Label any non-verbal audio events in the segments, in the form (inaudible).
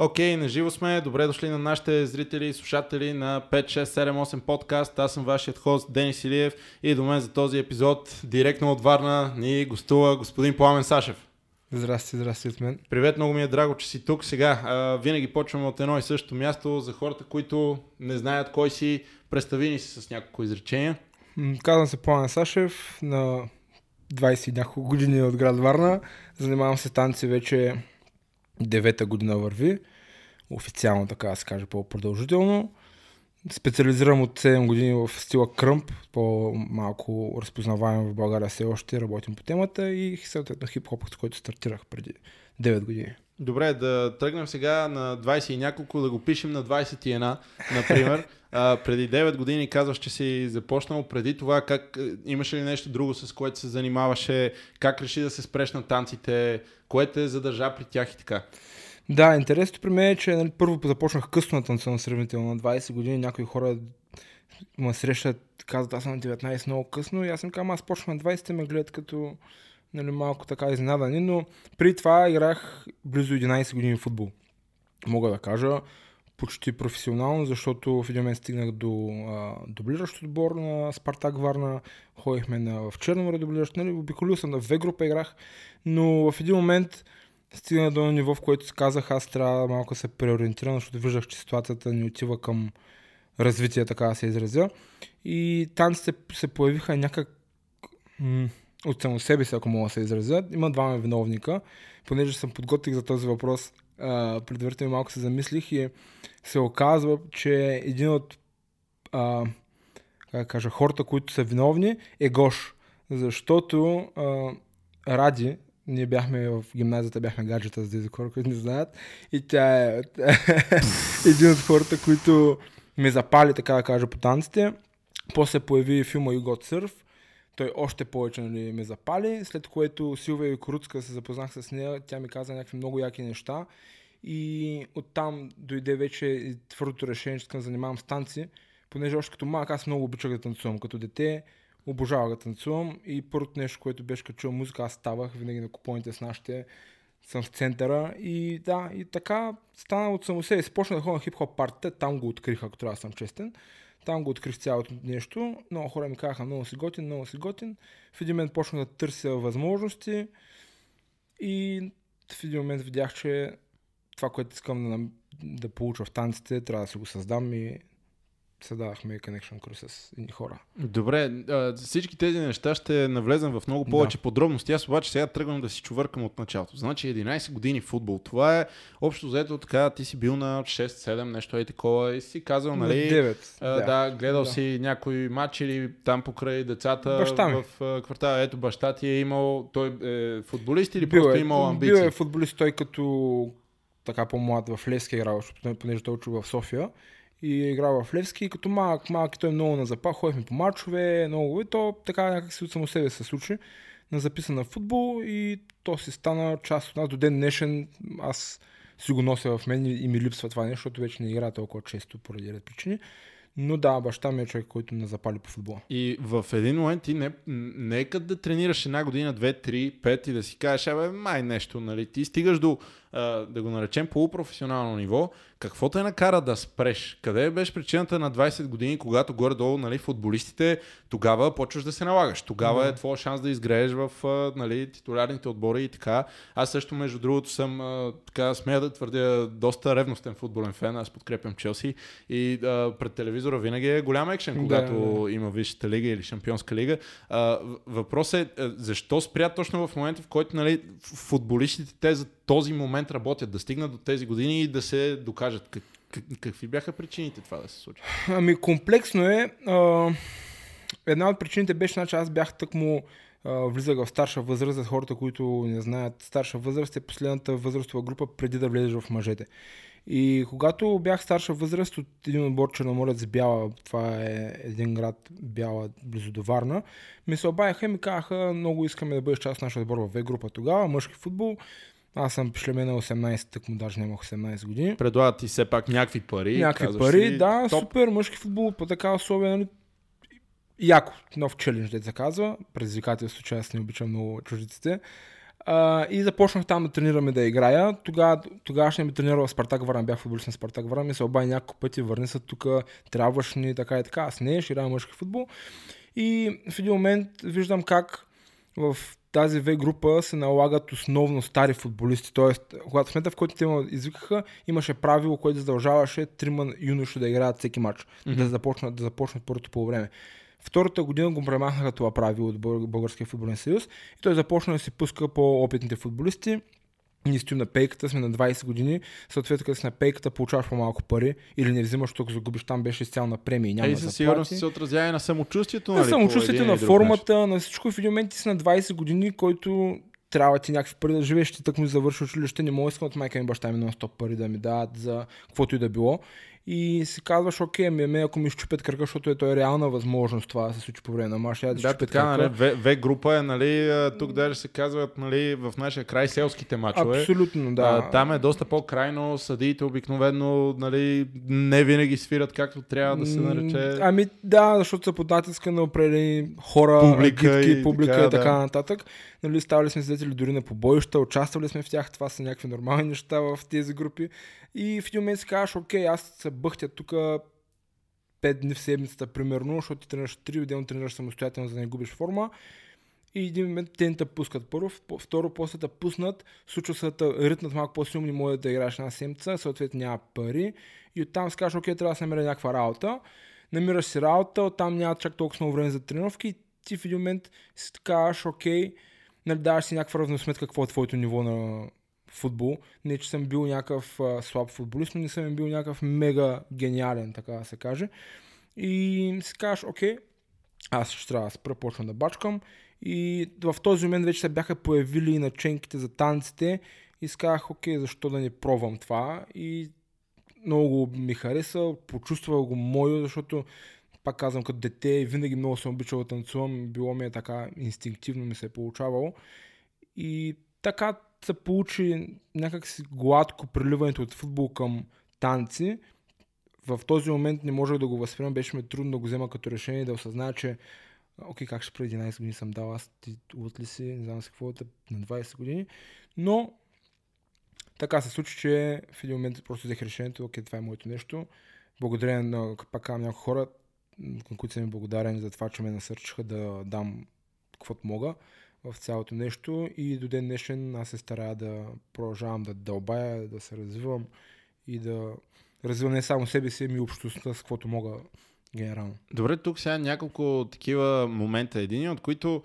Окей, okay, наживо сме. Добре дошли на нашите зрители и слушатели на 5, 6, 7, 8 подкаст. Аз съм вашият хост Денис Илиев и до мен за този епизод директно от Варна ни гостува господин Пламен Сашев. Здрасти, здрасти от мен. Привет, много ми е драго, че си тук. Сега а, винаги почваме от едно и също място за хората, които не знаят кой си. Представи ни си с няколко изречения. Казвам се Пламен Сашев, на 20 няколко години от град Варна. Занимавам се танци вече девета година върви. Официално така да се каже по-продължително. Специализирам от 7 години в стила кръмп, по-малко разпознаваем в България все още, работим по темата и съответно хип-хоп, с който стартирах преди 9 години. Добре, да тръгнем сега на 20 и няколко, да го пишем на 21, например. (laughs) а, преди 9 години казваш, че си започнал. Преди това, как, имаше ли нещо друго, с което се занимаваше? Как реши да се спреш на танците? Кое те задържа при тях и така? Да, интересното при мен е, че нали, първо започнах късно на танцуване сравнително на 20 години. Някои хора ме срещат, казват, аз съм на 19 много късно и аз съм казвам, аз почнах на 20 ме гледат като нали, малко така изненадани, но при това играх близо 11 години футбол. Мога да кажа почти професионално, защото в един момент стигнах до а, дублиращ отбор на Спартак Варна, ходихме на, в Черноморе дублиращ, нали, обиколил съм на В група играх, но в един момент стигна до ниво, в което казах, аз трябва малко се преориентирам, защото виждах, че ситуацията ни отива към развитие, така да се изразя. И танците се появиха някак от само себе си, ако мога да се изразя. Има двама виновника. Понеже съм подготвих за този въпрос, предварително малко се замислих и се оказва, че един от а, как кажа, хората, които са виновни е Гош. Защото а, Ради, ние бяхме в гимназията, бяхме гаджета за тези хора, които не знаят. И тя е (laughs) един от хората, които ме запали, така да кажа, по танците. После появи филма You Got Surf. Той още повече нали, ме запали, след което Силвия Коруцка се запознах с нея. Тя ми каза някакви много яки неща. И оттам дойде вече твърдото решение, че искам да занимавам с танци, понеже още като малък аз много обичах да танцувам. Като дете обожавах да танцувам и първото нещо, което беше като чувам музика, аз ставах винаги на купоните с нашите съм в центъра и да, и така стана от само себе. Започна да ходя на хип-хоп партията, там го открих, ако трябва да съм честен. Там го открих цялото нещо. Много хора ми казаха, много си готин, много си готин. В един момент почнах да търся възможности и в един момент видях, че това, което искам да, да получа в танците, трябва да си го създам и създавахме Connection Crew с едни хора. Добре, всички тези неща ще навлезем в много повече да. подробности. Аз обаче сега тръгвам да си чувъркам от началото. Значи 11 години футбол. Това е общо взето така, ти си бил на 6-7, нещо е такова и си казал, нали? 9. А, да. да, гледал да. си някой матч или там покрай децата баща ми. в квартала. Ето баща ти е имал, той е футболист или бил просто е, имал амбиции? Бил е футболист, той като така по-млад в Левски е играл, понеже той учил в София и е играл в Левски. И като малък, малък той е много на запах, ходихме по мачове, много и то така някак си от само себе се случи на записан на футбол и то си стана част от нас до ден днешен. Аз си го нося в мен и ми липсва това нещо, защото вече не игра толкова често поради ред причини. Но да, баща ми е човек, който ме запали по футбола. И в един момент ти не, нека да тренираш една година, две, три, пет и да си кажеш, абе, май нещо, нали? Ти стигаш до, да го наречем, полупрофесионално ниво какво те накара да спреш? Къде беше причината на 20 години, когато горе-долу нали, футболистите, тогава почваш да се налагаш. Тогава mm-hmm. е твой шанс да изгрееш в нали, титулярните отбори и така. Аз също, между другото, съм, така смея да твърдя, доста ревностен футболен фен. Аз подкрепям Челси и а, пред телевизора винаги е голям екшен, когато да, да. има Висшата лига или Шампионска лига. А, въпросът е, защо спря точно в момента, в който нали, футболистите те за този момент работят, да стигнат до тези години и да се докажат. Как, как, какви бяха причините това да се случи? Ами комплексно е. А, една от причините беше, че значи, аз бях тъкмо влизах в старша възраст, за хората, които не знаят, старша възраст е последната възрастова група преди да влезеш в мъжете. И когато бях старша възраст от един отбор Черноморец Бяла, това е един град Бяла, близо до Варна, ми се обаяха и ми казаха, много искаме да бъдеш част от нашия отбор в В група тогава, мъжки футбол. Аз съм шлеме на 18, так му даже нямах 18 години. Предлагат ти все пак някакви пари. Някакви пари, си, да, топ. супер, мъжки футбол, по така условия, нали, яко, нов челендж, да се казва, предизвикателство, че аз не обичам много чуждиците. А, и започнах там да тренираме да играя. Тогава, ще ми тренирал в Спартак Варна, бях футболист на Спартак Варна, ми се обади няколко пъти, върни се тук, трябваш ни така и така. Аз не, ще играя мъжки футбол. И в един момент виждам как в тази В група се налагат основно стари футболисти. Тоест, когато в момента, в който те извикаха, имаше правило, което задължаваше трима юноши да играят всеки матч, mm-hmm. да започнат, да започнат първото по време. Втората година го премахнаха това правило от Българския футболен съюз и той започна да се пуска по опитните футболисти ние стоим на пейката, сме на 20 години, съответно като си на пейката получаваш по-малко пари или не взимаш, защото загубиш там беше изцяло на премии. Няма и със сигурност се отразява и на самочувствието. Нали, на самочувствието, на формата, на всичко. В един момент ти си на 20 години, който трябва ти някакви пари да живееш, ти так му завърши училище, не мога искам от майка ми баща ми 100 пари да ми дадат за каквото и да било и си казваш, окей, ме, ме ако ми щупят кръка, защото е той е реална възможност това да се случи по време на маша. Да, да така, нали, в, в, група е, нали, тук даже се казват, нали, в нашия край селските мачове. Абсолютно, да. А, там е доста по-крайно, съдиите обикновено, нали, не винаги свират както трябва да се нарече. Ами да, защото са под натиска на определени хора, публика, агитки, и, публика така, и така да. нататък. Нали, ставали сме свидетели дори на побоища, участвали сме в тях, това са някакви нормални неща в тези групи. И в един момент си казваш, окей, аз се бъхтя тук 5 дни в седмицата, примерно, защото ти тренираш 3 отделно тренираш самостоятелно, за да не губиш форма. И един момент те не те пускат първо, второ после да пуснат, случва се да ритнат малко по-силно, може да играеш една седмица, съответно няма пари. И оттам си окей, трябва да се намеря някаква работа. Намираш си работа, оттам няма чак толкова много време за тренировки и ти в един момент си кажеш, окей, нали, даваш си някаква равносметка какво е твоето ниво на футбол. Не, че съм бил някакъв а, слаб футболист, но не съм бил някакъв мега гениален, така да се каже. И си кажеш, окей, аз ще трябва да спра, почвам да бачкам. И в този момент вече се бяха появили и наченките за танците и си казах, окей, защо да не пробвам това. И много ми хареса, почувствах го мое, защото пак казвам, като дете винаги много съм обичал да танцувам, било ми е така инстинктивно ми се е получавало. И така се получи някакси гладко преливането от футбол към танци. В този момент не можех да го възприемам, беше ми трудно да го взема като решение, да осъзная, че окей, как ще преди 11 години съм дал, аз ти от ли си, не знам си какво на 20 години, но така се случи, че в един момент просто взех решението, окей, това е моето нещо. Благодаря на, пак някои хора, към които съм ми благодарен за това, че ме насърчиха да дам каквото мога в цялото нещо и до ден днешен аз се старая да продължавам да дълбая, да се развивам и да развивам не само себе си, ами и общността, с каквото мога генерално. Добре, тук сега няколко такива момента. Един от които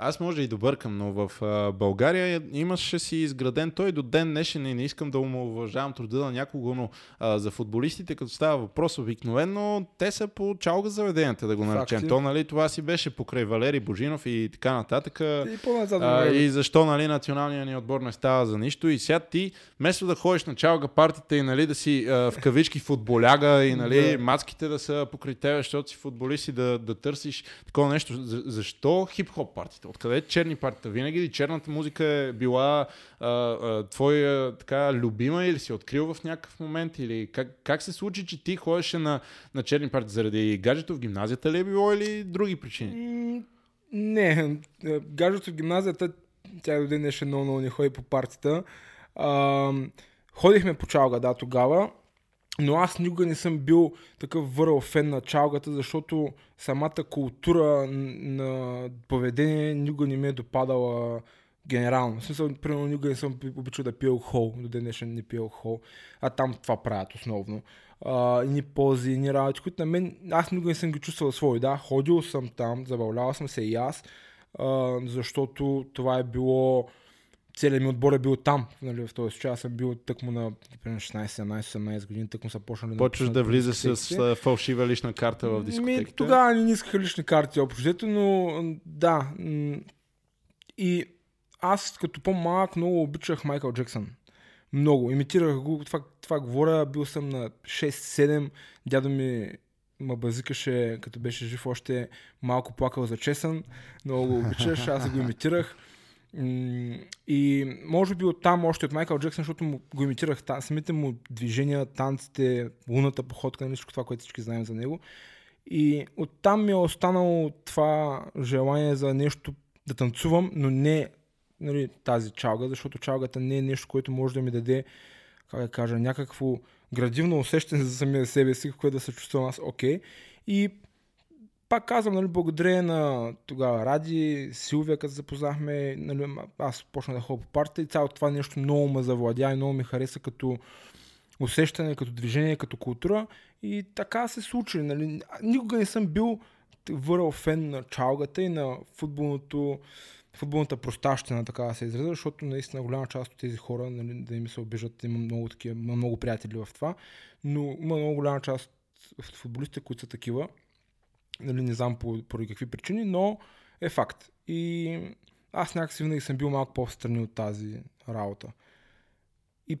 аз може и добъркам, но в България имаше си изграден той до ден днешен и не искам да уважавам труда на някого, но а, за футболистите, като става въпрос обикновено, те са по чалга заведенията, да го наречем. Факти. То, нали, това си беше покрай Валери Божинов и така нататък. И, а, и защо нали, националният ни отбор не става за нищо. И сега ти, вместо да ходиш на чалга партията и нали, да си а, в кавички футболяга и нали, мацките да са покрай тебе, защото си футболист и да, да търсиш такова нещо. Защо хип-хоп партията? Откъде е черни партията? Винаги ли черната музика е била а, а, твоя така любима или си открил в някакъв момент? Или как, как се случи, че ти ходеше на, на черни партии? Заради гаджето в гимназията ли е било или други причини? Не, гаджето в гимназията тя до ден днешен много, много не ходи по партията. А, ходихме по чалга, да, тогава. Но аз никога не съм бил такъв върл фен на чалгата, защото самата култура на поведение никога не ми е допадала генерално. В смисъл, примерно, никога не съм обичал да пия алкохол, до днешен не пия алкохол, а там това правят основно. А, ни пози, ни работи, които на мен, аз никога не съм ги чувствал свои. Да, ходил съм там, забавлявал съм се и аз, а, защото това е било целият ми отбор е бил там, нали, в този случай. Аз съм бил тъкмо на 16, 17, 18 години, тъкмо са почнали Почваш да, да влизаш с фалшива лична карта в дискотеките? Ми, тогава не искаха лични карти общо, но да. И аз като по-малък много обичах Майкъл Джексън. Много. Имитирах го. Това, това говоря. Бил съм на 6-7. Дядо ми ма базикаше, като беше жив още малко плакал за чесън. Много го обичаш. Аз го имитирах. И може би оттам, още от Майкъл Джексън, защото му, го имитирах та, самите му движения, танците, луната походка, нали, всичко това, което всички знаем за него. И оттам ми е останало това желание за нещо да танцувам, но не нали, тази чалга, защото чалгата не е нещо, което може да ми даде, как да кажа, някакво градивно усещане за самия себе си, което да се чувствам аз окей. Okay. И пак казвам, нали, благодарение на тогава Ради, Силвия, като запознахме, нали, аз почнах да ходя по партия и цялото това нещо много ме завладя и много ми хареса като усещане, като движение, като култура. И така се случи. Нали. Никога не съм бил върл фен на чалгата и на футболното, футболната простащина, така да се изразя, защото наистина голяма част от тези хора, нали, да им се обижат, има много, такива, има много приятели в това, но има много голяма част от футболистите, които са такива. Нали, не знам по, поради какви причини, но е факт. И аз някакси винаги съм бил малко по-встрани от тази работа. И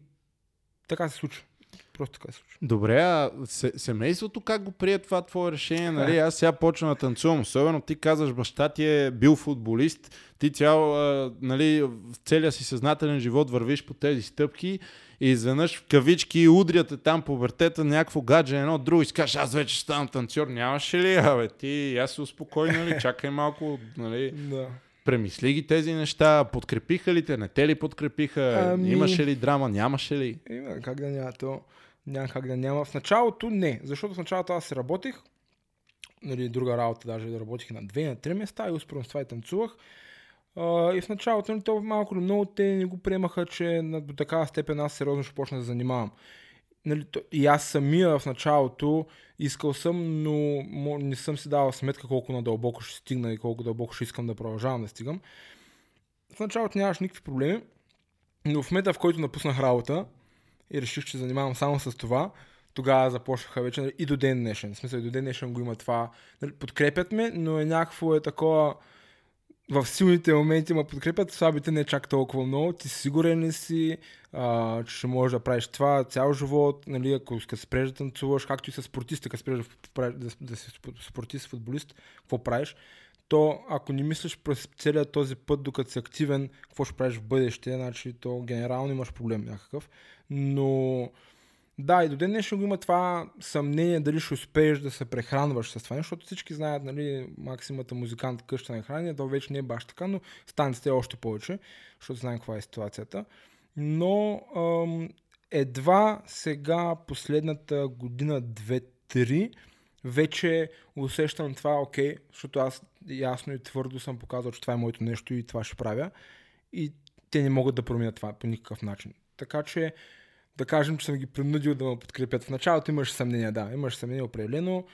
така се случи. Просто така се случи. Добре, а семейството как го прие това твое решение? Нали? Аз сега почна да танцувам. Особено ти казваш, баща ти е бил футболист. Ти цял, нали, в целия си съзнателен живот вървиш по тези стъпки и изведнъж в кавички удряте там по въртета някакво гадже едно друго и си кажеш, аз вече ставам танцор. Нямаше ли? Абе, ти, аз се успокой, нали? (laughs) Чакай малко, нали? Да. Премисли ги тези неща, подкрепиха ли те, не те ли подкрепиха, Ами- имаше ли драма, нямаше ли? Има, как да няма то. Няма как да няма. В началото не, защото в началото аз работих, нали, друга работа, даже да работих на две, на три места и успорно с това и танцувах. А, и в началото, нали, то малко или много те не го приемаха, че на, до такава степен аз сериозно ще почна да занимавам. Нали, то, и аз самия в началото искал съм, но не съм си давал сметка колко надълбоко ще стигна и колко дълбоко ще искам да продължавам да стигам. В началото нямаш никакви проблеми, но в момента, в който напуснах работа и реших, че занимавам само с това, тогава започнаха вече нали, и до ден днешен. В смисъл и до ден днешен го има това. Нали, подкрепят ме, но е някакво е такова в силните моменти ме подкрепят, слабите не чак толкова много. Ти сигурен ли си, а, че ще можеш да правиш това цял живот, нали, ако като спреш да танцуваш, както и с спортист, ако спреш да, да, да си спо- спортист, футболист, какво правиш? То, ако не мислиш през целият този път, докато си активен, какво ще правиш в бъдеще, значи то генерално имаш проблем някакъв. Но да, и до ден днешен го има това съмнение дали ще успееш да се прехранваш с това, защото всички знаят, нали, максимата музикант къща на хранение, то вече не е баш така, но станците е още повече, защото знаем каква е ситуацията. Но ам, едва сега, последната година, две-три, вече усещам това, окей, защото аз ясно и твърдо съм показал, че това е моето нещо и това ще правя. И те не могат да променят това по никакъв начин. Така че да кажем, че съм ги принудил да ме подкрепят. В началото имаш съмнение, да, имаш съмнение определено.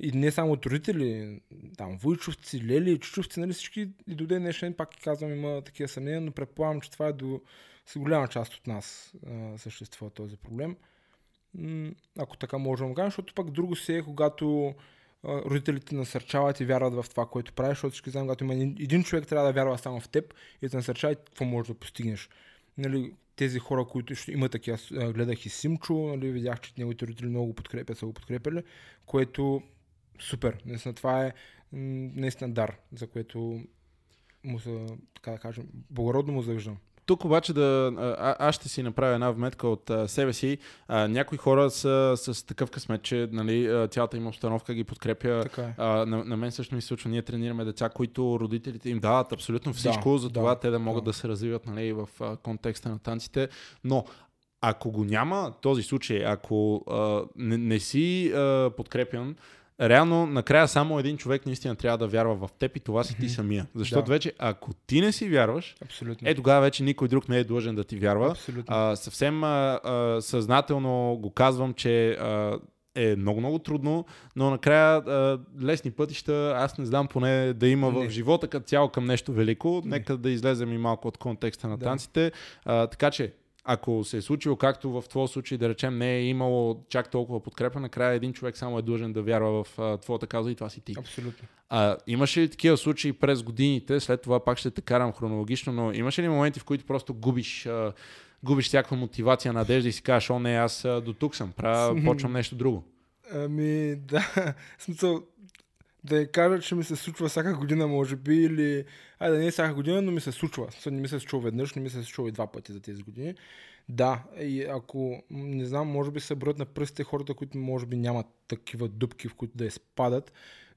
И не само от родители, там, войчовци, лели, чучовци, нали всички и до ден днешен, пак казвам, има такива съмнения, но предполагам, че това е до с голяма част от нас съществува този проблем. Ако така можем да кажем, защото пък друго се е, когато родителите насърчават и вярват в това, което правиш, защото всички знаем, когато има един- човек трябва да вярва само в теб и да насърчава какво можеш да постигнеш. Нали, тези хора, които ще има такива, гледах и Симчо, нали, видях, че неговите родители много го подкрепят, са го подкрепили, което супер. Наистина това е наистина дар, за което му са, така да кажем, благородно му завиждам. Тук обаче да, а, аз ще си направя една вметка от а, себе си. А, някои хора са с такъв късмет, че нали, цялата им обстановка ги подкрепя. Така е. А, на, на мен също ми се случва. Ние тренираме деца, които родителите им дават абсолютно всичко, Да, за това да, те да могат да. да, се развиват нали, в а, контекста на танците. Но ако го няма този случай, ако а, не, не си а, подкрепян, реално накрая само един човек наистина трябва да вярва в теб и това си ти самия. Защото Да. вече ако ти не си вярваш, Абсолютно. е тогава вече никой друг не е длъжен да ти вярва. Абсолютно. А, съвсем а, а, съзнателно го казвам, че а, е много-много трудно, но накрая а, лесни пътища, аз не знам поне да има Не. в живота като цяло към нещо велико. Не. Нека да излезем и малко от контекста на Да. танците. А, така че, ако се е случило както в твоя случай, да речем, не е имало чак толкова подкрепа, накрая един човек само е длъжен да вярва в а, твоята каза и това си ти. Абсолютно. А, имаше ли такива случаи през годините, след това пак ще те карам хронологично, но имаше ли моменти, в които просто губиш, а, губиш всякаква мотивация, надежда и си кажеш, о не, аз до тук съм, правя, (laughs) почвам нещо друго. Ами, да. (laughs) Смисъл, да я кажа, че ми се случва всяка година, може би, или... Айде, не всяка година, но ми се случва. Не ми се случва веднъж, не ми се случва и два пъти за тези години. Да, и ако, не знам, може би се броят на пръстите хората, които може би нямат такива дупки, в които да изпадат,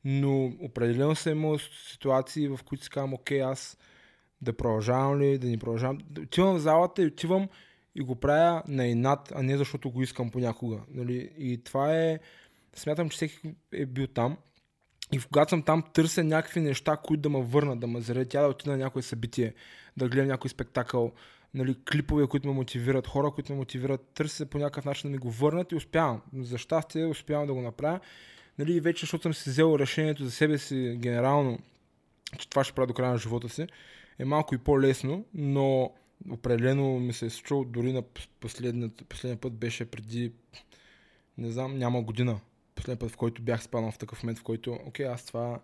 но определено съм имал ситуации, в които си казвам, окей, аз да продължавам ли, да не продължавам. Отивам в залата и отивам и го правя на инат, а не защото го искам понякога. Нали? И това е, смятам, че всеки е бил там. И когато съм там, търся някакви неща, които да ме върнат, да ме заредя, да отида на някое събитие, да гледам някой спектакъл, нали, клипове, които ме мотивират, хора, които ме мотивират, търся по някакъв начин да ми го върнат и успявам. За щастие успявам да го направя. Нали, вече, защото съм си взел решението за себе си генерално, че това ще правя до края на живота си, е малко и по-лесно, но определено ми се е случило дори на последния път беше преди, не знам, няма година. Последният път, в който бях спанал в такъв момент, в който, окей, аз това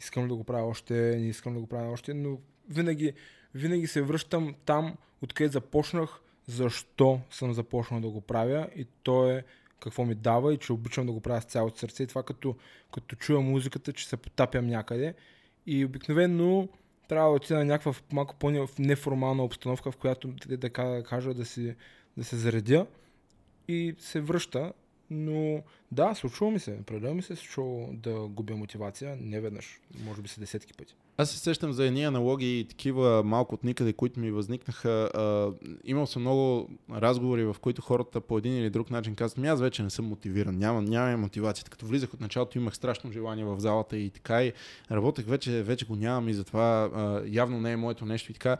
искам да го правя още, не искам да го правя още, но винаги, винаги се връщам там, откъде започнах, защо съм започнал да го правя и то е какво ми дава и че обичам да го правя с цялото сърце. И това като, като чуя музиката, че се потапям някъде. И обикновено трябва да отида на някаква малко по-неформална обстановка, в която да кажа да, си, да се заредя и се връща. Но да, случва ми се. Определено ми се е случва да губя мотивация. Не веднъж, може би се десетки пъти. Аз се сещам за едни аналогии, такива малко от никъде, които ми възникнаха. А, имал съм много разговори, в които хората по един или друг начин казват, ми аз вече не съм мотивиран, нямам, нямам мотивацията. Като влизах от началото имах страшно желание в залата и така и работех вече, вече го нямам и затова а, явно не е моето нещо и така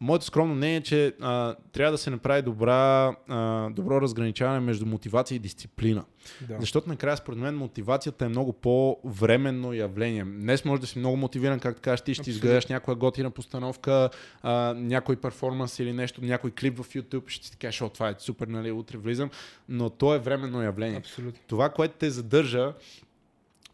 моето скромно мнение е, че а, трябва да се направи добра, а, добро разграничаване между мотивация и дисциплина. Да. Защото накрая, според мен, мотивацията е много по-временно явление. Днес може да си много мотивиран, както кажеш, ти ще изгледаш някоя готина постановка, а, някой перформанс или нещо, някой клип в YouTube, ще ти кажеш, о, това е супер, нали, утре влизам, но то е временно явление. Абсолютно. Това, което те задържа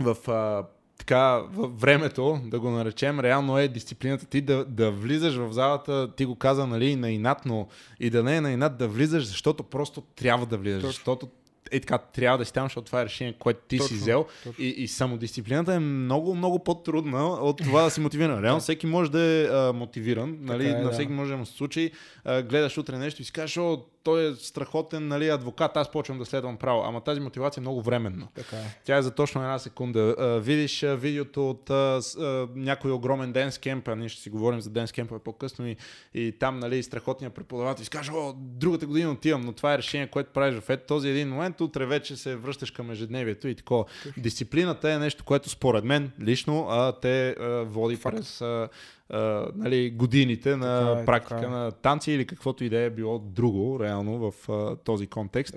в а, така във времето, да го наречем, реално е дисциплината ти да, да влизаш в залата, ти го каза, нали, на инат, но и да не е на инат да влизаш, защото просто трябва да влизаш, Точно. защото е така, трябва да си там, защото това е решение, което ти точно, си взел. Точно. И, и самодисциплината е много, много по-трудна от това да си мотивиран. Реално всеки може да е а, мотивиран, нали? е, на всеки да. може да му се случи. А, гледаш утре нещо и си кажеш, о, той е страхотен нали, адвокат, аз почвам да следвам право. Ама тази мотивация е много временна. Така е. Тя е за точно една секунда. А, видиш а, видеото от а, а, някой огромен ден кемп, а ние ще си говорим за ден кемпа по-късно и, и там нали, страхотният преподавател и каже, о, другата година отивам, но това е решение, което правиш в ето този един момент, утре вече се връщаш към ежедневието и такова. Дисциплината е нещо, което според мен лично а, те а, води Факт. през а, а, нали, годините на така е, практика така е. на танци или каквото и да е било друго, реално, в а, този контекст.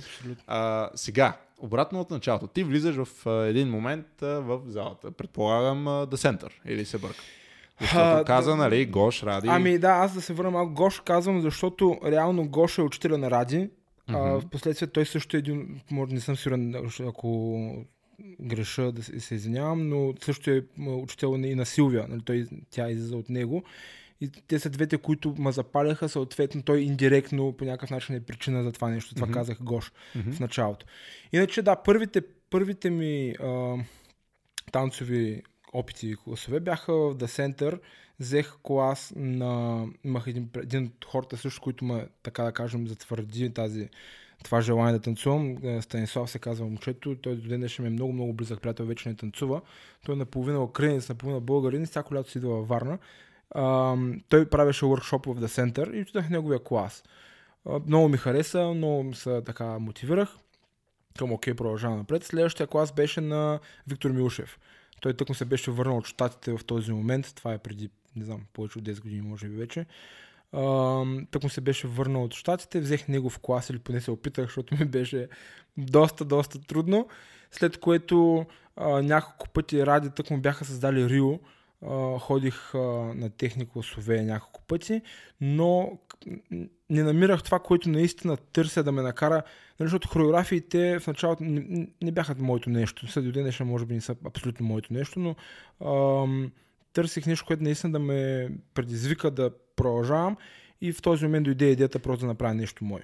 А, сега, обратно от началото, ти влизаш в а, един момент а, в залата. Предполагам The Center или се бърка. Защото а, каза, да, нали, Гош, Ради. Ами да, аз да се върна малко. Гош казвам, защото реално Гош е учителя на Ради. Mm-hmm. А, впоследствие той също е един, може не съм сигурен, ако греша да се извинявам, но също е учител и на Силвия. Нали, той, тя излиза от него. И те са двете, които ме запаляха, съответно той индиректно по някакъв начин е причина за това нещо. Това mm-hmm. казах Гош mm-hmm. в началото. Иначе да, първите, първите ми а, танцови опити и класове бяха в The Center. Взех клас на... Имах един, един от хората също, които ме, така да кажем, затвърди тази това желание да танцувам. Е, Станислав се казва момчето, той до ден ми е много, много близък приятел, вече не танцува. Той е наполовина украинец, наполовина българин, всяко лято си идва във Варна. А, той правеше workshop в The Center и отидах неговия клас. А, много ми хареса, много се така мотивирах. Към окей, продължавам напред. Следващия клас беше на Виктор Милушев. Той тъкмо се беше върнал от щатите в този момент. Това е преди, не знам, повече от 10 години, може би вече. Тък му се беше върнал от щатите, взех него в клас или поне се опитах, защото ми беше доста, доста трудно. След което а, няколко пъти ради тък му бяха създали Рио, ходих а, на техни класове няколко пъти, но не намирах това, което наистина търся да ме накара, нали, защото хореографиите в началото не, не бяха моето нещо. След ден може би не са абсолютно моето нещо, но ам, търсих нещо, което наистина да ме предизвика да продължавам и в този момент дойде идеята просто да направя нещо мое.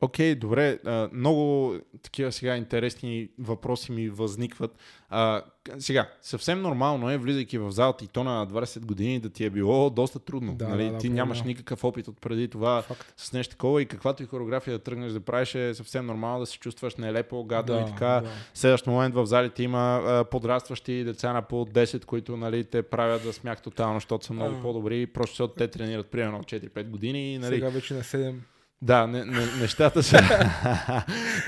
Окей, okay, добре. А, много такива сега интересни въпроси ми възникват. А, сега, съвсем нормално е, влизайки в залата и то на 20 години, да ти е било доста трудно. Да, нали? да, ти да, нямаш да. никакъв опит от преди това Факт. с нещо такова и каквато и хореография да тръгнеш да правиш е съвсем нормално да се чувстваш нелепо, гадно да, и така. Да. Следващ момент в залите има а, подрастващи деца на по 10, които нали, те правят да смях тотално, защото са много а. по-добри, просто защото те тренират примерно 4-5 години. Нали. Сега вече на 7. Да, не, не, нещата, са, (laughs)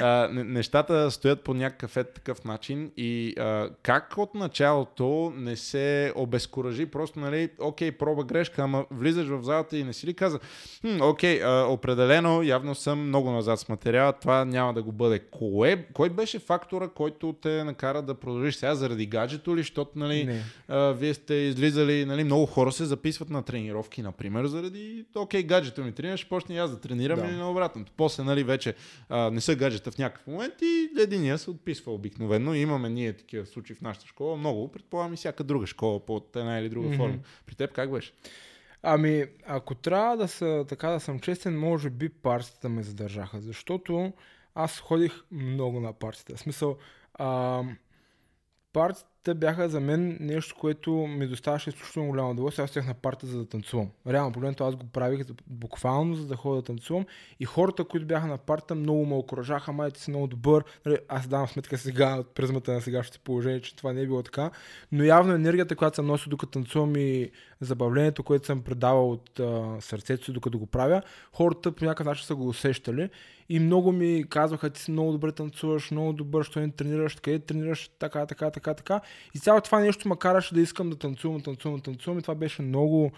а, не, нещата стоят по някакъв ед такъв начин и а, как от началото не се обезкуражи, просто, нали, окей, проба грешка, ама влизаш в залата и не си ли каза, хм, окей, а, определено, явно съм много назад с материала, това няма да го бъде. Кое, кой беше фактора, който те накара да продължиш сега? Заради гаджето ли, защото, нали, а, вие сте излизали, нали, много хора се записват на тренировки, например, заради, окей, гаджето ми тренира, ще почне аз да тренирам да. или на обратното. После, нали, вече а, не са гаджета в някакъв момент и единия се отписва обикновено. Имаме ние такива случаи в нашата школа, много, предполагам и всяка друга школа по една или друга mm-hmm. форма. При теб как беше? Ами, ако трябва да, са, така да съм честен, може би партията ме задържаха, защото аз ходих много на партията. В смисъл, а, партията те бяха за мен нещо, което ми доставаше изключително голямо удоволствие. Аз стоях на парта за да танцувам. Реално погледнато аз го правих буквално за да ходя да танцувам. И хората, които бяха на парта, много ме окоръжаха. Май ти си много добър. Нали, аз давам сметка сега от призмата на сегашното положение, че това не е било така. Но явно енергията, която съм носил докато танцувам и забавлението, което съм предавал от а, сърцето си, докато го правя, хората по някакъв начин са го усещали. И много ми казваха, ти си много добре танцуваш, много добър, що не тренираш, къде тренираш, така, така, така, така. И цялото това нещо ме караше да искам да танцувам, танцувам, танцувам. И това беше много,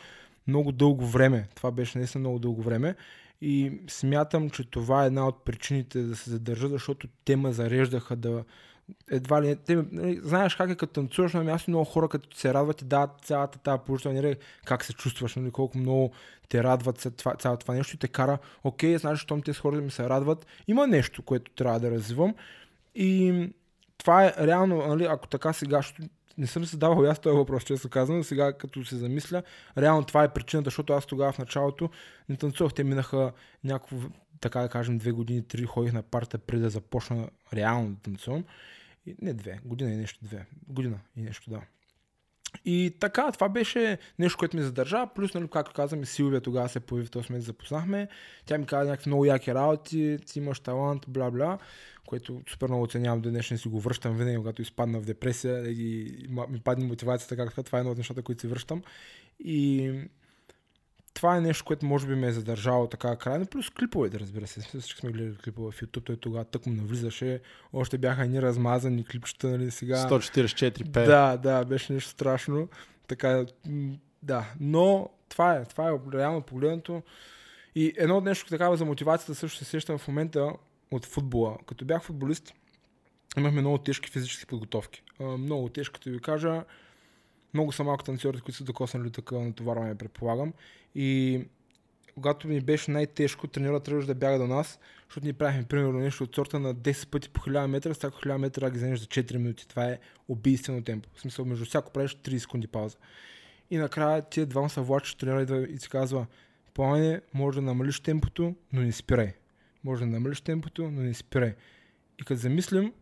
много дълго време. Това беше наистина много дълго време. И смятам, че това е една от причините да се задържа, защото те ме зареждаха да, едва ли те, нали, знаеш как е като танцуваш на място, много хора като се радват и дават цялата тази положителна енергия, как се чувстваш, нали, колко много те радват цялото това нещо и те кара, окей, знаеш, щом тези хора ми се радват, има нещо, което трябва да развивам и това е реално, нали, ако така сега, не съм се задавал аз този въпрос, често казвам, но сега като се замисля, реално това е причината, защото аз тогава в началото не танцувах, те минаха някакво, така да кажем, две години, три ходих на парта преди да започна реално да танцувам. И, не две, година и нещо две. Година и нещо, да. И така, това беше нещо, което ми задържа. Плюс, нали, както казвам, и Силвия тогава се появи в този момент, запознахме. Тя ми каза някакви много яки работи, ти имаш талант, бла-бла, което супер много оценявам до днешния си го връщам винаги, когато изпадна в депресия и ми падне мотивацията, както това е едно от нещата, които си връщам. И това е нещо, което може би ме е задържало така крайно. Плюс клиповете, разбира се. Всички сме гледали клипове в YouTube. Той тогава тък му навлизаше. Още бяха ни размазани клипчета, нали сега. 144 п Да, да, беше нещо страшно. Така, да. Но това е, това е реално погледнато. И едно от нещо такава за мотивацията също се сещам в момента от футбола. Като бях футболист, имахме много тежки физически подготовки. Много тежки, като ви кажа. Много са малко танцорите, които са докоснали такова натоварване, предполагам. И когато ми беше най-тежко, тренера трябваше да бяга до нас, защото ни правихме примерно нещо от сорта на 10 пъти по 1000 метра, всяко 1000 метра ги вземеш за 4 минути. Това е убийствено темпо. В смисъл, между всяко правиш 30 секунди пауза. И накрая тия двама са влачи, тренера идва и си казва, Пламене, може да намалиш темпото, но не спирай. Може да намалиш темпото, но не спирай. И като замислим,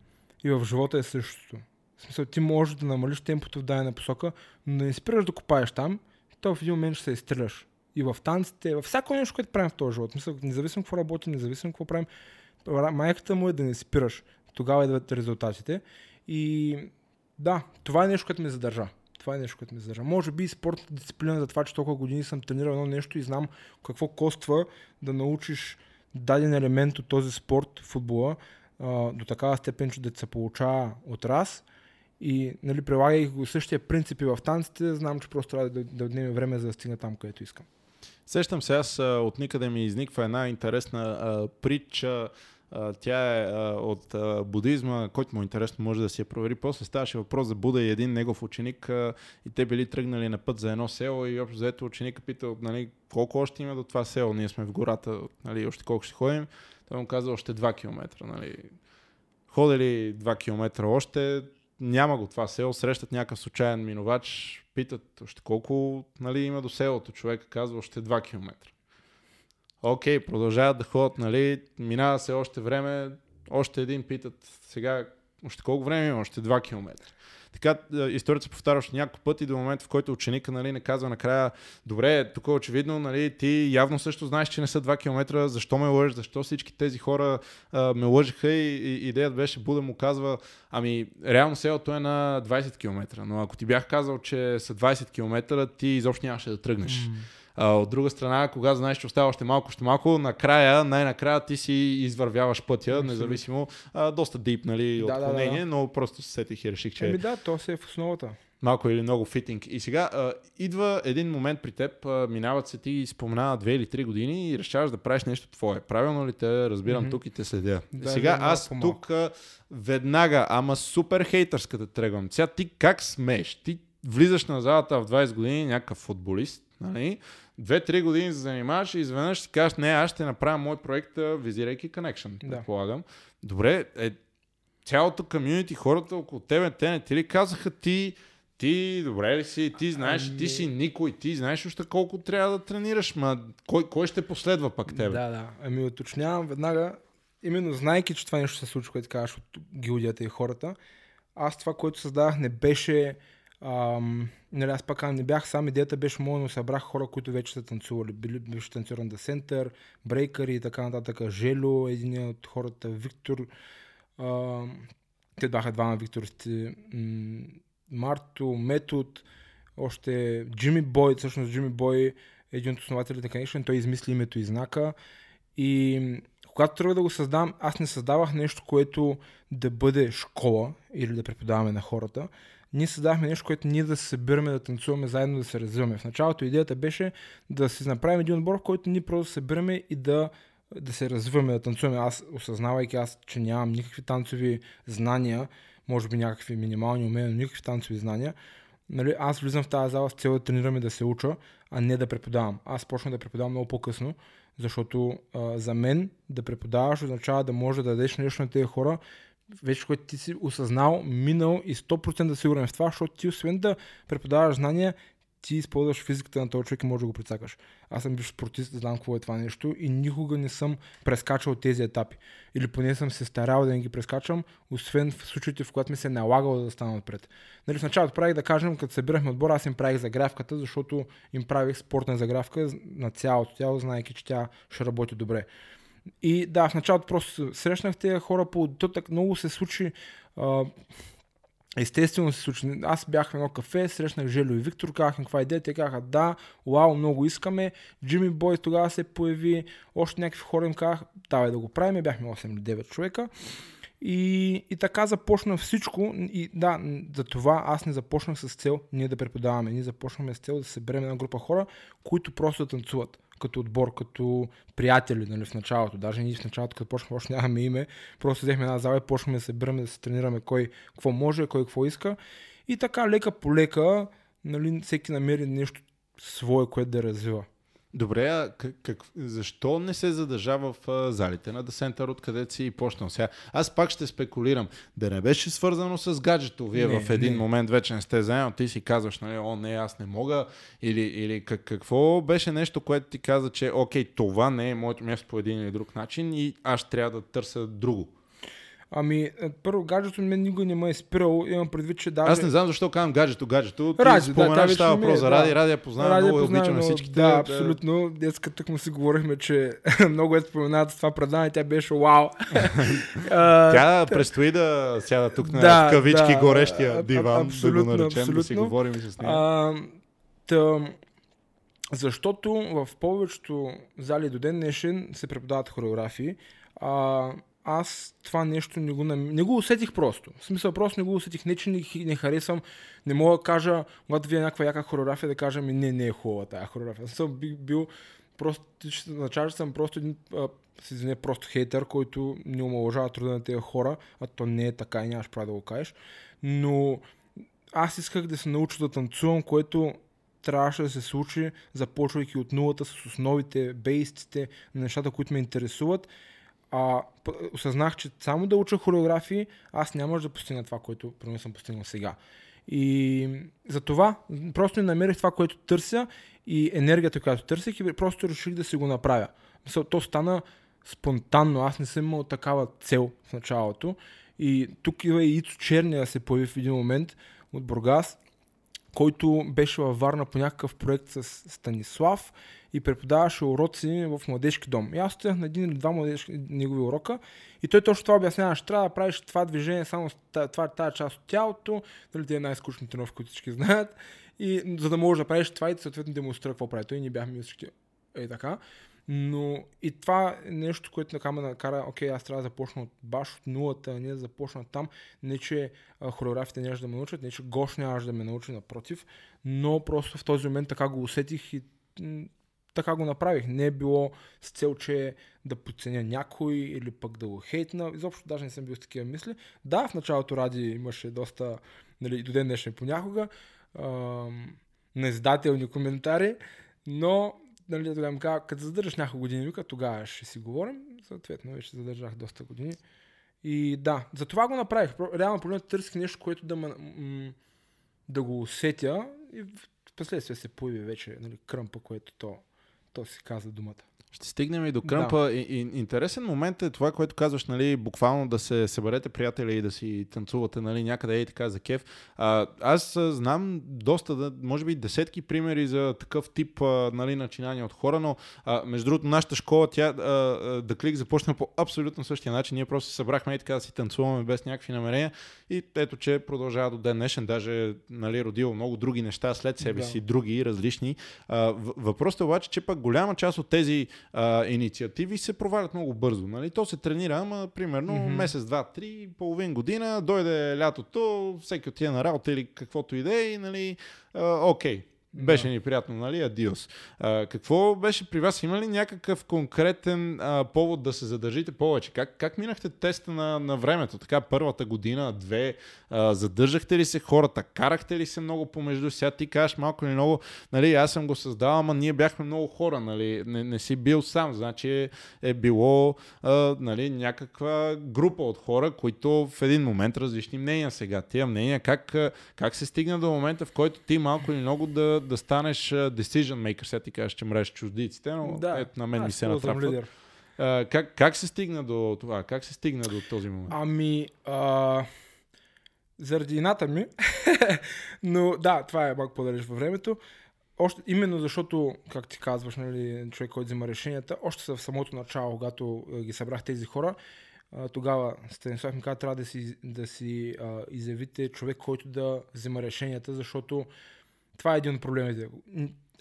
и в живота е същото. В смисъл, ти можеш да намалиш темпото в дадена посока, но не спираш да копаеш там, то в един момент ще се изстреляш. И в танците, във всяко нещо, което правим в този живот. Мисля, независимо какво работим, независимо какво правим, майката му е да не спираш. Тогава идват резултатите. И да, това е нещо, което ме задържа. Това е нещо, което ме задържа. Може би и спортната дисциплина за това, че толкова години съм тренирал едно нещо и знам какво коства да научиш даден елемент от този спорт, футбола, до такава степен, че да се получава от раз. И нали, прилагайки същия принципи в танците, знам, че просто трябва да, да отнеме време за да стигна там, където искам. Сещам се, аз от никъде ми изниква една интересна а, притча. А, тя е а, от а, будизма, който му е интересно може да си я провери. После ставаше въпрос за Буда и един негов ученик а, и те били тръгнали на път за едно село и общо заето ученика питал нали, колко още има до това село. Ние сме в гората, нали, още колко ще ходим. Той му каза още 2 км. Нали. Ходили 2 км още, няма го това село, срещат някакъв случайен минувач, питат още колко нали, има до селото. Човек казва още 2 км. Окей, продължават да ходят, нали, минава се още време, още един питат сега, още колко време има, още 2 км. Така историята се повтаря още няколко пъти до момента, в който ученика нали, не казва накрая, добре, тук очевидно, нали, ти явно също знаеш, че не са 2 км, защо ме лъжиш, защо всички тези хора а, ме лъжиха и, и идеята беше Буда му казва, ами реално селото е на 20 км, но ако ти бях казал, че са 20 км, ти изобщо нямаше да тръгнеш. Mm. А, от друга страна, когато знаеш, че остава още малко, още малко, накрая, най-накрая ти си извървяваш пътя, Абсолютно. независимо, а, доста дип, нали, да, отклонение, да, да. но просто се сетих и реших, че... Еми да, то се е в основата. Малко или много фитинг. И сега а, идва един момент при теб, а, минават се ти спомена две или три години и решаваш да правиш нещо твое. Правилно ли те разбирам mm-hmm. тук и те следя? Да, сега да, аз тук а, веднага, ама супер хейтърската тръгвам. Сега ти как смееш? Ти влизаш на залата в 20 години, някакъв футболист, нали? Две-три години се занимаваш и изведнъж си кажеш, не, аз ще направя мой проект, визирайки Connection, да. предполагам. Добре, е, цялото комьюнити, хората около тебе, те не ти ли казаха ти, ти добре ли си, ти знаеш, ами... ти си никой, ти знаеш още колко трябва да тренираш, ма кой, кой ще последва пък тебе? Да, да. Ами уточнявам веднага, именно знайки, че това нещо се случва, което казваш от гилдията и хората, аз това, което създавах, не беше Ам, нали, аз пак не бях сам, идеята беше моя, но събрах хора, които вече са танцували. Били, беше танцор на Център, брейкъри и така нататък. Жело, един от хората, Виктор. Ам, те бяха двама Викторите. Марто, Метод, още Джимми Бой, всъщност Джимми Бой е един от основателите на Connection, той измисли името и знака. И когато трябва да го създам, аз не създавах нещо, което да бъде школа или да преподаваме на хората ние създахме нещо, което ние да се събираме, да танцуваме заедно, да се развиваме. В началото идеята беше да си направим един отбор, в който ние просто събираме и да, да се развиваме, да танцуваме. Аз, осъзнавайки аз, че нямам никакви танцови знания, може би някакви минимални умения, но никакви танцови знания, нали, аз влизам в тази зала с цел да тренираме да се уча, а не да преподавам. Аз почнах да преподавам много по-късно, защото а, за мен да преподаваш означава да може да дадеш нещо на тези хора, вече което ти си осъзнал, минал и 100% сигурен в това, защото ти освен да преподаваш знания, ти използваш физиката на този човек и можеш да го прецакаш. Аз съм бивш спортист, знам какво е това нещо и никога не съм прескачал тези етапи. Или поне съм се старал да не ги прескачам, освен в случаите, в които ми се е налагало да стана отпред. Нали, в началото правих да кажем, като събирахме отбора, аз им правих загравката, защото им правих спортна загравка на цялото тяло, знайки, че тя ще работи добре. И да, в началото просто срещнах тези хора по тътък, много се случи. Естествено се случи. Аз бях в едно кафе, срещнах Желю и Виктор, казах им каква идея, те казаха да, вау, много искаме. Джимми Бой тогава се появи, още някакви хора им казах, давай да го правим, бяхме 8 или 9 човека. И, и така започна всичко. И да, за това аз не започнах с цел ние да преподаваме. Ние започнахме с цел да съберем една група хора, които просто танцуват като отбор, като приятели нали, в началото. Даже ние в началото, като почнахме, още нямаме име, просто взехме една зала и почнахме да се събираме, да се тренираме кой какво може, кой какво иска. И така, лека по лека, нали, всеки намери нещо свое, което да развива. Добре, а как, защо не се задържава в а, залите на Десентър, откъде си и почнал сега? Аз пак ще спекулирам. Да не беше свързано с гаджето. Вие не, в един не. момент вече не сте заедно, ти си казваш, нали, о, не, аз не мога. Или, или как, какво беше нещо, което ти каза, че окей, това не е моето място по един или друг начин и аз трябва да търся друго. Ами, е, първо, гаджето мен никога не ме е спирал. Имам предвид, че даже... Аз не знам защо казвам гаджето, гаджето. Ти ради, споменаш, да, става въпрос за Ради, Ради я познавам много, обичаме всичките. Да, абсолютно. Днес като му си говорихме, че (laughs) много е спомената това предаване, тя беше вау. (laughs) тя предстои да сяда тук на да, кавички да, горещия диван, абсолютно, да го наречем, абсолютно. да си говорим и с нея. защото в повечето зали до ден днешен се преподават хореографии. А, аз това нещо не го, не го усетих просто. В смисъл, просто не го усетих. Не, че не, не харесвам. Не мога да кажа, когато вие някаква яка хореография, да кажа ми, не, не е хубава тази хореография. Аз съм бил, просто, начало съм просто един, а, извиня, просто хейтър, който не омалъжава труда на тези хора, а то не е така и нямаш право да го кажеш. Но аз исках да се науча да танцувам, което трябваше да се случи, започвайки от нулата с основите, бейстите, нещата, които ме интересуват а, осъзнах, че само да уча хореографии, аз няма да постигна това, което примерно съм постигнал сега. И за това просто не намерих това, което търся и енергията, която търсих и просто реших да си го направя. Мисъл, то стана спонтанно, аз не съм имал такава цел в началото. И тук и Ицо Черния се появи в един момент от Бургас, който беше във Варна по някакъв проект с Станислав и преподаваше уроци в младежки дом. И аз стоях на един или два младежки негови урока и той точно това обяснява, ще трябва да правиш това движение само това, тази част от тялото, нали, тези най-скучни тренировки, които всички знаят, и за да можеш да правиш това и съответно демонстрира какво прави. Той ни бяхме всички е така. Но и това е нещо, което така ме накара, окей, аз трябва да започна от баш от нулата, не да започна там. Не, че хореографите нямаше да ме научат, не, че Гош нямаше да ме научи, напротив, но просто в този момент така го усетих и така го направих. Не е било с цел, че да подценя някой или пък да го хейтна. Изобщо даже не съм бил с такива мисли. Да, в началото Ради имаше доста, нали, до ден днешен понякога, ам, неиздателни коментари, но нали, тогава ми казва, като задържаш няколко години, вика, тогава ще си говорим. Съответно, вече задържах доста години. И да, за това го направих. Реално проблемът търсих нещо, което да, м- м- да го усетя и в последствие се появи вече нали, кръмпа, което то, то си каза думата. Ще стигнем и до кръмпа. Да. И, и, интересен момент е това, което казваш, нали, буквално да се съберете приятели и да си танцувате нали, някъде и така за кеф. А, аз знам доста, може би десетки примери за такъв тип нали, начинания от хора, но а, между другото нашата школа, тя да клик започна по абсолютно същия начин. Ние просто се събрахме и така да си танцуваме без някакви намерения и ето, че продължава до ден днешен. Даже нали, родило много други неща след себе да. си, други, различни. А, въпросът е обаче, че пък голяма част от тези а, инициативи се провалят много бързо. Нали? То се тренира, ама примерно mm-hmm. месец, два, три, половин година, дойде лятото, всеки отиде на работа или каквото и да е нали, окей, беше ни приятно, нали? Адиос. А, какво беше при вас? Има ли някакъв конкретен а, повод да се задържите повече? Как, как минахте теста на, на времето? Така, първата година, две, а, задържахте ли се хората? Карахте ли се много помежду? Сега ти кажеш малко или много, нали, аз съм го създал, ама ние бяхме много хора, нали? Не, не си бил сам, значи е било а, нали, някаква група от хора, които в един момент различни мнения сега. Тия мнения, как, как се стигна до момента, в който ти малко или много да да, станеш decision maker. Сега ти кажеш, че мреш чуждиците, но да, ето на мен ми се натрапва. как, как се стигна до това? Как се стигна до този момент? Ами, а, заради ината ми, (laughs) но да, това е малко по-далеч във времето. Още, именно защото, как ти казваш, нали, човек, който взима решенията, още в самото начало, когато ги събрах тези хора, тогава Станислав ми каза, трябва да си, да си а, изявите човек, който да взима решенията, защото това е един от проблемите.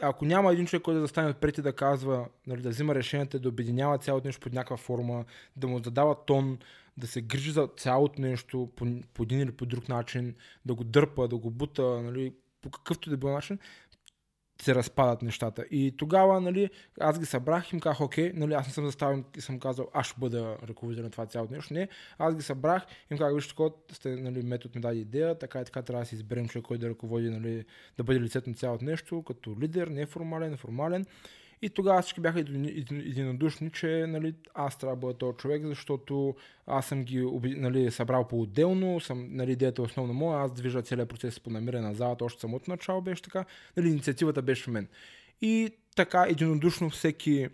Ако няма един човек, който да застане отпред и да казва, нали, да взима решенията, да обединява цялото нещо под някаква форма, да му задава тон, да се грижи за цялото нещо по, по един или по друг начин, да го дърпа, да го бута, нали, по какъвто да било начин, се разпадат нещата. И тогава, нали, аз ги събрах и им казах, окей, нали, аз не съм заставен и съм казал, аз ще бъда ръководител на това цялото нещо. Не, аз ги събрах и им казах, вижте, сте, нали, метод ми даде идея, така и така трябва да си изберем човек, който да ръководи, нали, да бъде лицето на цялото нещо, като лидер, неформален, формален. И тогава всички бяха единодушни, че нали, аз трябва да бъда този човек, защото аз съм ги нали, събрал по-отделно, съм, нали, идеята е основно моя, аз движа целият процес по намиране на залата, още самото начало беше така, нали, инициативата беше в мен. И така единодушно всеки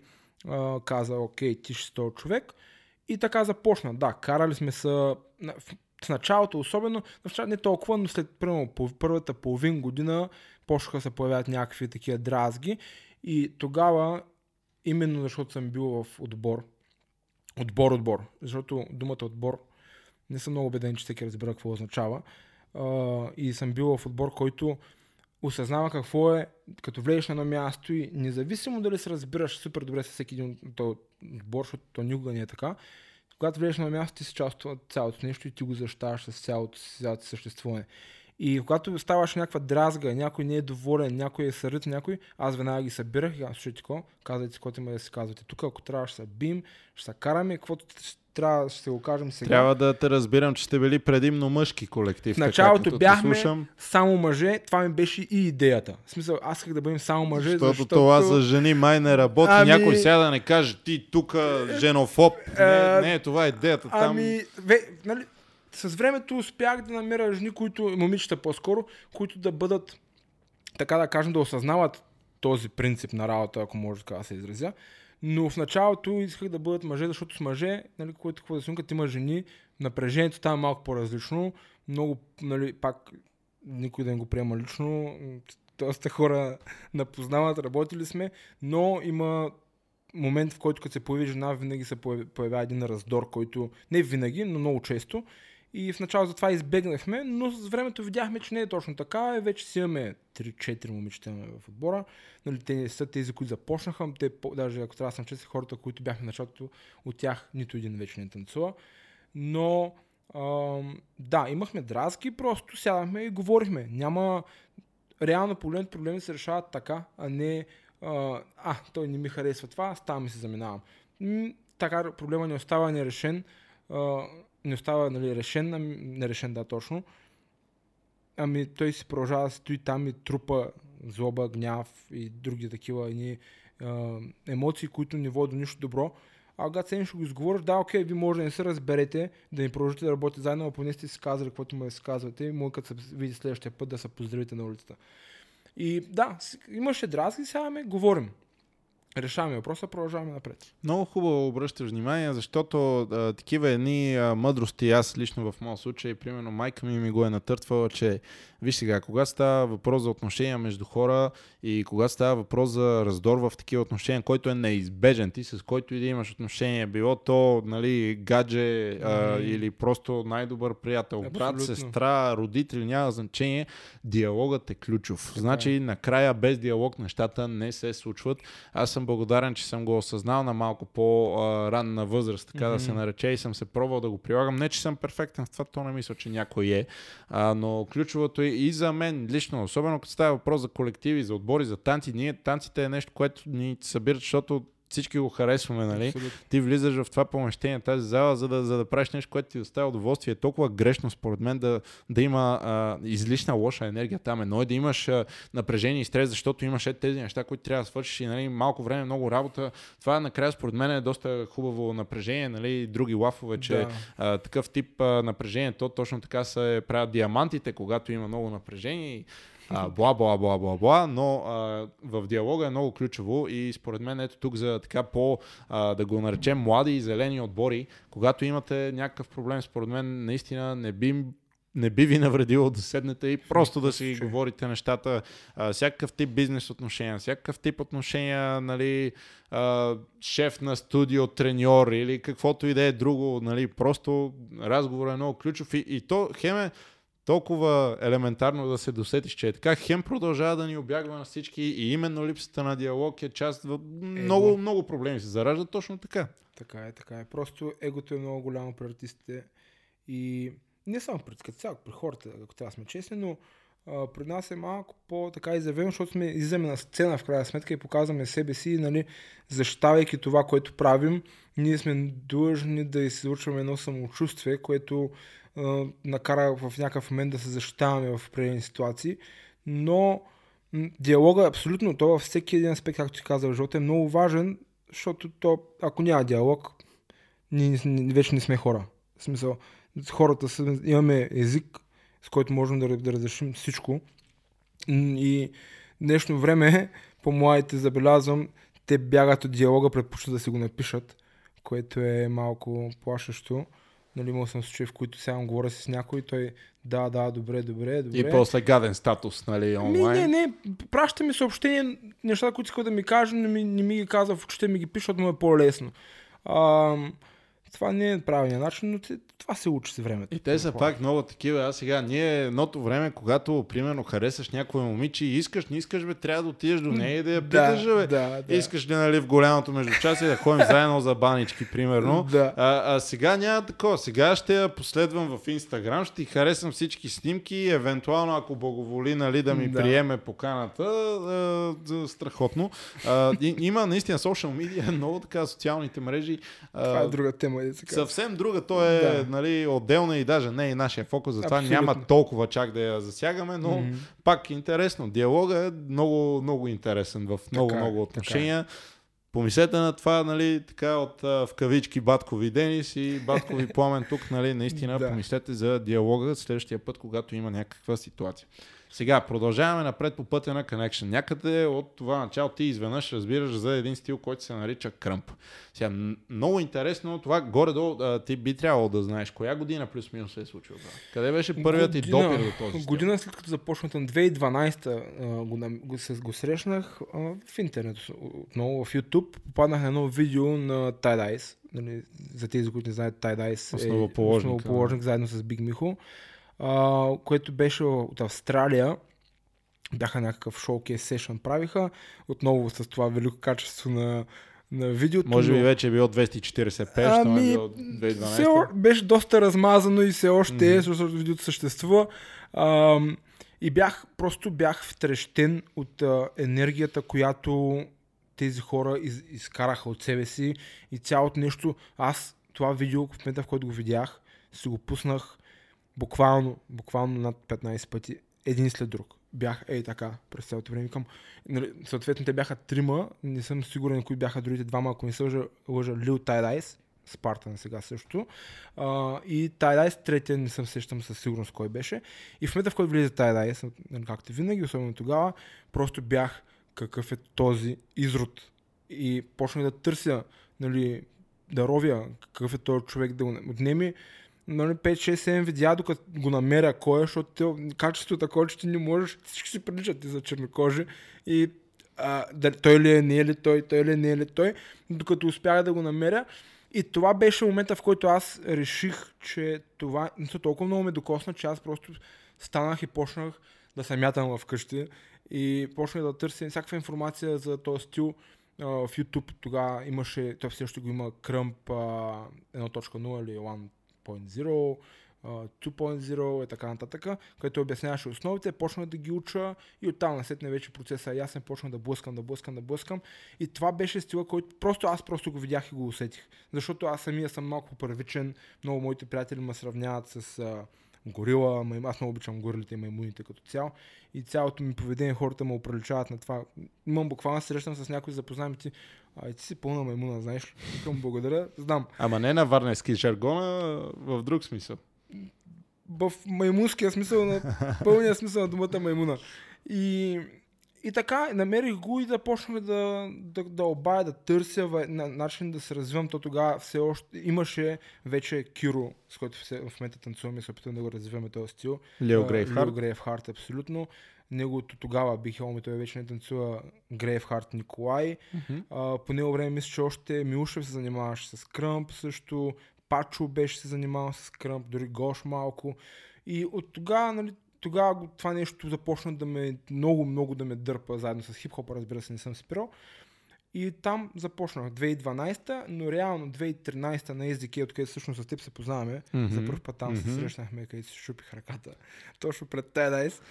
а, каза, окей, ти ще си този човек. И така започна. Да, карали сме се в началото особено, не толкова, но след първо, първата половин година почнаха се появяват някакви такива дразги и тогава, именно защото съм бил в отбор, отбор, отбор, защото думата отбор не съм много убеден, че всеки разбира какво означава. И съм бил в отбор, който осъзнава какво е, като влезеш на едно място и независимо дали се разбираш супер добре с всеки един от отбор, защото то никога не е така, когато влезеш на място, ти си част от цялото нещо и ти го защитаваш с цялото, цялото съществуване. И когато ставаш някаква дразга, някой не е доволен, някой е сърдит, някой, аз веднага ги събирах и аз слушайте какво, казвайте каквото има да си казвате. Тук, ако трябва, ще се бим, ще се караме, каквото трябва, ще се го кажем сега. Трябва да те разбирам, че сте били предимно мъжки колектив. В началото така, бяхме слушам. само мъже, това ми беше и идеята. В смисъл, аз исках да бъдем само мъже, защото, защото това за жени май не работи. Ами... Някой сега да не каже, ти тук женофоб. не, не, това е идеята. Там... Ами, ве, нали, с времето успях да намеря жени, които, момичета по-скоро, които да бъдат, така да кажем, да осъзнават този принцип на работа, ако може така да се изразя. Но в началото исках да бъдат мъже, защото с мъже, нали, което какво да се като има жени, напрежението там е малко по-различно. Много, нали, пак никой да не го приема лично. Доста хора (laughs) напознават, работили сме, но има момент, в който като се появи жена, винаги се появява един раздор, който не винаги, но много често. И в началото това избегнахме, но с времето видяхме, че не е точно така. Вече си имаме 3-4 момичета в отбора. Нали, те не са тези, които започнаха. Те, даже ако трябва да съм честен, хората, които бяхме в началото, от тях нито един вече не танцува. Но ам, да, имахме дразки, просто сядахме и говорихме. Няма реално погледнато проблеми се решават така, а не а, а, той не ми харесва това, ставам и се заминавам. Така проблема не остава нерешен. А, не остава нали, решен, ами, не решен, да, точно. Ами той си продължава да стои там и трупа злоба, гняв и други такива едни, емоции, които не водят до нищо добро. А когато седнеш ще го изговориш, да, окей, ви може да не се разберете, да ни продължите да работите заедно, а поне сте си казали каквото му да се казвате като се види следващия път да се поздравите на улицата. И да, имаше дразги, сега ме говорим решаваме въпроса, продължаваме напред. Много хубаво обръщаш внимание, защото а, такива едни а, мъдрости, аз лично в моят случай, примерно майка ми ми го е натъртвала, че виж сега, когато става въпрос за отношения между хора и когато става въпрос за раздор в такива отношения, който е неизбежен, ти с който и да имаш отношение, било то нали, гадже а, или просто най-добър приятел, Абсолютно. брат, сестра, родители, няма значение, диалогът е ключов. Така значи, е. накрая без диалог нещата не се случват. Аз съм благодарен, че съм го осъзнал на малко по-ранна възраст, така mm-hmm. да се нарече и съм се пробвал да го прилагам. Не, че съм перфектен в това, то не мисля, че някой е, а, но ключовото е и за мен лично, особено като става въпрос за колективи, за отбори, за танци. Ние танците е нещо, което ни събират, защото всички го харесваме, нали? Абсолютно. Ти влизаш в това помещение, тази зала, за да, за да правиш нещо, което ти доставя удоволствие. Е толкова грешно, според мен, да, да има а, излишна лоша енергия там. Едно е да имаш а, напрежение и стрес, защото имаш е тези неща, които трябва да свършиш и нали, малко време, много работа. Това накрая, според мен, е доста хубаво напрежение, нали? Други лафове, че да. а, такъв тип а, напрежение, то точно така се правят диамантите, когато има много напрежение. И, а, бла, бла, бла, бла, бла, но а, в диалога е много ключово и според мен ето тук за така по, а, да го наречем млади и зелени отбори, когато имате някакъв проблем, според мен наистина не би не би ви навредило да седнете и просто да си говорите нещата, а, всякакъв тип бизнес отношения, всякакъв тип отношения, нали, а, шеф на студио, треньор или каквото и да е друго, нали, просто разговор е много ключов и, и то хеме толкова елементарно да се досетиш, че е така. Хем продължава да ни обягва на всички и именно липсата на диалог е част в много, Его. много проблеми се зараждат точно така. Така е, така е. Просто егото е много голямо при артистите и не само пред цяло, при хората, ако трябва сме честни, но а, при нас е малко по-така изявено, защото сме излизаме на сцена в крайна сметка и показваме себе си, нали, защитавайки това, което правим, ние сме длъжни да излучваме едно самочувствие, което накара в някакъв момент да се защитаваме в определени ситуации, но диалога е абсолютно, то във всеки един аспект, както ти каза, в живота е много важен, защото то, ако няма диалог, ние вече не сме хора. В смисъл, хората са, имаме език, с който можем да, да разрешим всичко. И днешно време, (laughs) по младите забелязвам, те бягат от диалога, предпочитат да си го напишат, което е малко плашещо. Нали, имал съм случаи, в които сега говоря с някой, той да, да, добре, добре, добре. И после гаден статус, нали, онлайн? Не, не, не, праща ми съобщения, неща, които иска да ми каже, не ми, не ми ги казва в очите, ми ги пише, защото му е по-лесно. А, това не е правилният начин, но това се учи с времето. И те са пак много такива. Аз сега, ние едното време, когато, примерно, харесаш някой момиче и искаш, не искаш, бе, трябва да отидеш до нея и да я питаш, да, бе. Да, да. Искаш ли, нали, в голямото междучасие да ходим заедно за банички, примерно. Да. А, а, сега няма такова. Сега ще я последвам в Инстаграм, ще ти харесам всички снимки, евентуално, ако благоволи, нали, да ми да. приеме поканата. А, страхотно. А, и, има наистина социал медиа, много така социалните мрежи. А, Това е друга тема. Съвсем друга. То е да нали, отделна и даже не и нашия фокус, затова Абсолютно. няма толкова чак да я засягаме, но mm-hmm. пак интересно. Диалога е много, много интересен в много, така, е, много отношения. Така е. Помислете на това, нали, така от в кавички Баткови Денис и Баткови (laughs) Пламен тук, нали, наистина Да. помислете за диалога следващия път, когато има някаква ситуация. Сега, продължаваме напред по пътя на Connection. Някъде от това начало ти изведнъж разбираш за един стил, който се нарича кръмп. Сега, много интересно, това горе-долу ти би трябвало да знаеш. Коя година плюс-минус се е случило това? Къде беше първият ти Година- допир до този стил? Година след като започнах на 2012 а, го, го, го срещнах а, в интернет, отново в YouTube. Попаднах на едно видео на Tide Ice. Нали, за тези, които не знаят, Tide Ice Основоположник, е основоположник заедно с Биг Михо, а, което беше от Австралия. Бяха някакъв шоукейс сешън правиха. Отново с това велико качество на, на видеото. Може би вече е било 240p, що е било 2012. все, о- беше доста размазано и все още е, Мгм. защото видеото съществува. Ам, и бях, просто бях втрещен от а, енергията, която тези хора из, изкараха от себе си и цялото нещо. Аз това видео, в момента в който го видях, си го пуснах буквално, буквално над 15 пъти, един след друг. Бях ей така през цялото време. Към, нали, съответно те бяха трима, не съм сигурен кои бяха другите двама, ако не се лъжа, лъжа Лил Тайдайс, Спартан сега също. А, и Тайдайс, третия не съм сещам със сигурност кой беше. И в момента, в който влиза Тайдайс, нали, както винаги, особено тогава, просто бях какъв е този изрод. И почнах да търся, нали, да ровя какъв е този човек, да го отнеми нали, 5-6-7 видеа, докато го намеря кой е, защото качеството е такова, че ти не можеш, всички си приличат ти за чернокожи и а, дали, той ли е, не е ли той, той ли е, не е ли той, докато успях да го намеря. И това беше момента, в който аз реших, че това са толкова много ме докосна, че аз просто станах и почнах да се мятам вкъщи и почнах да търся всякаква информация за този стил. В YouTube тогава имаше, той все още го има Кръмп а, 1.0 или 1.0, а, 2.0 и така нататък, който обясняваше основите, почнах да ги уча и оттам насетне вече процесът е ясен, почнах да блъскам, да блъскам, да блъскам. И това беше стила, който просто аз просто го видях и го усетих. Защото аз самия съм малко първичен, много моите приятели ме сравняват с а, горила, аз много обичам горилите и маймуните като цяло. И цялото ми поведение хората ме оприличават на това. Имам буквално срещам с някой, запознавам и ти, а си пълна маймуна, знаеш ли? Викам, благодаря, знам. Ама не на варненски жаргона, в друг смисъл. в маймунския смисъл на пълния смисъл на думата маймуна. И, и така, намерих го и да почнахме да, да, да обая, да търся в, на, начин да се развивам. То тогава все още имаше вече Киро, с който в момента танцуваме и се опитваме да го развиваме този стил. Лео А, Грейвхард. Лео Грейвхарт, абсолютно. Неговото тогава бих ми той вече не танцува Грейвхарт Николай. Мгм. А, по него време мисля, че още Милушев се занимаваше с кръмп също, Пачо беше се занимавал с кръмп, дори Гош малко. И от тогава, нали, тогава това нещо започна да ме много, много да ме дърпа, заедно с хип-хопа, разбира се, не съм спирал. И там започнах 2012, но реално 2013 на SDK, откъдето всъщност с теб се познаваме, Мгм. за първ път там се Мгм. срещнахме, където си шупих ръката, (laughs) точно пред Тедайс.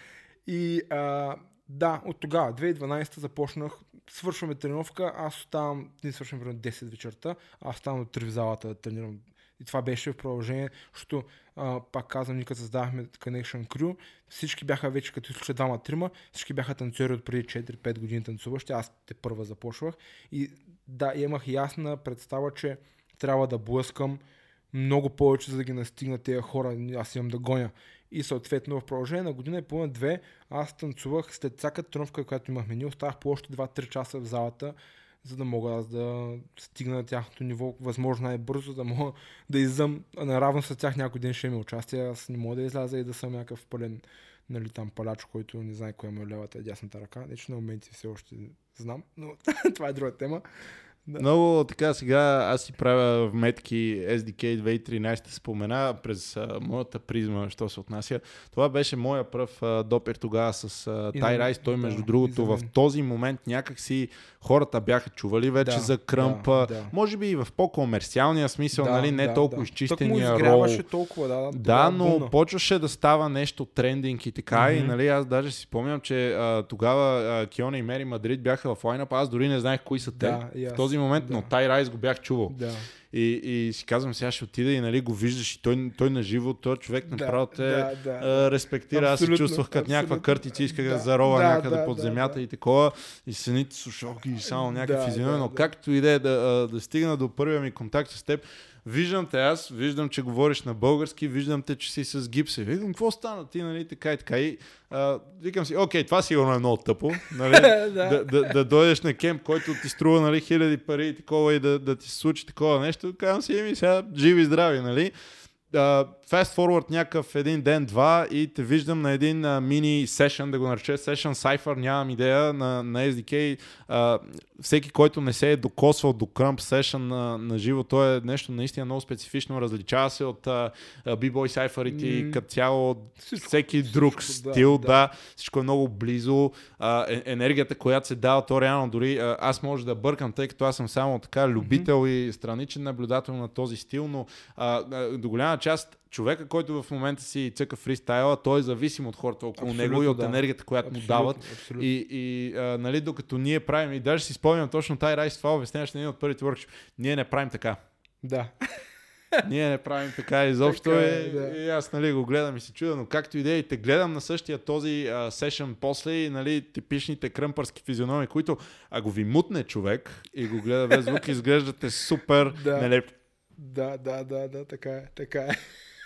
И а, да, от тогава, 2012 започнах, свършваме тренировка, аз оставам, ние свършваме примерно 10 вечерта, аз оставам до 3 в залата да тренирам. И това беше в продължение, защото, а, пак казвам, ние като създавахме Connection Crew, всички бяха вече, като изключа двама-трима, всички бяха танцори от преди 4-5 години танцуващи, аз те първа започвах. И да, имах ясна представа, че трябва да блъскам много повече, за да ги настигна тези хора, аз имам да гоня. И съответно в продължение на година и половина-две аз танцувах след всяка тренировка, която имахме. Ние оставах по още 2-3 часа в залата, за да мога аз да стигна на тяхното ниво възможно най-бързо, да мога да иззъм наравно с тях някой ден ще има участие. Аз не мога да изляза и да съм някакъв пълен нали, там паляч, който не знае кое му е левата и дясната ръка. Че на моменти все още знам, но (laughs) това е друга тема. Да. Много така сега аз си правя вметки SDK 2013 спомена през а, моята призма, що се отнася. Това беше моя пръв а, допир тогава с а, И Тай Райс. Той да, между и другото в този момент някакси хората бяха чували вече Да, за кръмп. да, да. Може би и в по-комерциалния смисъл, Да, нали, не да, толкова да. изчистения рол. толкова, да. Да, но бумна. почваше да става нещо трендинг и така. И Мгм. нали, аз даже си спомням, че а, тогава а, Киона и Мери Мадрид бяха в лайнап. Аз дори не знаех кои са те Да, и в аз, този момент, да. но Тай Райс го бях чувал. Да. И, и си казвам, сега ще отида и нали, го виждаш и той, той на живо, той човек направо те да, да, а, респектира. Аз се Абсолютно, чувствах като някаква абсолютно. къртица, исках да, Да, зарова да, някъде да, под да, земята да. и такова. И сените слушалки и само някакви Да, физиономии, да, но да. както и да е да, да стигна до първия ми контакт с теб, Виждам те аз, виждам, че говориш на български, виждам те, че си с гипса. И Викам, какво стана ти, нали, така и така. И а, викам си, окей, това сигурно е много тъпо, нали, (laughs) да, да, да, дойдеш на кемп, който ти струва, нали, хиляди пари и такова и да, да ти се случи такова нещо. Казвам си, еми сега, живи и здрави, нали. Uh, fast forward някакъв един ден, два и те виждам на един uh, мини сешън, да го нарече сешън Cypher, нямам идея, на, на SDK. Uh, всеки, който не се е докосвал до Crump сешън на, на живо, то е нещо наистина много специфично, различава се от B-Boy сайфърите и като цяло от всеки друг всичко, стил, да, да. да, всичко е много близо. А, е, енергията, която се дава, то реално дори а, аз може да бъркам, тъй като аз съм само така любител и страничен наблюдател на този стил, но а, а, до голяма част човека, който в момента си цъка фристайла, той е зависим от хората около Абсолютно, него и от да. енергията, която му Абсолютно, дават. абсолютно. И, и а, нали, докато ние правим, и даже си спомням точно тази райс, това обясняваш на един от първите workshop, ние не правим така. Да. (laughs) Ние не правим така изобщо Така е, е, да. и аз нали, го гледам и се чудя, но както и да е, и те гледам на същия този а, сешън после и нали, типичните кръмпърски физиономии, които ако ви мутне човек и го гледа без звук, (laughs) изглеждате супер Да. нелеп. Да, да, да, да, така е, така е.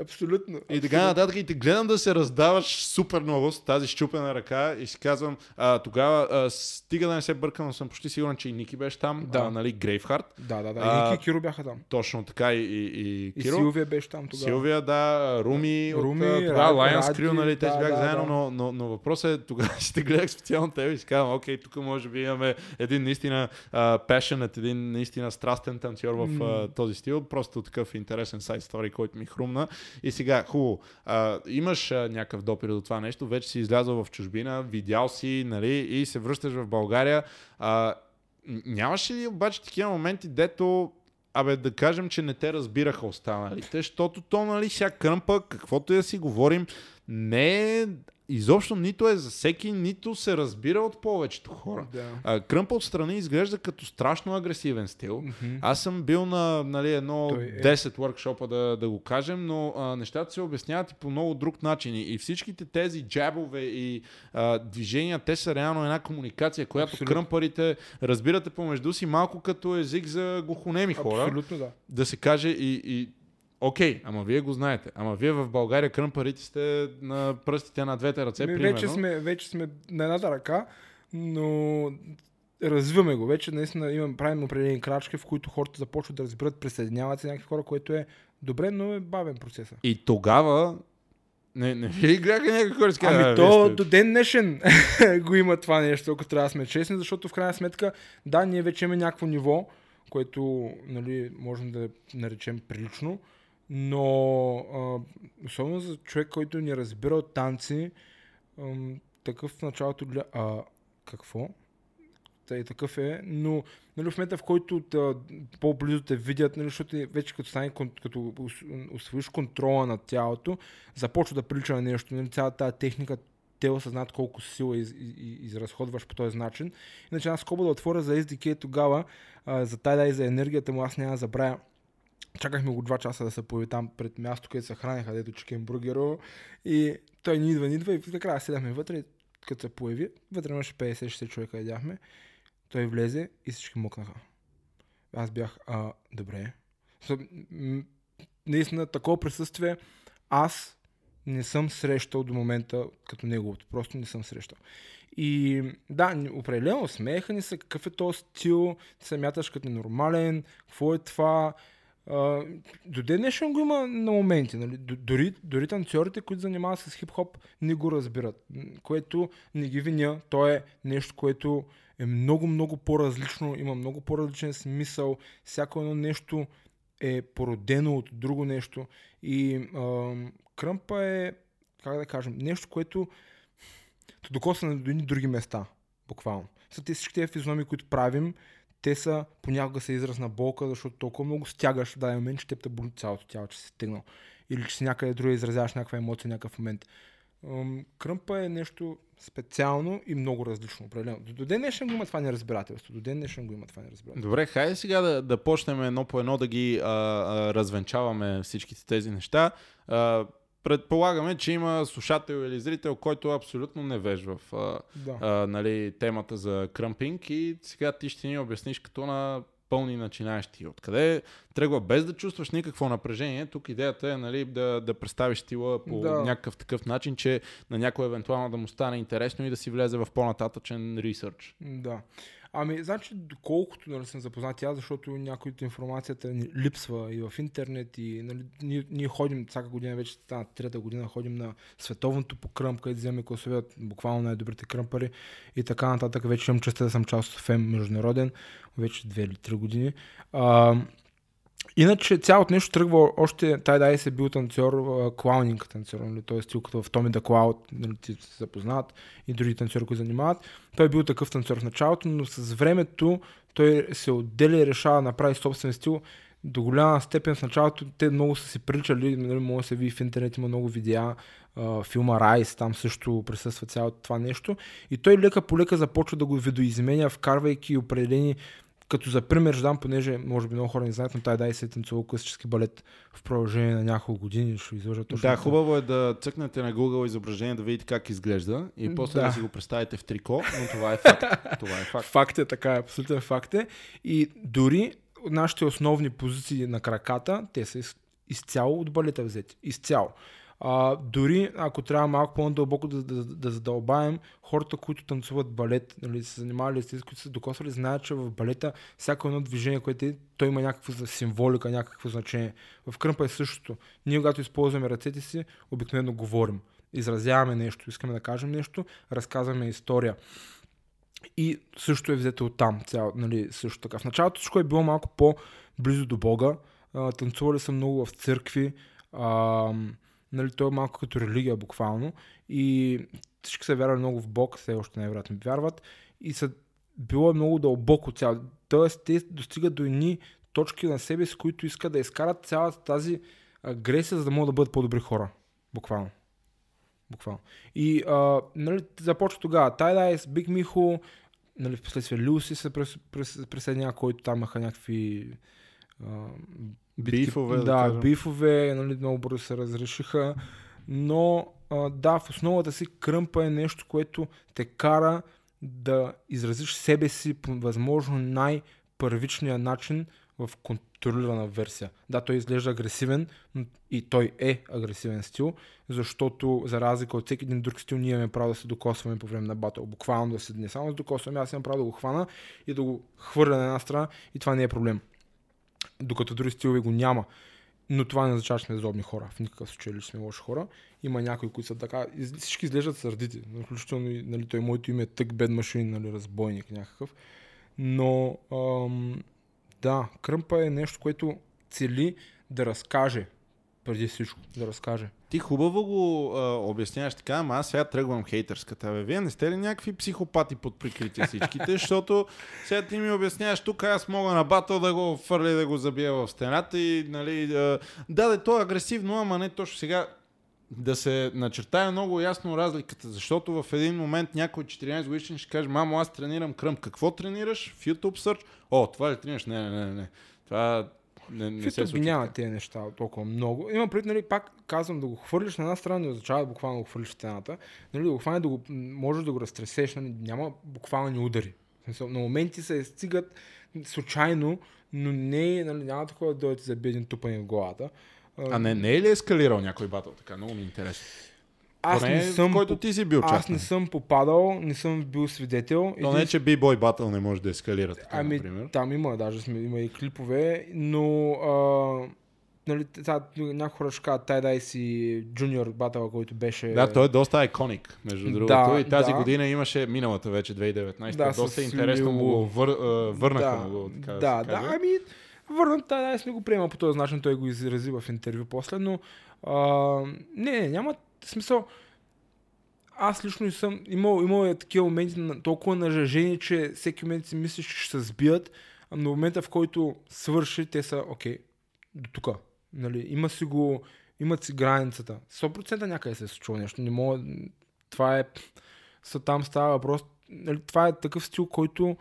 Абсолютно. И така нататък и те гледам да се раздаваш супер много с тази щупена ръка и си казвам, а, тогава а, стига да не се бъркам, но съм почти сигурен, че и Ники беше там, Да. а, нали, Грейвхарт, Да, да, да. А, И Ники и Киро бяха там. точно така и, и, и И Киро. Силвия беше там тогава. Силвия, да, Руми, Руми, от, тогава Lions Crew, нали, те да, бяха да, заедно, да. но, но, но въпросът е, тогава (laughs) си те гледах специално тебе и си казвам, окей, тук може би имаме един наистина uh, passionate, един наистина страстен танцор в uh, този стил, просто такъв интересен сайт стори, който ми хрумна. И сега, хубаво, uh, имаш uh, някакъв допир до това нещо, вече си излязъл в чужбина, видял си, нали, и се връщаш в България. Uh, нямаше ли обаче такива моменти, дето Абе, да кажем, че не те разбираха останалите, защото то, нали, сега кръмпа, каквото и да си говорим, не е изобщо нито е за всеки, нито се разбира от повечето хора. Да. А, кръмпа отстрани изглежда като страшно агресивен стил. Мгм. Аз съм бил на нали, едно Той е. 10 workshopа, да, да го кажем, но а, нещата се обясняват и по много друг начин. И, и всичките тези джабове и а, движения, те са реално една комуникация, която Абсолютно. кръмпарите разбирате помежду си малко като език за глухонеми хора. Абсолютно да. Да се каже и, и Окей, ама вие го знаете. Ама вие в България кръмпарите сте на пръстите на двете ръце, Ми, примерно. вече, сме, вече сме на едната ръка, но развиваме го. Вече наистина имам, правим определени крачки, в които хората започват да разбират, присъединяват се някакви хора, което е добре, но е бавен процеса. И тогава не, не ви ли гледаха някакви хора казаха, Ами «А, то сте- до ден днешен (laughs) го има това нещо, ако трябва да сме честни, защото в крайна сметка, да, ние вече имаме някакво ниво, което нали, можем да наречем прилично, но а, особено за човек, който ни разбира от танци, ам, такъв в началото гледа, а какво? Тъй, такъв е, но нали, в момента в който та, по-близо те видят, нали, защото и вече като, стане, като освоиш контрола на тялото, започва да прилича на нещо. Нали, цялата тази техника, те осъзнат колко сила из, из, изразходваш по този начин. Иначе аз скоба да отворя за SDK тогава, а, за тая и за енергията му, аз няма да забравя. Чакахме го два часа да се появи там пред място, където се хранеха, дето чикен бургеро. И той ни идва, ни идва и накрая седяхме вътре, като се появи. Вътре имаше 50-60 човека, ядяхме. Той влезе и всички мъкнаха. Аз бях, а, добре. Наистина, такова присъствие аз не съм срещал до момента като неговото. Просто не съм срещал. И да, определено смееха ни се, какъв е този стил, ти се мяташ като ненормален, какво е това. А, до ден днешен го има на моменти. Нали? Дори, дори танцорите, които занимават с хип-хоп, не го разбират. Което не ги виня. То е нещо, което е много, много по-различно, има много по-различен смисъл. Всяко едно нещо е породено от друго нещо. И ам, кръмпа е, как да кажем, нещо, което докосва до едни други места, буквално. Са те всички тези физиономии, които правим, те са понякога са израз на болка, защото толкова много стягаш в даден момент, че теб те боли цялото тяло, че си стигнал. Или че си някъде друга изразяваш някаква емоция в някакъв момент. Кръмпа е нещо специално и много различно. Определено. До ден днешен го има това неразбирателство. До ден днешен го има това неразбирателство. Добре, хайде сега да, да почнем едно по едно да ги а, а, развенчаваме всичките тези неща. А, предполагаме, че има слушател или зрител, който абсолютно не веж в а, Да. а, нали, темата за кръмпинг и сега ти ще ни обясниш като на пълни начинаещи. Откъде тръгва без да чувстваш никакво напрежение. Тук идеята е нали, да, да представиш стила по Да. някакъв такъв начин, че на някой евентуално да му стане интересно и да си влезе в по-нататъчен ресърч. Да. Ами, значи, доколкото нали, съм запознат аз, защото някои от информацията ни липсва и в интернет, и нали, ние, ние ходим всяка година, вече стана трета година, ходим на световното по кръмп, където вземе класове буквално най-добрите кръмпари и така нататък. Вече имам честа да съм част от ФЕМ международен, вече две или три години. А, Иначе цялото нещо тръгва още, тай дай се бил танцор, клаунинг танцор, нали? т.е. стил като в Томи да Клауд, нали, ти се запознат и други танцори, които занимават. Той е бил такъв танцор в началото, но с времето той се отделя и решава да направи собствен стил. До голяма степен в началото те много са си приличали, нали, може да се види в интернет, има много видеа, филма Райс, там също присъства цялото това нещо. И той лека по лека започва да го видоизменя, вкарвайки определени като за пример ще дам, понеже може би много хора не знаят, но тази дай се е танцувал класически балет в продължение на няколко години, ще изложа точно. да, хубаво е да цъкнете на Google изображение, да видите как изглежда и после да, Да. си го представите в трико, но това е факт. (laughs) това е факт. Факт е така, е, абсолютен факт е. И дори нашите основни позиции на краката, те са из, изцяло от балета взети. Изцяло. А, дори ако трябва малко по-дълбоко да, да, да задълбаем, хората, които танцуват балет, нали, се занимавали с които са докосвали, знаят, че в балета всяко едно движение, което е, той има някаква символика, някакво значение. В кръмпа е същото. Ние, когато използваме ръцете си, обикновено говорим. Изразяваме нещо, искаме да кажем нещо, разказваме история. И също е взето от там. Цял, нали, също така. В началото всичко е било малко по-близо до Бога. А, танцували са много в църкви. А, нали, то е малко като религия буквално. И всички са вярвали много в Бог, все още най-вероятно вярват. И са било много дълбоко цяло. Тоест, те достигат до едни точки на себе, с които искат да изкарат цялата тази агресия, за да могат да бъдат по-добри хора. Буквално. Буквално. И а, нали, започва тогава Тайдайс, Биг Михо, нали, в последствие Люси се присъединява, който там имаха някакви а, битки. Бифове, да да, кажем. бифове, нали, много бързо се разрешиха. Но а, да, в основата си кръмпа е нещо, което те кара да изразиш себе си по възможно най-първичния начин в контролирана версия. Да, той изглежда агресивен и той е агресивен стил, защото за разлика от всеки един друг стил ние имаме право да се докосваме по време на батъл. Буквално да се не само да се докосваме, аз имам право да го хвана и да го хвърля на една страна и това не е проблем. Докато други стилове го няма. Но това не означава, че сме злобни хора. В никакъв случай ли сме лоши хора. Има някои, които са така. Всички изглеждат сърдити. Включително и нали, той моето име е Тък Бед Машин, нали, разбойник някакъв. Но ам, да, кръмпа е нещо, което цели да разкаже преди всичко. Да разкаже. Ти хубаво го а, обясняваш така, ама аз сега тръгвам хейтърската. Бе. Вие не сте ли някакви психопати под прикритие всичките, (laughs) защото сега ти ми обясняваш тук, аз мога на батъл да го фърля да го забия в стената и нали, а, да, да, то е агресивно, ама не точно сега да се начертая много ясно разликата, защото в един момент някой 14 годишен ще каже, мамо, аз тренирам кръмп. Какво тренираш? В YouTube search? О, това ли тренираш? Не, не, не, не. Това не, не се YouTube случва. няма тези неща толкова много. Има пред, нали, пак казвам да го хвърлиш на една страна, не означава буквално да го хвърлиш в стената. Нали, да го хване, да го, можеш да го разтресеш, нали, няма буквални удари. На моменти се стигат случайно, но не, нали, няма такова да дойде за един тупане в главата. А не, не е ли ескалирал някой батъл? Така, много ми е интересно. Аз Поне не съм, в който ти си бил аз част. не съм попадал, не съм бил свидетел. То не е, че бибой батъл не може да ескалира така, Ами, например. там има, даже сме, има и клипове, но а, нали, та, някои хора ще кажат Тай Дай си джуниор батъл, който беше... Да, той е доста айконик, между другото. Да, и тази да. година имаше миналата вече, 2019. Да, доста интересно му го вър, върнаха да, му го, така да, да, да, ами върнат Тай Дай не го приема по този начин, той го изрази в интервю после, но а, не, не, няма смисъл. Аз лично не съм имал, имал е такива моменти на толкова нажежени, че всеки момент си мислиш, че ще се сбият, но в момента в който свърши, те са окей, до тук. Нали, има си го имат си границата. 100% някъде се е случило нещо. Не мога... Това е... Са, там става въпрос... Нали, това е такъв стил, който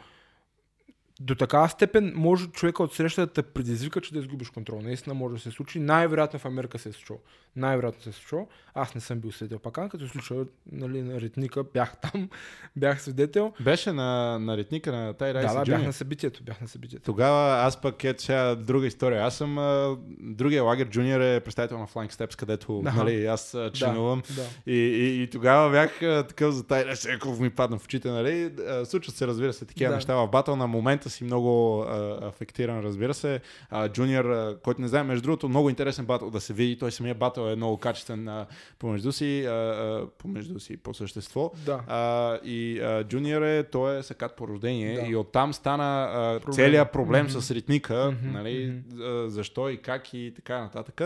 до такава степен може човека от среща да те предизвика, че да изгубиш контрол. Наистина може да се случи. Най-вероятно в Америка се е случило. Най-вероятно се е случило. Аз не съм бил свидетел пак, като случай нали, на ритника, бях там, (laughs) бях свидетел. Беше на, на ритника на Тай Да, да, бях на събитието, бях на събитието. Тогава аз пък е сега друга история. Аз съм а, другия лагер джуниор е представител на Flying Steps, където Да. нали, аз а, членувам. Да. И, и, и, тогава бях а, такъв за тай райс, ми падна в очите, нали? А, Случват се, разбира се, такива Да. неща в батъл. На момента си много а, афектиран, разбира се. А, джуниор, а, който не знае, между другото, много интересен батъл да се види. Той самия батъл е много качествен а, помежду си, а, а, помежду си по същество. Да. А, и а, Джуниор е, той е сакат по рождение Да. и оттам стана а, Проблем. целият проблем Мгм. с ритника, Мгм, нали, а, защо и как и така нататък.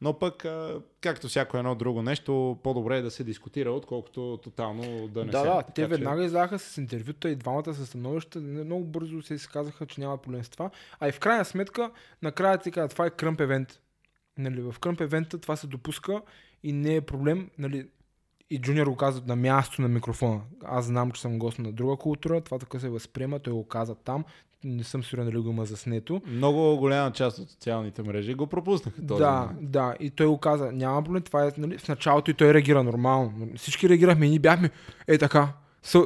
Но пък, а, както всяко едно друго нещо, по-добре е да се дискутира, отколкото тотално да не Да, се. да, те че- веднага изляха с интервюта и двамата с становища. Много бързо се изказаха, че няма проблем с това. А и в крайна сметка, накрая ти казват, това е кръмп евент. Нали, в кръмп евента това се допуска и не е проблем. Нали, и Джуниор го каза на място на микрофона. Аз знам, че съм гост на друга култура, това така се възприема, той го каза там. Не съм сигурен дали го има заснето. Много голяма част от социалните мрежи го пропуснаха този Да, момент. да. И той го каза, няма проблем, това е нали, в началото и той реагира нормално. Всички реагирахме и ние бяхме е така.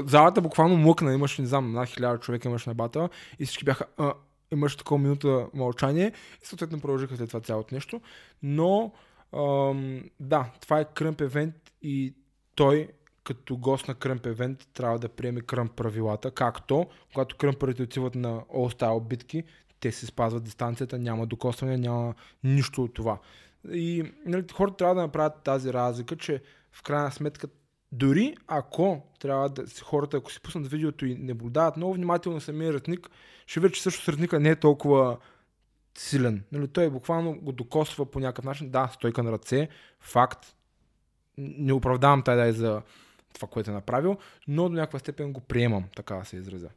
Залата буквално млъкна, имаше, не знам, над хиляда човека имаше на батъла и всички бяха, а, имаше такова минута мълчание и съответно продължиха след това цялото нещо. Но, ам, да, това е кръмп евент и той като гост на кръмп евент трябва да приеме кръмп правилата, както когато кръмпарите отиват на All Style битки, те се спазват дистанцията, няма докосване, няма нищо от това. И нали, хората трябва да направят тази разлика, че в крайна сметка дори ако трябва да хората, ако си пуснат видеото и не наблюдават много внимателно самия ратник, ще видят, че също ратника не е толкова силен. Нали, той буквално го докосва по някакъв начин. Да, стойка на ръце, факт. Не оправдавам тай дай за това, което е направил, но до някаква степен го приемам, така да се изразя.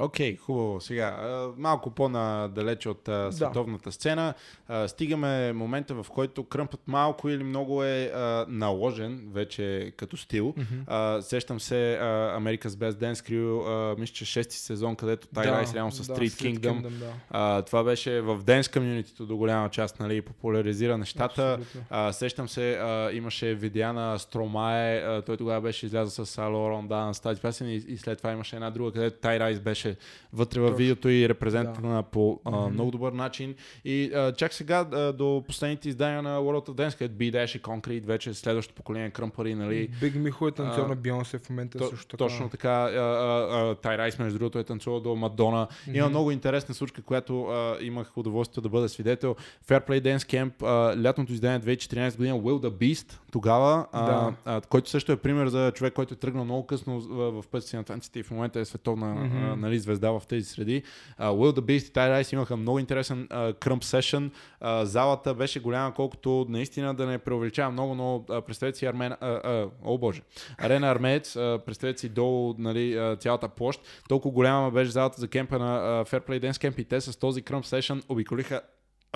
Окей, хубаво. Сега, малко по-надалече от а, световната сцена, а, стигаме момента, в който кръмпът малко или много е а, наложен вече като стил. А, сещам се America's Best Dance Crew, мисля, че шести сезон, където Тай Райс реално с Street Kingdom. да. А, това беше в Dance комьюнитито до голяма част, нали, популяризира нещата. Абсолютно. Сещам се, имаше видеа на Стромае, той тогава беше излязъл с Лорон Дан с тази песен и, и след това имаше една друга, където Тай Райс беше вътре в Точно. видеото и репрезентирана по а, много добър начин. И а, чак сега а, до последните издания на World of Dance, където B-Dash и Concrete, вече следващото поколение кръмпари, нали, Биг Михо е танцор а, на Бионсе в момента то, също така. Точно така. а, а, а, Тай Райс, между другото, е танцувал до Мадона. Има Мгм. много интересна случка, която а, имах удоволствието да бъда свидетел. Fair Play Dance Camp, а, лятното издание 2014 година, Will the Beast, тогава, а, Да. а, който също е пример за човек, който е тръгнал много късно в, в пътя си на танците и в момента е световна Мгм. а, нали, звезда в тези среди. А, Will the Beast и Тай Райс имаха много интересен а, кръмп сешън. А, залата беше голяма, колкото наистина да не преувеличава много, но а, представете си Армен... А, а, о боже. Арена Армеец, а, представете си долу нали, а, цялата площ. Толкова голяма беше залата за кемпа на а, Fair Play Dance Camp и те с този кръмп сешън обиколиха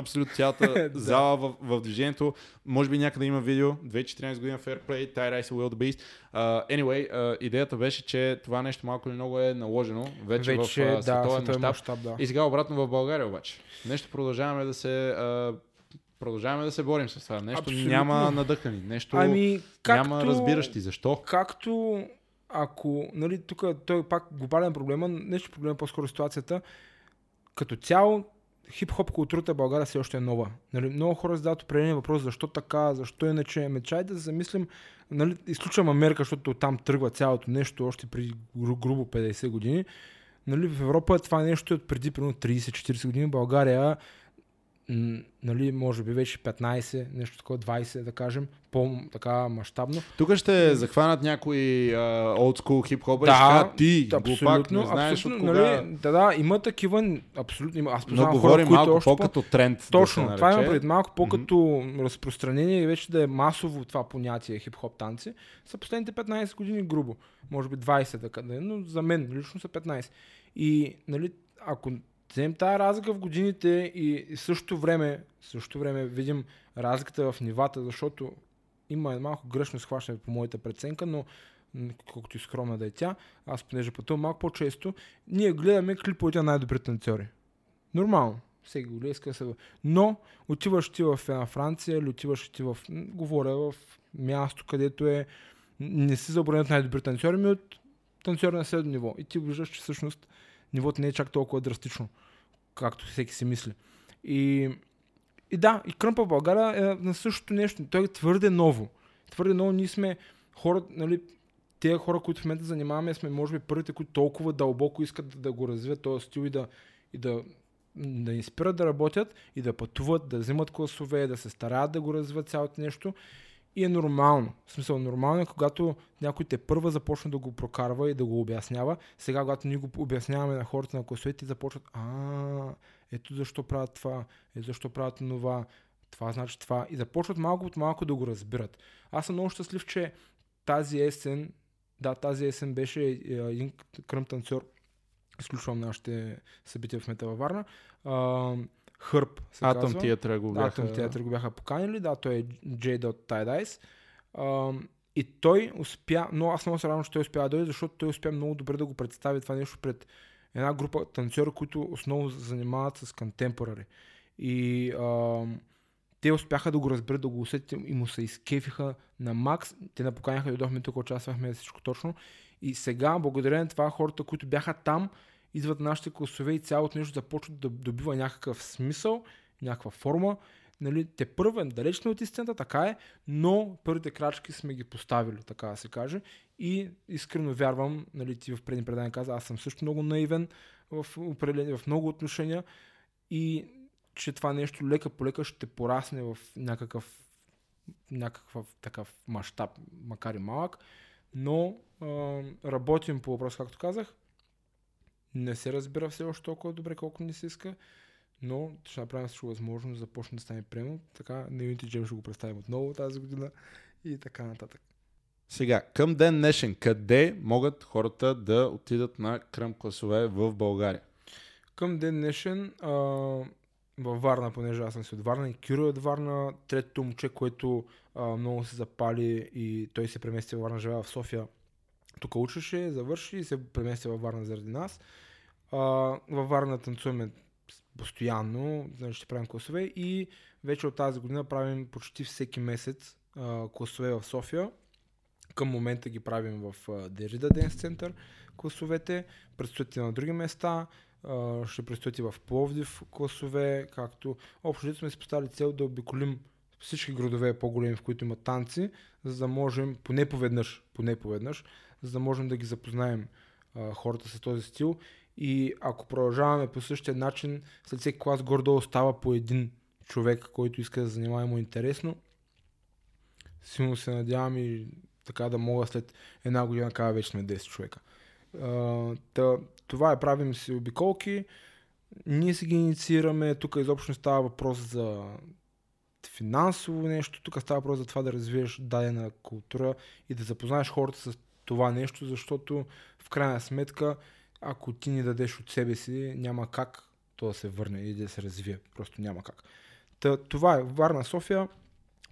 абсолютно цялата (laughs) Да. зала в, в движението. Може би някъде има видео. 2014 година Fair Play, Ty Rice и Will the Beast. Uh, anyway, uh, идеята беше, че това нещо малко или много е наложено вече, Вече, в uh, да, световен световен мащаб. да. И сега обратно в България обаче. Нещо продължаваме да се... а, продължаваме да се борим с това. Нещо Абсолютно. няма надъхани. Нещо Ами, както... няма разбиращи. Защо? Както ако, нали, тук той е пак глобален проблем, а нещо проблем е по-скоро ситуацията. Като цяло, хип-хоп културата в България все още е нова. Нали, много хора задават определени въпрос, защо така, защо иначе. Ме чай да замислим, нали, изключвам Америка, защото там тръгва цялото нещо още гру- грубо 50 години. Нали, в Европа това нещо е от преди примерно 30-40 години. България нали, може би вече 15, нещо такова, 20, да кажем, по-така мащабно. Тук ще захванат някои олдскул хип-хоп Да, ти, глупак, не знаеш от кога... нали, да, да, има такива, абсолютно има. Аз Но познавам хора, говорим които малко още по-като тренд. Точно, да това има нарече. пред малко по-като разпространение и вече да е масово това понятие хип-хоп танци. Са последните 15 години грубо. Може би 20 така да е, но за мен лично са 15. И нали, ако вземем тази разлика в годините и, също време, също време видим разликата в нивата, защото има малко грешно схващане по моята преценка, но колкото и скромна да е тя, аз понеже пътувам малко по-често, ние гледаме клиповете на най-добрите танцори. Нормално. Всеки го иска се... Но отиваш ти в една Франция или отиваш ти в... Говоря в място, където е... Не си забранят най-добри танцори, ми от танцори на следно ниво. И ти виждаш, че всъщност нивото не е чак толкова драстично, както всеки си мисли. И, и да, и Кръмпа в България е на същото нещо. Той е твърде ново. Твърде ново. Ние сме хора, нали, тези хора, които в момента занимаваме, сме може би първите, които толкова дълбоко искат да, да го развият този стил и да, и да, да ни спират да работят и да пътуват, да взимат класове, да се стараят да го развиват цялото нещо. И е нормално. В смисъл, нормално е, когато някой те първа започне да го прокарва и да го обяснява. Сега, когато ние го обясняваме на хората на класовете, те започват, а, ето защо правят това, ето защо правят това, това значи това. И започват малко от малко да го разбират. Аз съм много щастлив, че тази есен, да, тази есен беше е, един кръм танцор, изключвам нашите събития в Мета във Варна, Хърб се Атом казва. театър го бяха. Атом театър го бяха поканили, да, той е J. Tidice. А, и той успя, но аз много се радвам, че той успя да дойде, защото той успя много добре да го представи това нещо пред една група танцори, които основно се занимават с контемпорари. И а, те успяха да го разберат, да го усетят и му се изкефиха на макс. Те напоканяха, дойдохме тук, участвахме всичко точно. И сега, благодарение на това, хората, които бяха там, идват нашите класове и цялото нещо започва да добива някакъв смисъл, някаква форма. Нали, те първо далеч сме от истината, така е, но първите крачки сме ги поставили, така да се каже. И искрено вярвам, нали, ти в предни предания каза, аз съм също много наивен в, в много отношения и че това нещо лека по лека ще порасне в някакъв, някакъв такъв мащаб, макар и малък, но а, работим по въпрос, както казах. Не се разбира все още толкова добре, колко ни се иска, но ще направим всичко възможно да започне да стане приемо. Така на Unity ще го представим отново тази година и така нататък. Сега, към ден днешен, къде могат хората да отидат на кръм класове в България? Към ден днешен а, във Варна, понеже аз съм си от Варна и Киро е от Варна, третото момче, което а, много се запали и той се премести във Варна, живее в София. Тук учеше, завърши и се премести във Варна заради нас. А, във Варна танцуваме постоянно, значи ще правим класове и вече от тази година правим почти всеки месец а, класове в София. Към момента ги правим в Дерида Денс център класовете, предстоят и на други места, а, ще предстоят и в Пловдив класове, както общо сме си поставили цел да обиколим всички градове по-големи, в които има танци, за да можем, поне поведнъж, поне поведнъж, за да можем да ги запознаем а, хората с този стил и ако продължаваме по същия начин, след всеки клас гордо остава по един човек, който иска да занимава му интересно. Силно се надявам и така да мога след една година кажа вече сме 10 човека. А, та, това е, правим си обиколки, ние си ги инициираме, тук изобщо не става въпрос за финансово нещо, тук става въпрос за това да развиеш дадена култура и да запознаеш хората с това нещо, защото в крайна сметка ако ти ни дадеш от себе си, няма как то да се върне и да се развие. Просто няма как. Та, това е Варна, София.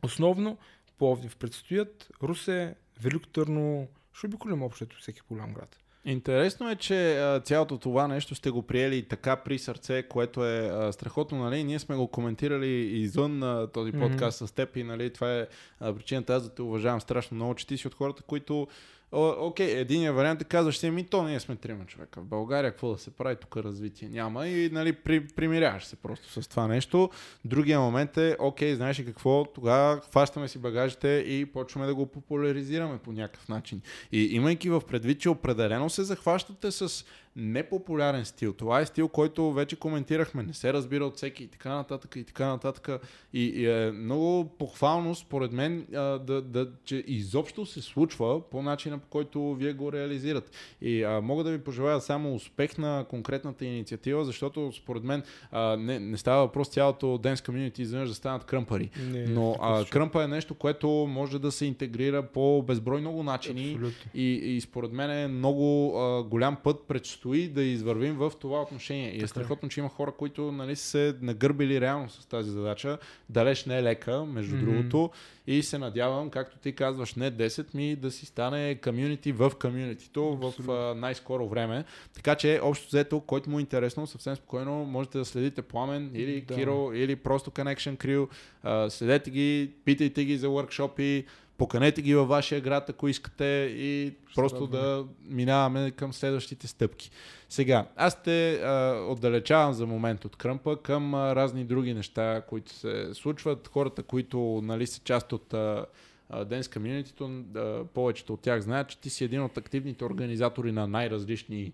Основно Пловдив предстоят, Русе, Велико Търно, ще обиколим общото всеки голям град. Интересно е, че а, цялото това нещо сте го приели така при сърце, което е а, страхотно, нали? Ние сме го коментирали извън а, този подкаст mm-hmm. с теб и нали, това е причината аз да те уважавам страшно много, че ти си от хората, които О, окей, единия вариант е казваш ми то ние сме трима човека. В България какво да се прави, тук развитие няма и нали, при, примиряваш се просто с това нещо. Другия момент е, окей, знаеш ли какво, тогава хващаме си багажите и почваме да го популяризираме по някакъв начин. И имайки в предвид, че определено се захващате с непопулярен стил. Това е стил, който вече коментирахме, не се разбира от всеки и така нататък и така нататък. И, и е много похвално, според мен, а, да, да, че изобщо се случва по начина, по който вие го реализират. И а, мога да ви пожелая само успех на конкретната инициатива, защото според мен а, не, не става въпрос цялото Dance Community изведнъж да станат кръмпари. Не, Но а, кръмпа е нещо, което може да се интегрира по безброй много начини и, и според мен е много а, голям път предстои предстои да извървим в това отношение. И е страхотно, че има хора, които нали, се нагърбили реално с тази задача. Далеч не е лека, между mm-hmm. другото. И се надявам, както ти казваш, не 10 ми да си стане комюнити в комюнитито в а, най-скоро време. Така че, общо взето, който му е интересно, съвсем спокойно можете да следите Пламен или да. Киро, или просто Connection Crew. А, следете ги, питайте ги за workshopи, поканете ги във вашия град, ако искате и просто да минаваме към следващите стъпки. Сега, аз те а, отдалечавам за момент от кръмпа към а, разни други неща, които се случват. Хората, които нали, са част от а, Dance Community, повечето от тях знаят, че ти си един от активните организатори на най-различни,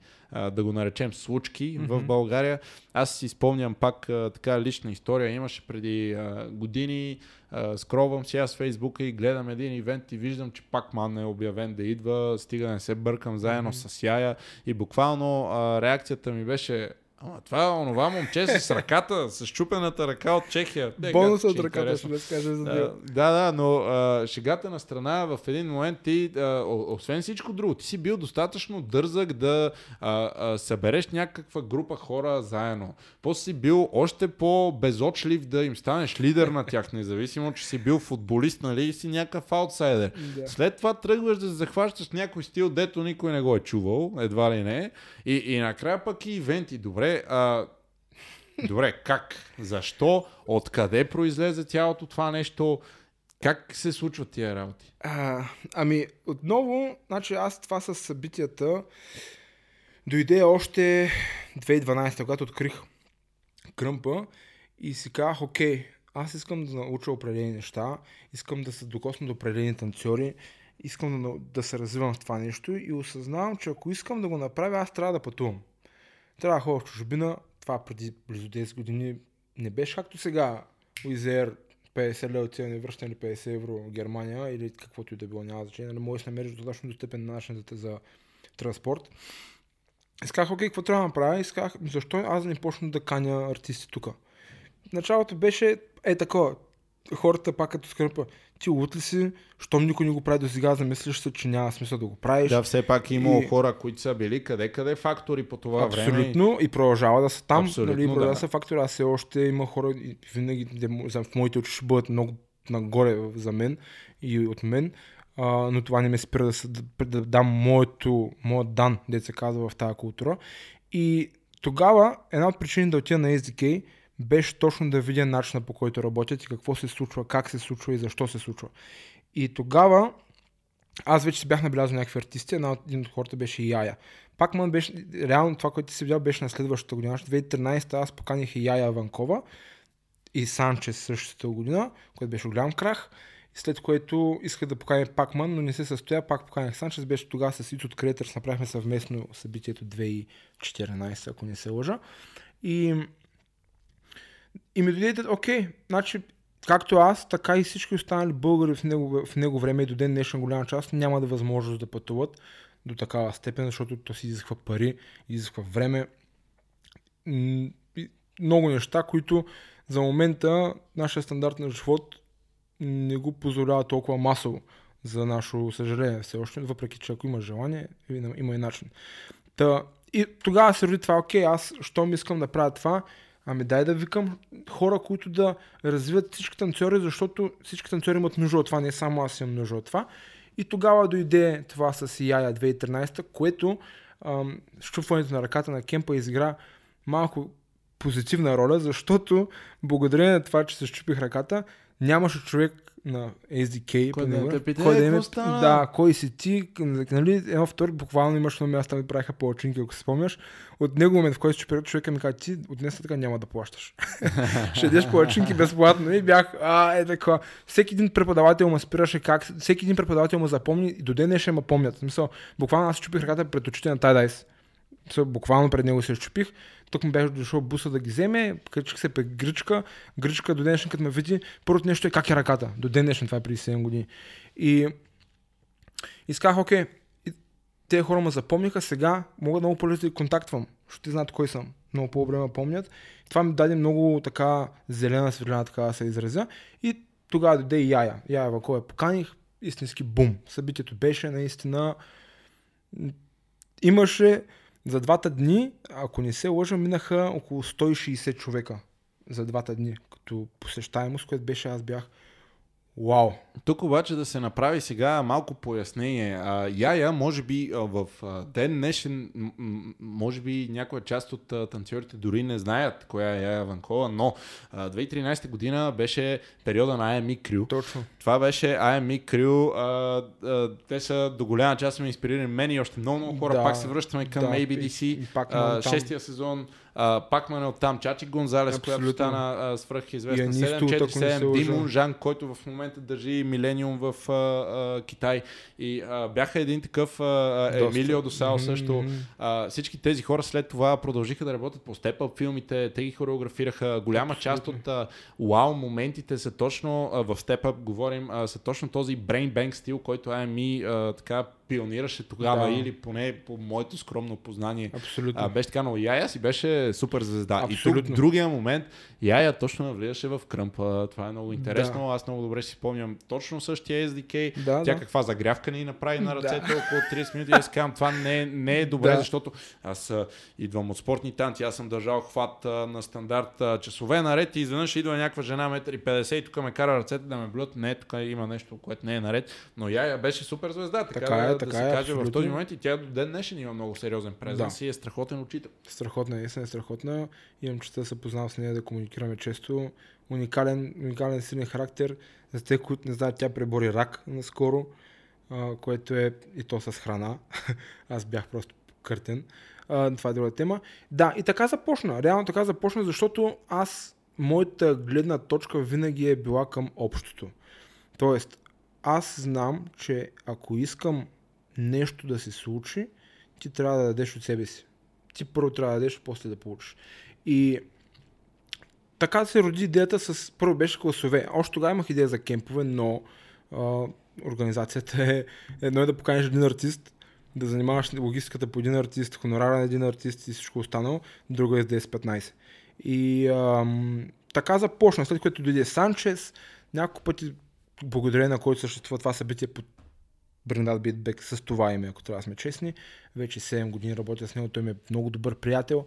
да го наречем, случки mm-hmm. в България. Аз си спомням пак така лична история. Имаше преди години, скровам си аз в Фейсбука и гледам един ивент и виждам, че пак ман е обявен да идва, стига не се бъркам заедно mm-hmm. с Яя и буквално реакцията ми беше Ама това онова момче с (laughs) ръката, с чупената ръка от Чехия. Бонус от ръката, ще да скажа за да, да, да, но а, шегата на страна в един момент ти, а, освен всичко друго, ти си бил достатъчно дързък да а, а, събереш някаква група хора заедно. После си бил още по-безочлив да им станеш лидер на тях, независимо, че си бил футболист, нали, и си някакъв аутсайдер. Да. След това тръгваш да захващаш някой стил, дето никой не го е чувал, едва ли не. И, и накрая пък и ивенти. Добре, а, добре, как? Защо? Откъде произлезе цялото това нещо? Как се случват тия работи? А, ами, отново, значи аз това с събитията дойде още 2012, когато открих кръмпа и си казах, окей, аз искам да науча определени неща, искам да се докосна до определени танцори, искам да, да се развивам в това нещо и осъзнавам, че ако искам да го направя, аз трябва да пътувам. Трябва да ходя в чужбина. Това преди близо 10 години не беше както сега. Уизер 50 лева отива не връщане или 50 евро Германия или каквото и да било, няма значение. Не можеш да намериш достатъчно достъпен начин за транспорт. Исках, окей, какво трябва да направя? Исках, защо аз не почна да каня артисти тук? Началото беше е такова хората пак като скърпа, ти лут ли си, щом никой не го прави до сега, замислиш се, че няма смисъл да го правиш. Да, все пак има и... хора, които са били къде-къде фактори по това Абсолютно, време. Абсолютно, и продължава да са там, Абсолютно, нали, продължава да. са фактори. Аз все още има хора, и винаги в моите очи ще бъдат много нагоре за мен и от мен, а, но това не ме спира да, се, да, да дам моето, моят дан, де се казва в тази култура. И тогава една от причините да отида на SDK беше точно да видя начина по който работят и какво се случва, как се случва и защо се случва. И тогава аз вече си бях набелязал някакви артисти, една от, един от хората беше Яя. Пак ман беше, реално това, което си видял, беше на следващата година. 2013 аз поканих и Яя Ванкова и Санчес същата година, което беше голям крах. След което исках да поканя Пакман, но не се състоя. Пак поканях Санчес. Беше тогава с Ито от Creators. Направихме съвместно събитието 2014, ако не се лъжа. И и ми дойде, окей, значи, както аз, така и всички останали българи в него, в него време и до ден днешен голяма част няма да възможност да пътуват до такава степен, защото то си изисква пари, изисква време. Много неща, които за момента нашия стандарт на живот не го позволява толкова масово за наше съжаление все още, въпреки че ако има желание, има и начин. Та, и тогава се роди това, окей, аз, щом искам да правя това, Ами дай да викам хора, които да развиват всички танцори, защото всички танцори имат нужда от това, не само аз имам нужда от това. И тогава дойде това с Яя 2013, което ам, щупването на ръката на Кемпа изигра малко позитивна роля, защото благодарение на това, че се щупих ръката, нямаше човек на SDK. Кой да те пита, кой да, ме, да, кой си ти, нали, едно втори, буквално имаш на място, ми правиха палачинки, ако се спомняш. От него момент, в който ще човека ми каза, ти от днес така няма да плащаш. (laughs) ще дадеш палачинки безплатно и бях, а, е така. Всеки един преподавател ме спираше как, всеки един преподавател ме запомни и до ден ще ме помнят. Смисъл, буквално аз чупих ръката пред очите на Тайдайс. Буквално пред него се щупих. Тук ми беше дошъл буса да ги вземе, качих се пе гръчка. Гръчка до днешен, като ме види, първото нещо е как е ръката. До ден днешен, това е преди 7 години. И исках, окей, те хора ме запомниха, сега мога много по да контактвам, защото ти знаят кой съм. Много по-добре ме помнят. И това ми даде много така зелена светлина, така да се изразя. И тогава дойде и Яя. Яя Вакова поканих, истински бум. Събитието беше наистина... Имаше За двата дни, ако не се лъжа, минаха около 160 човека за двата дни, като посещаемост, което беше аз бях Вау! Тук обаче да се направи сега малко пояснение. А, Яя, може би а, в а, ден днешен, м- м- може би някоя част от а, танцорите дори не знаят коя е Яя Ванкова, но а, 2013 година беше периода на IME Crew. Точно. Това беше IME Crew. А, а, те са до голяма част ме инспирирали мен и още много, много хора. Да, пак се връщаме към да, ABDC. и- и пак а, шестия сезон. А, пак ме от там. Чачи Гонзалес, която стана свръхизвестна. Янисто, ако не се 747, лъжа. Димон Жан, който в момента държи Милениум в а, а, Китай. И а, бяха един такъв а. Емилио Досао също. Мгм. А, всички тези хора след това продължиха да работят по степ филмите, те ги хореографираха. Голяма част от а, вау моментите са точно а, в степ говорим, а, са точно този bang стил, който IME а, така пионираше тогава Да. или поне по моето скромно познание. Абсолютно. А, беше така, но Яя си беше супер звезда. И тук Абсолютно. другия момент, Яя точно навлизаше в кръмпа. Това е много интересно. Да. Аз много добре си спомням точно същия SDK. Да, Тя да. каква загрявка ни направи на Да. ръцете около 30 минути. Аз казвам, това не е, не е добре, Да. защото аз а, идвам от спортни танци, аз съм държал хват на стандарт часове наред и изведнъж идва някаква жена 1,50 м и тук ме кара ръцете да ме блюат. Не, тук има нещо, което не е наред. Но Яя беше супер звезда, така, Така е, да, така да се е, каже в абсолютно. този момент и тя до ден днешен има много сериозен презенс Да. и е страхотен учител. Страхотна, наистина е страхотна. Имам честа да се познавам с нея, да комуникираме често. Уникален, уникален силен характер. За те, които не знаят, тя пребори рак наскоро, а, което е и то с храна. (laughs) Аз бях просто къртен. А, това е друга тема. Да, и така започна. Реално така започна, защото аз, моята гледна точка винаги е била към общото. Тоест, аз знам, че ако искам нещо да се случи, ти трябва да дадеш от себе си. Ти първо трябва да дадеш, после да получиш. И така се роди идеята с... Първо беше класове. Още тогава имах идея за кемпове, но а, организацията е... Едно е да поканиш един артист, да занимаваш логистиката по един артист, хонорара на един артист и всичко останало, друго е с 10-15. И ам, така започна, след което дойде Санчес, няколко пъти, благодарение на който съществува това събитие под Брендат Битбек с това име, ако трябва да сме честни. Вече 7 години работя с него, той ми е много добър приятел.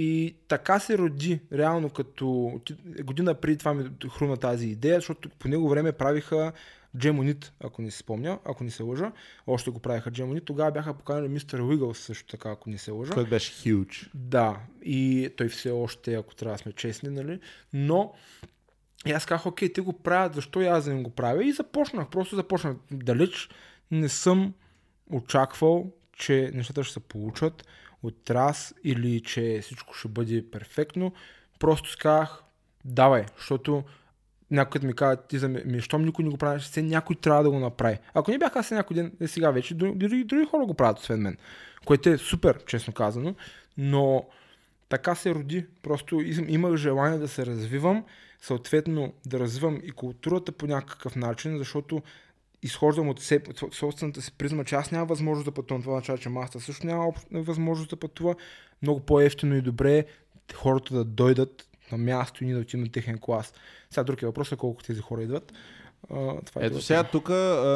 И така се роди, реално като година преди това ми хруна тази идея, защото по него време правиха Джемонит, ако не се спомня, ако не се лъжа. Още го правиха Джемонит. Тогава бяха поканали мистер Уигълс също така, ако не се лъжа. Който беше huge. Да, и той все още, ако трябва да сме честни, нали? Но и аз казах, окей, те го правят, защо и аз да не го правя? И започнах, просто започнах. Далеч не съм очаквал, че нещата ще се получат от раз или че всичко ще бъде перфектно. Просто си казах, давай, защото някой ми казва, ти за ми, щом никой не го прави, все някой трябва да го направи. Ако не бях аз някой ден, е сега вече, дори, други хора го правят, освен мен. Което е супер, честно казано. Но така се роди. Просто им- имах желание да се развивам, съответно да развивам и културата по някакъв начин, защото изхождам от себе, собствената си призма, че аз нямам възможност да пътувам. Това означава, че маста също няма възможност да пътува. Много по-ефтино и добре е хората да дойдат на място и ние да отидем на техен клас. Сега друг е въпросът колко тези хора идват. А, това е Ето сега тук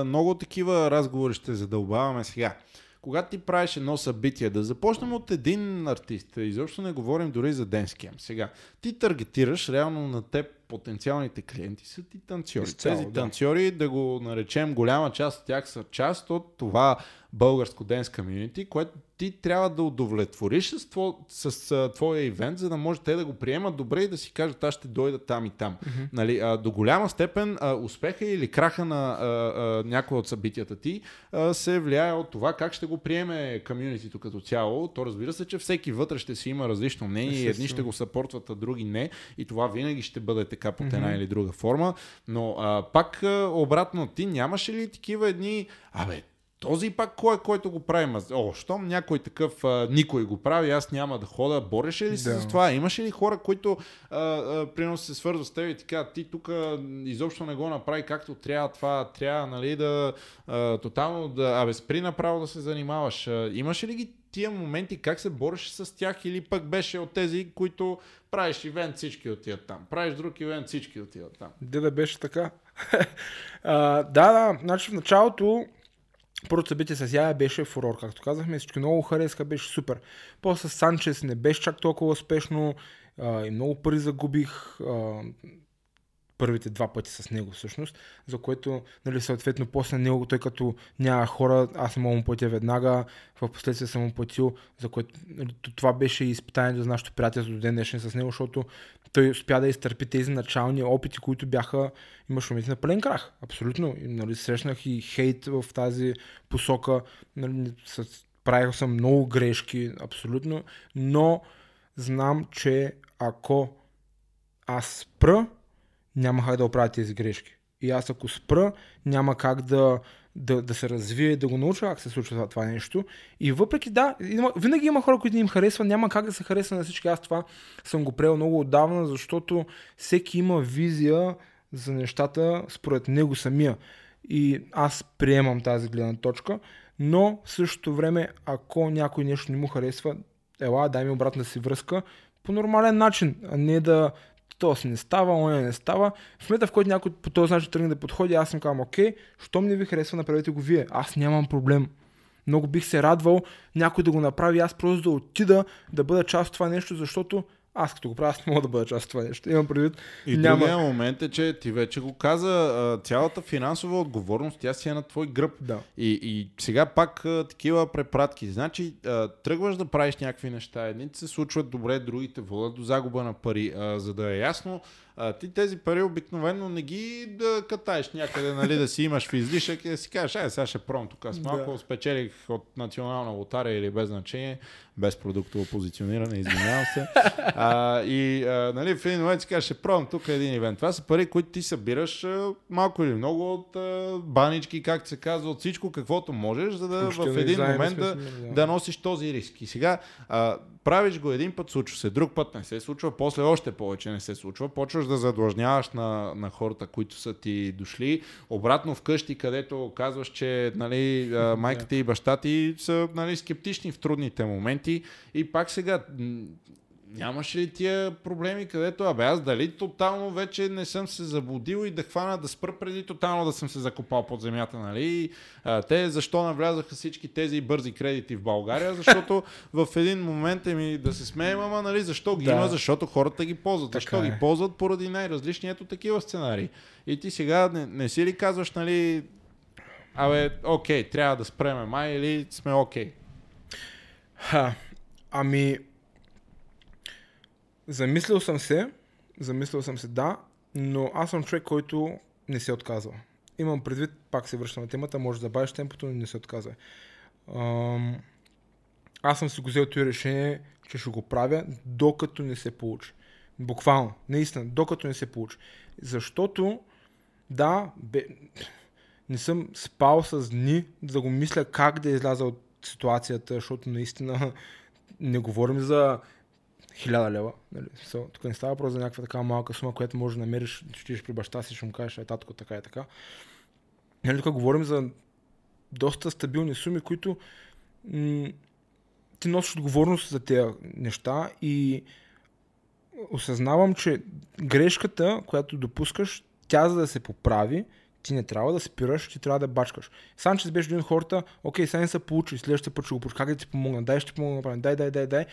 много такива разговори ще задълбаваме сега. Когато ти правиш едно събитие, да започнем от един артист, изобщо не говорим дори за денския. Сега, ти таргетираш реално на теб потенциалните клиенти са ти танцори. Изцяло, Тези да. танцори, да го наречем, голяма част от тях са част от това българско денс комьюнити, което ти трябва да удовлетвориш с, тво, с а, твоя ивент, за да може те да го приемат добре и да си кажат, аз ще дойда там и там. Mm-hmm. Нали, а, до голяма степен а, успеха или краха на а, а, някои от събитията ти а, се влияе от това как ще го приеме комьюнитито като цяло. То разбира се, че всеки вътре ще си има различно мнение и едни ще го съпортват, а други не. И това винаги ще бъде така под една или друга форма. Но а, пак а, обратно, ти нямаше ли такива едни, абе, този пак кой е, който го прави? О, щом някой такъв, а, никой го прави, аз няма да хода. Бореше ли се Да. с това? Имаше ли хора, които а, а, примерно се свързват с теб и така, ти тук изобщо не го направи както трябва, това трябва, нали, да а, тотално да, абе, спри направо да се занимаваш. А, имаше ли ги тия моменти, как се бореше с тях или пък беше от тези, които правиш ивент, всички отиват там. Правиш друг ивент, всички отиват там. Де да беше така. (laughs) а, да, да, значи в началото Първото събитие с Яя беше фурор, както казахме, всички много харесаха, беше супер. После с Санчес не беше чак толкова успешно а, и много пари загубих. А, първите два пъти с него всъщност, за което, нали, съответно, после него, тъй като няма хора, аз мога му платя веднага, в последствие съм му платил, за което нали, това беше изпитанието за нашото приятелство до ден днешен с него, защото той успя да изтърпи тези начални опити, които бяха, имаш моменти на пълен крах. Абсолютно. И, нали, срещнах и хейт в тази посока. Нали, с, правил съм много грешки, абсолютно, но знам, че ако аз спра, няма как да оправя тези грешки. И аз ако спра, няма как да, да, да се развие, да го науча как се случва това, това нещо. И въпреки да, има, винаги има хора, които не им харесва, няма как да се хареса на всички. Аз това съм го приел много отдавна, защото всеки има визия за нещата според него самия. И аз приемам тази гледна точка, но в същото време, ако някой нещо не му харесва, ела, дай ми обратна си връзка по нормален начин, а не да то си не става, оня не става. В момента, в който някой по този начин тръгне да подходи, аз съм казвам, окей, щом не ви харесва, направете го вие. Аз нямам проблем. Много бих се радвал някой да го направи, аз просто да отида да бъда част от това нещо, защото аз като го правя, аз не мога да бъда част от това нещо. Имам предвид. И няма... другия момент е, че ти вече го каза, цялата финансова отговорност, тя си е на твой гръб. Да. И, и сега пак такива препратки. Значи, тръгваш да правиш някакви неща. Едните се случват добре, другите водят до загуба на пари. За да е ясно, а, ти тези пари обикновено не ги да катаеш някъде, нали, да си имаш в излишък и да си кажеш, ай, сега ще пром тук. Аз малко да. спечелих от национална лотария или без значение, без продуктово позициониране, извинявам се. А, и а, нали, в един момент си кажеш, ще пром тук един ивент. Това са пари, които ти събираш а, малко или много от а, банички, както се казва, от всичко, каквото можеш, за да в един момент да, да носиш този риск. И сега а, правиш го един път, случва се, друг път не се случва, после още повече не се случва, почваш да задлъжняваш на, на хората, които са ти дошли. Обратно вкъщи, където казваш, че нали, (laughs) майката и баща ти са нали, скептични в трудните моменти. И пак сега нямаше ли тия проблеми, където, абе аз дали тотално вече не съм се заблудил и да хвана да спра преди тотално да съм се закопал под земята, нали? А, те защо навлязаха всички тези бързи кредити в България? Защото (laughs) в един момент е ми да се смеем, ама нали, защо ги да. има? Защото хората ги ползват. Така защо е. ги ползват? Поради най-различни ето такива сценарии. И ти сега не, не си ли казваш, нали, абе, окей, трябва да спреме май или сме окей? Ха, ами, Замислил съм се, замислил съм се, да, но аз съм човек, който не се отказва. Имам предвид, пак се връщам на темата, може да забавиш темпото, но не се отказва. Аз съм си го взел това решение, че ще го правя, докато не се получи. Буквално, наистина, докато не се получи. Защото, да, бе, не съм спал с дни да го мисля как да изляза от ситуацията, защото наистина (laughs) не говорим за хиляда лева. Нали? So, тук не става просто за някаква такава малка сума, която може да намериш, отидеш при баща си, ще му кажеш, е татко, така и така. Нали, тук говорим за доста стабилни суми, които м- ти носиш отговорност за тези неща и осъзнавам, че грешката, която допускаш, тя за да се поправи, ти не трябва да спираш, ти трябва да бачкаш. Санчес беше един хората, окей, сега не се получи, следващия път ще го получи, как да ти помогна, дай ще помогна, дай, дай, дай, дай.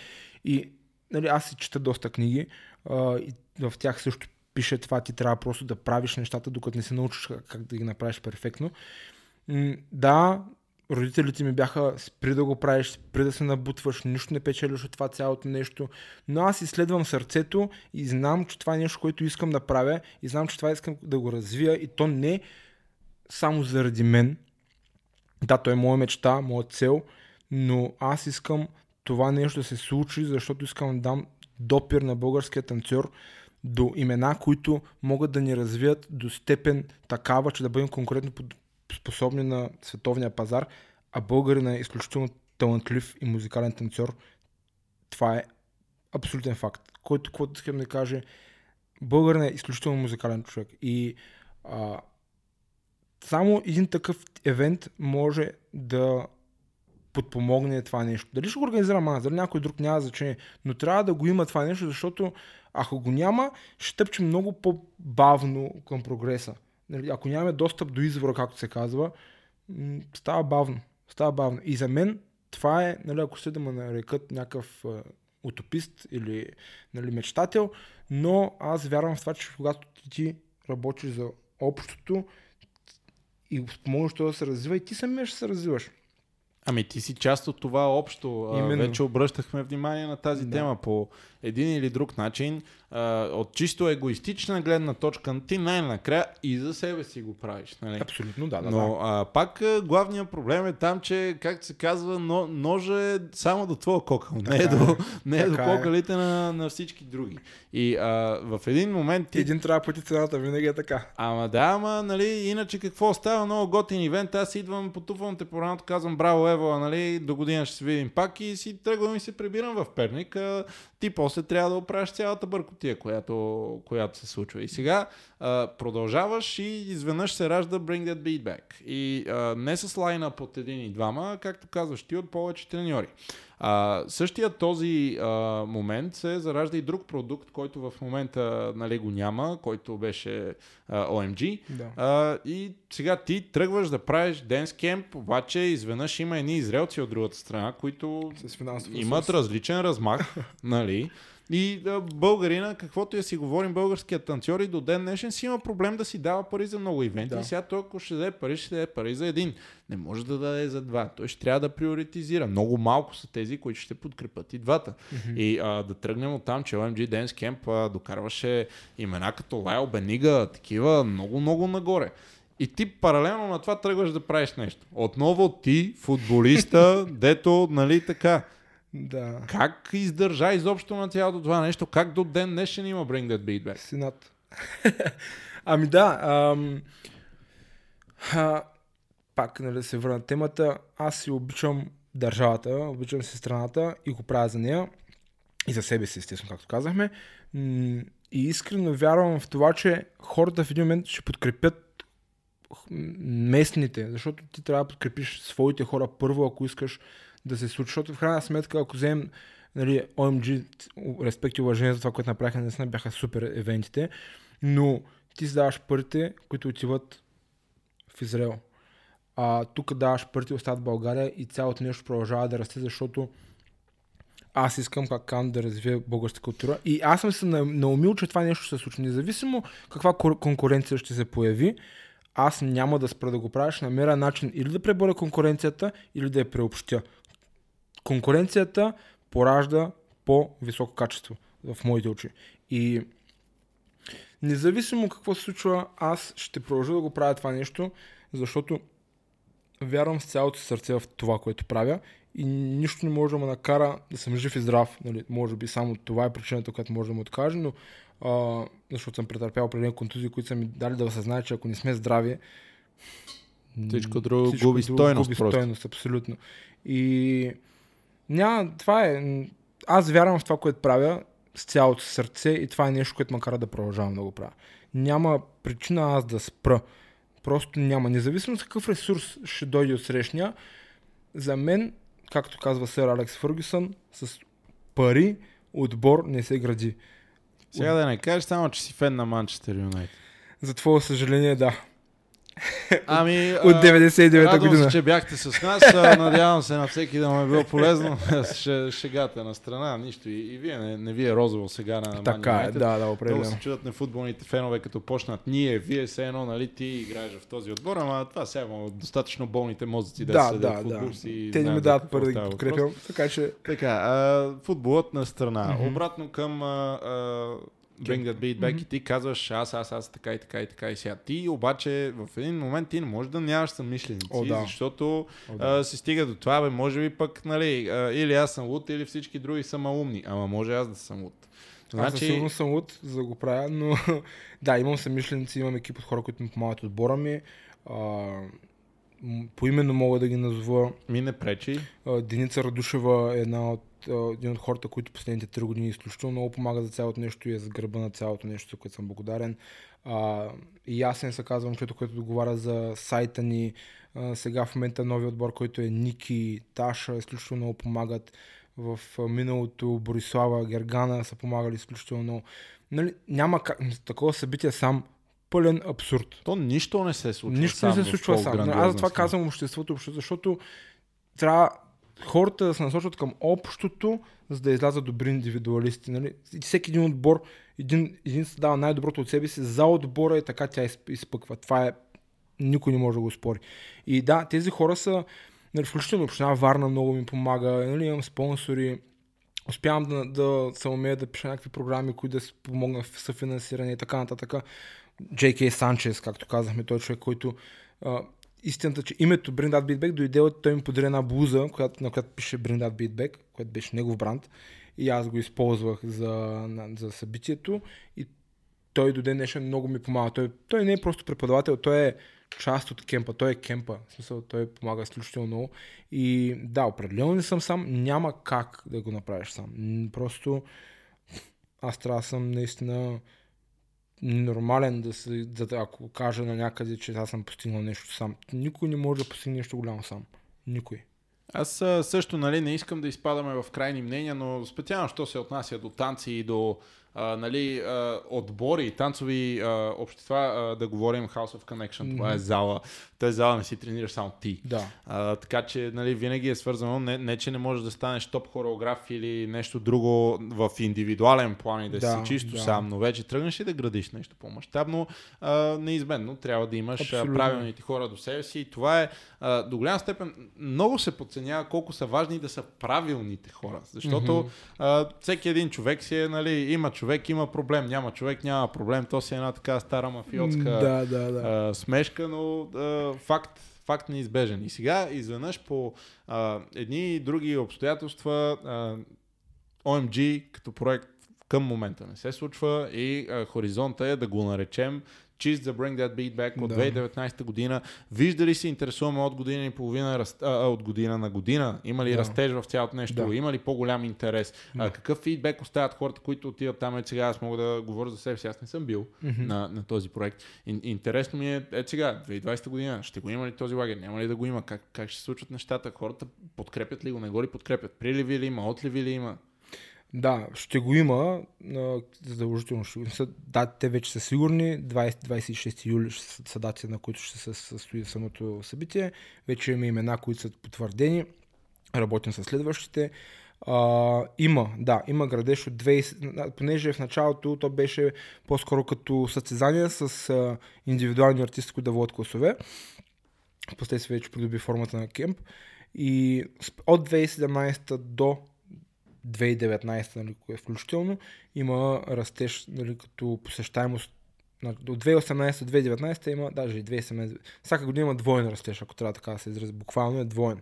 И нали, аз си чета доста книги а, и в тях също пише това, ти трябва просто да правиш нещата, докато не се научиш как да ги направиш перфектно. М- да, родителите ми бяха спри да го правиш, спри да се набутваш, нищо не печелиш от това цялото нещо, но аз изследвам сърцето и знам, че това е нещо, което искам да правя и знам, че това искам да го развия и то не само заради мен. Да, то е моя мечта, моя цел, но аз искам това нещо да се случи, защото искам да дам допир на българския танцор до имена, които могат да ни развият до степен такава, че да бъдем конкурентно способни на световния пазар, а българин е изключително талантлив и музикален танцор. Това е абсолютен факт. Който, който искам да каже, българин е изключително музикален човек. И а, само един такъв евент може да подпомогне това нещо. Дали ще го организира аз, дали някой друг няма значение, но трябва да го има това нещо, защото ако го няма, ще тъпче много по-бавно към прогреса. Нали, ако нямаме достъп до извора, както се казва, става бавно. Става бавно. И за мен това е, нали, ако се да ме нарекат някакъв утопист или нали, мечтател, но аз вярвам в това, че когато ти работиш за общото и спомогнеш това да се развива, и ти самия ще се развиваш. Ами ти си част от това общо. Именно. Вече обръщахме внимание на тази Да. тема по един или друг начин. А, от чисто егоистична гледна точка, ти най-накрая и за себе си го правиш. Нали? Абсолютно, да, да. Но а, пак главният проблем е там, че, както се казва, но, ножа е само до твоя кокъл, не е до, е. не е до е. кокалите на, на всички други. И а, в един момент да. ти Един трябва да плати цената, винаги е така. Ама да, ама, нали, иначе какво става? Много готин ивент. Аз идвам, потупвам те по раното, казвам браво, Ева, нали, до година ще се видим пак и си тръгвам и се прибирам в Перник. А, ти после трябва да оправиш цялата бъркотия, която, която се случва. И сега а, продължаваш и изведнъж се ражда Bring That Beat Back. И а, не с лайнап от един и двама, както казваш ти, от повече треньори. А, същия този а, момент се заражда и друг продукт, който в момента нали, го няма, който беше а, OMG. Да. А, и сега ти тръгваш да правиш Dance Camp, обаче изведнъж има едни израелци от другата страна, които имат ресурс. различен размах, (laughs) нали? И а, българина, каквото и да си говорим, българският танцор и до ден днешен си има проблем да си дава пари за много ивенти. Да. И сега той, ако ще даде пари, ще даде пари за един. Не може да даде за два. Той ще трябва да приоритизира. Много малко са тези, които ще подкрепят и двата. И а, да тръгнем от там, че OMG Dance Camp а, докарваше имена като Лайл Бенига, такива много-много нагоре. И ти паралелно на това тръгваш да правиш нещо. Отново ти, футболиста, (laughs) дето, нали така. Да. Как издържа изобщо на цялото това нещо? Как до ден днешен има Bring That Beat Back? Синат. (laughs) ами да, ам, а, пак нали, да се върна на темата, аз си обичам държавата, обичам си страната и го правя за нея и за себе си, естествено, както казахме. И искрено вярвам в това, че хората в един момент ще подкрепят местните, защото ти трябва да подкрепиш своите хора първо, ако искаш да се случи, защото в крайна сметка, ако вземем нали, OMG, респект и уважение за това, което направиха, наистина бяха супер евентите, но ти си даваш парите, които отиват в Израел. А тук даваш парите, остават в България и цялото нещо продължава да расте, защото аз искам как кан да развия българска култура. И аз съм се на- наумил, че това нещо се случи. Независимо каква конкуренция ще се появи, аз няма да спра да го правя, ще намеря начин или да преборя конкуренцията, или да я преобщя. Конкуренцията поражда по-високо качество в моите очи. И независимо какво се случва, аз ще продължа да го правя това нещо, защото вярвам с цялото сърце в това, което правя и нищо не може да ме накара да съм жив и здрав. Нали, може би само това е причината, която може да му откаже, но а, защото съм претърпял определени контузии, които са ми дали да осъзнаят, че ако не сме здрави, Всичко друго губи стойност Губи просто. стойност, абсолютно. И няма, това е. Аз вярвам в това, което правя с цялото сърце и това е нещо, което ме кара да продължавам да го правя. Няма причина аз да спра. Просто няма. Независимо с какъв ресурс ще дойде от срещния, за мен, както казва сър Алекс Фъргюсън, с пари отбор не се гради. Сега да не кажеш само, че си фен на Манчестър Юнайтед. За твое съжаление, да. (laughs) Ами, От 99-та радвам година. се, че бяхте с нас. (laughs) Надявам се на всеки да му е било полезно. (laughs) Ше- Шегата на страна, нищо. И, и вие не, не ви е розово сега на Така е, да, да, Много определено. се чудат на футболните фенове, като почнат ние, вие все едно, нали, ти играеш в този отбор, ама това сега има достатъчно болните мозъци да, Да, следят да, футбол да. Те не ми дават пари да ги подкрепям, така че Така, а, футболът на страна. Мгм. Обратно към а, а, Bring That Beat Back и ти казваш аз, аз, аз, така и така и така и сега. Ти обаче в един момент ти не можеш да нямаш съмишленици, О, да. защото О, да. а, се стига до това, бе, може би пък, нали, а, или аз съм луд, или всички други са малумни, ама може аз да съм луд. Аз със сигурност съм луд, за да го правя, но (laughs) да, имам съмишленици, имам екип от хора, които ми помагат от отбора ми. А, поименно мога да ги назова. ми не пречи. Деница Радушева е една от, един от хората, които последните три години изключително много помага за цялото нещо и е за гърба на цялото нещо, за което съм благодарен. А, и ясен се казвам, човек, който договаря за сайта ни. А, сега в момента нови отбор, който е Ники, Таша, изключително много помагат. В миналото Борислава, Гергана са помагали изключително много. Нали, няма как, такова събитие сам пълен абсурд. То нищо не се случва Нищо сам не се случва сам. Аз затова схема. казвам обществото, обществото, защото трябва хората да се насочат към общото, за да излязат добри индивидуалисти. Нали? И всеки един отбор, един, един се дава най-доброто от себе си за отбора и така тя изп- изпъква. Това е никой не може да го спори. И да, тези хора са, нали, включително община Варна много ми помага, нали, имам спонсори, успявам да, да се умея да пиша някакви програми, които да си помогнат в съфинансиране и така нататък. J.K. Санчес, както казахме, той е човек, който а, истината, че името Bring That Beat Back дойде от той ми подари една блуза, която, на която пише Bring That Beat Back, което беше негов бранд. И аз го използвах за, за събитието и той до ден много ми помага. Той, той не е просто преподавател, той е част от кемпа, той е кемпа. В смисъл, той помага изключително много. И да, определено не съм сам, няма как да го направиш сам. Просто аз трябва да съм наистина нормален да се, да, ако кажа на някъде, че аз съм постигнал нещо сам. Никой не може да постигне нещо голямо сам. Никой. Аз също нали, не искам да изпадаме в крайни мнения, но специално, що се отнася до танци и до а, нали, а, отбори, танцови а, общества, а, да говорим House of Connection, това е зала. Тази зала не си тренираш само ти. Да. А, така че нали, винаги е свързано, не, не че не можеш да станеш топ хореограф или нещо друго в индивидуален план и да, Да, си чисто да. сам, но вече тръгнеш и да градиш нещо по-масштабно, неизменно трябва да имаш Абсолютно. правилните хора до себе си и това е а, до голяма степен много се подценява колко са важни да са правилните хора, защото а, всеки един човек си е, нали, има човек, има проблем, няма човек, няма проблем, то си е една така стара мафиотска Да, да, да. а, смешка, но а, факт, факт неизбежен. И сега, изведнъж по а, едни и други обстоятелства, а, OMG като проект към момента не се случва и а, хоризонта е да го наречем чист за Bring That Beat Back от Да. 2019 година. Вижда ли се интересуваме от година и половина, а, а, от година на година? Има ли Да. растеж в цялото нещо? Да. Има ли по-голям интерес? А, Да. какъв фидбек оставят хората, които отиват там? Е, сега аз мога да говоря за себе си. Аз не съм бил Мгм. на, на този проект. Ин, интересно ми е, е сега, 2020 година, ще го има ли този лагер? Няма ли да го има? Как, как ще се случват нещата? Хората подкрепят ли го? Не го ли подкрепят? Приливи ли има? Отливи ли има? Да, ще го има, задължително ще го има. Да, те вече са сигурни, 20-26 юли ще са, са дати, на които ще се състои самото събитие. Вече има имена, които са потвърдени. Работим с следващите. А, има, да, има градеж от 20, понеже в началото то беше по-скоро като състезание с а, индивидуални артисти, които да водят класове. Последствие вече придоби формата на кемп. И от 2017 до 2019, нали, е включително, има растеж нали, като посещаемост. От 2018 до 2019 има, даже и 2018, всяка година има двоен растеж, ако трябва така да се изрази, буквално е двоен.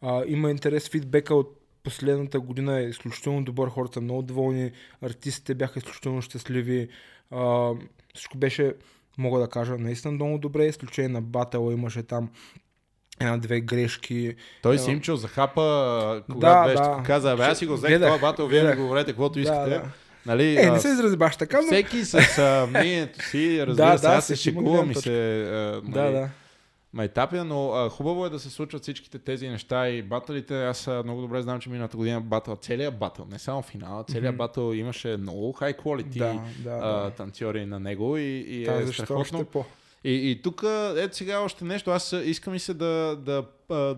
А, има интерес, фидбека от последната година е изключително добър, хората са много доволни, артистите бяха изключително щастливи, а, всичко беше, мога да кажа, наистина много добре, изключение на батъла имаше там една-две грешки, Той Да. Симчо захапа, когато Да, беше да. каза, бе, аз си го взех това батъл, вие ми говорете каквото искате. да. Нали, Е, не се изрази баш така, но... Всеки с а, мнението си, (laughs) разбира Да, се, аз се шегувам и се а, Да, нали, да. майтапя, но а, хубаво е да се случват всичките тези неща и батълите. Аз а, много добре знам, че миналата година батъл, целият батъл, не само финала, целият Мгм. батъл имаше много high quality Да, да, а, да. танцори на него и, и Та, е страхотно. още по? И, и тук, ето сега още нещо, аз искам и се да, да а,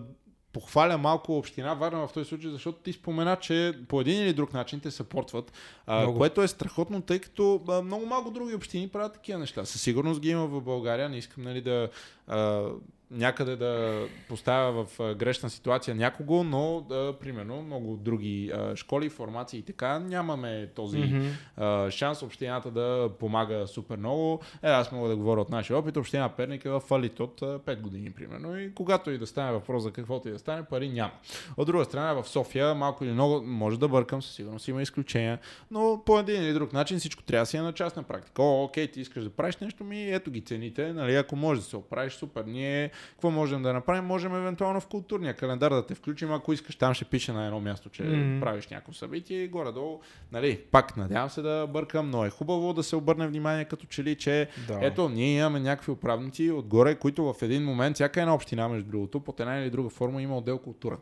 похваля малко община Варна в този случай, защото ти спомена, че по един или друг начин те съпортват, а, което е страхотно, тъй като а, много малко други общини правят такива неща. Със сигурност ги има в България, не искам нали, да а, някъде да поставя в а, грешна ситуация някого, но да, примерно много други а, школи, формации и така нямаме този Мгм. а, шанс общината да помага супер много. Е, аз мога да говоря от нашия опит. Община Перник е в фалит от а, 5 години, примерно. И когато и да стане въпрос за каквото и да стане, пари няма. От друга страна, в София малко или много, може да бъркам, със сигурност има изключения, но по един или друг начин всичко трябва да си е на частна практика. О, окей, ти искаш да правиш нещо ми, ето ги цените, нали, ако можеш да се оправиш, супер. Ние Какво можем да направим? Можем евентуално в културния календар да те включим, ако искаш. Там ще пише на едно място, че Мгм. правиш някакво събитие и горе-долу. Нали, пак надявам се да бъркам, но е хубаво да се обърне внимание като че ли, че Да. ето, ние имаме някакви управници отгоре, които в един момент, всяка една община, между другото, под една или друга форма има отдел култура.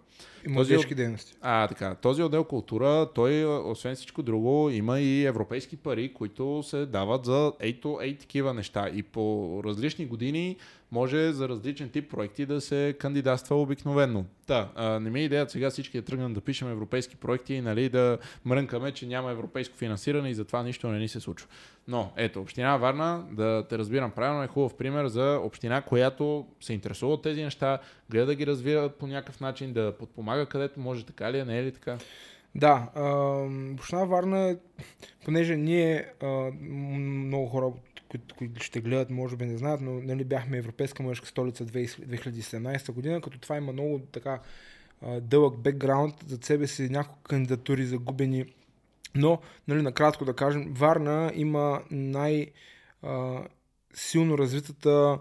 И младежки дейности. А, така, този отдел култура, той, освен всичко друго, има и европейски пари, които се дават за ейто, ей такива неща. И по различни години може за различен тип проекти да се кандидатства обикновенно. Да, а, не ми е идеята сега всички да тръгнем да пишем европейски проекти и нали, да мрънкаме, че няма европейско финансиране и затова нищо не ни се случва. Но, ето, Община Варна, да те разбирам правилно, е хубав пример за община, която се интересува от тези неща, гледа да ги развива по някакъв начин, да подпомага където може, така ли е, не е ли така? Да, Община Варна, е- понеже ние, много хора, които, които ще гледат, може би не знаят, но нали, бяхме Европейска мъжка столица 20- 2017 година, като това има много така дълъг бекграунд за себе си, няколко кандидатури загубени. Но, нали, накратко да кажем, Варна има най- силно развитата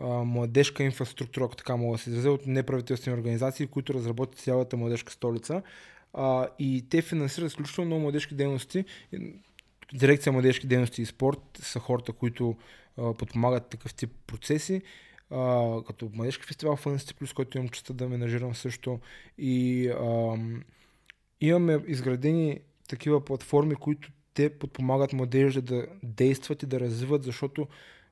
младежка инфраструктура, ако така мога да се изразя, от неправителствени организации, които разработят цялата младежка столица. А, и те финансират изключително много младежки дейности. Дирекция младежки дейности и спорт са хората, които а, подпомагат такъв тип процеси. А, като младежки фестивал Фънсти Плюс, който имам честа да менажирам също. И ам, имаме изградени такива платформи, които те подпомагат младежите да действат и да развиват, защото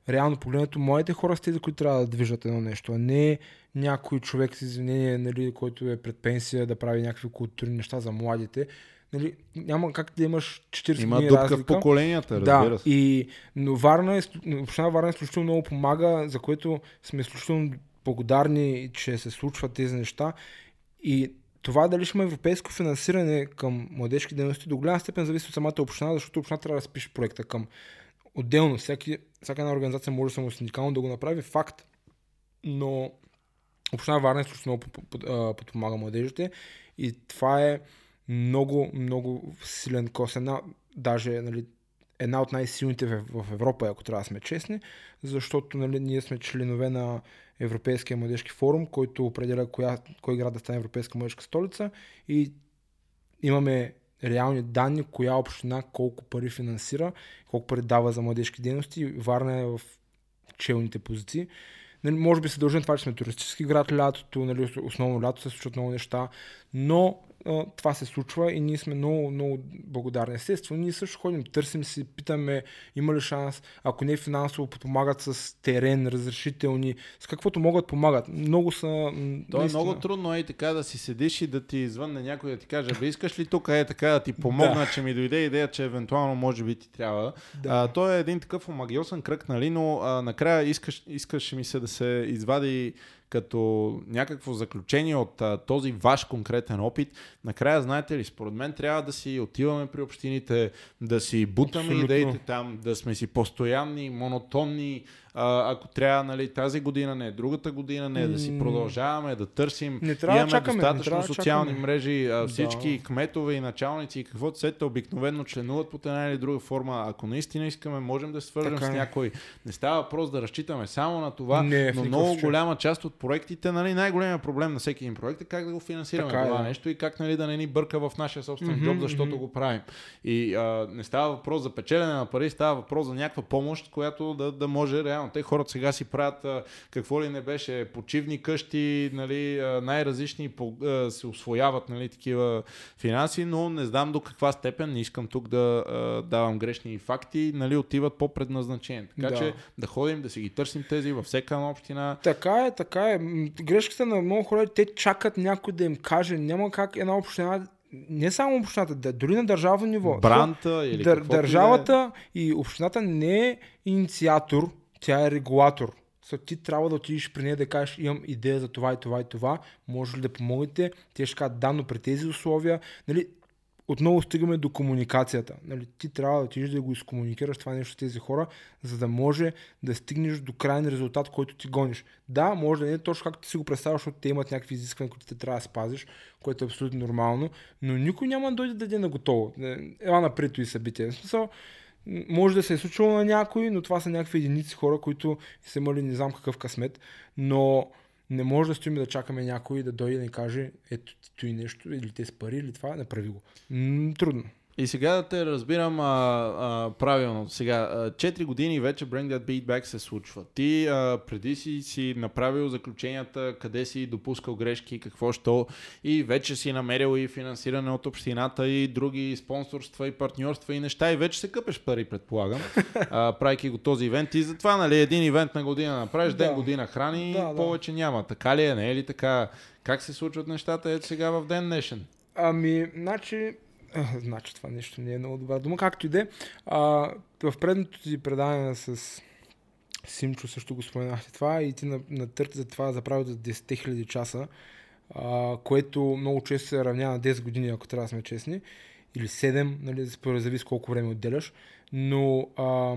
реално погледнато моите хора са тези, които трябва да движат едно нещо, а не някой човек с извинение, нали, който е пред пенсия да прави някакви културни неща за младите. Нали, няма как да имаш 40 Има години дупка в разлика. поколенията, разбира Да, се. и но Варна, е, община Варна изключително много помага, за което сме изключително благодарни, че се случват тези неща. И това дали ще има европейско финансиране към младежки дейности, до голяма степен зависи от самата община, защото община трябва да разпише проекта към отделно. Всяки, всяка една организация може само синдикално да го направи, факт. Но община Варна е изключително много подпомага младежите и това е много, много силен кос. Една, даже нали, една от най-силните в, Европа, ако трябва да сме честни, защото нали, ние сме членове на Европейския младежки форум, който определя коя, кой град да стане Европейска младежка столица и имаме реални данни, коя община колко пари финансира, колко пари дава за младежки дейности. Варна е в челните позиции. Нали, може би се дължи на това, че сме туристически град лятото, нали, основно лято се случват много неща, но това се случва и ние сме много, много благодарни. Естествено, ние също ходим, търсим си, питаме има ли шанс, ако не финансово подпомагат с терен, разрешителни, с каквото могат помагат. Много са... То е много трудно е така да си седиш и да ти извънне някой да ти каже, бе искаш ли тук е така да ти помогна, Да. че ми дойде идея, че евентуално може би ти трябва. Да. А, той е един такъв омагиосен кръг, нали, но а, накрая искаш, искаш ми се да се извади като някакво заключение от а, този ваш конкретен опит. Накрая, знаете ли, според мен трябва да си отиваме при общините, да си бутаме Абсолютно. идеите там, да сме си постоянни, монотонни, а, ако трябва, нали, тази година не, другата година не, да си продължаваме, да търсим. Не трябва да Имаме чакаме, не достатъчно трябва да социални чакаме. мрежи, а, Да. всички кметове и началници и каквото сета обикновено членуват под една или друга форма. Ако наистина искаме, можем да свържем Така с е. някой. Не става въпрос да разчитаме само на това, Не, но много случай. голяма част от проектите, нали, най-големият проблем на всеки един проект е как да го финансираме Така е, това да. нещо и как нали, да не ни бърка в нашия собствен Мгм, джоб, защото мгм. го правим. И а, не става въпрос за печелене на пари, става въпрос за някаква помощ, която да, да може реално. Те хората сега си правят какво ли не беше, почивни къщи, нали, най-различни се освояват нали, такива финанси, но не знам до каква степен, не искам тук да давам грешни факти, нали, отиват по предназначение. Така Да. че да ходим, да си ги търсим тези във всяка една община. Така е, така е. Грешката на много хора, е, те чакат някой да им каже, няма как една община, не само общината, да, дори на държавно ниво. Бранта или Дър, е. държавата и общината не е инициатор, тя е регулатор. Ти трябва да отидеш при нея да кажеш, имам идея за това и това и това, може ли да помогнете? Те ще кажат, да, но при тези условия, нали, отново стигаме до комуникацията. Нали, ти трябва да отидеш да го изкомуникираш това нещо с тези хора, за да може да стигнеш до крайен резултат, който ти гониш. Да, може да не е точно както ти си го представяш, защото те имат някакви изисквания, които ти трябва да спазиш, което е абсолютно нормално, но никой няма да дойде да даде на готово. Не, Ела напред и събитие. В смисъл, може да се е случило на някой, но това са някакви единици хора, които са имали не знам какъв късмет, но Не може да стоим да чакаме някой да дойде да ни каже, ето ти и нещо, или те с пари, или това, направи го. М- трудно. И сега да те разбирам а, а, правилно. Сега, 4 години вече Bring That Beat Back се случва. Ти а, преди си си направил заключенията, къде си допускал грешки, какво що и вече си намерил и финансиране от общината и други спонсорства и партньорства и неща и вече се къпеш пари, предполагам, а, правейки го този ивент. И затова, нали, един ивент на година направиш, Да. ден година храни, Да, да. повече няма. Така ли е, не е ли така? Как се случват нещата ето сега в ден днешен? Ами, значи, а, (laughs) значи това нещо не е много добра дума, както и да е. В предното ти предаване с Симчо също го споменахте това и ти на- натърти за това за правилото за 10 000 часа, а, което много често се равнява на 10 години, ако трябва да сме честни, или 7, нали, зависи колко време отделяш, но а,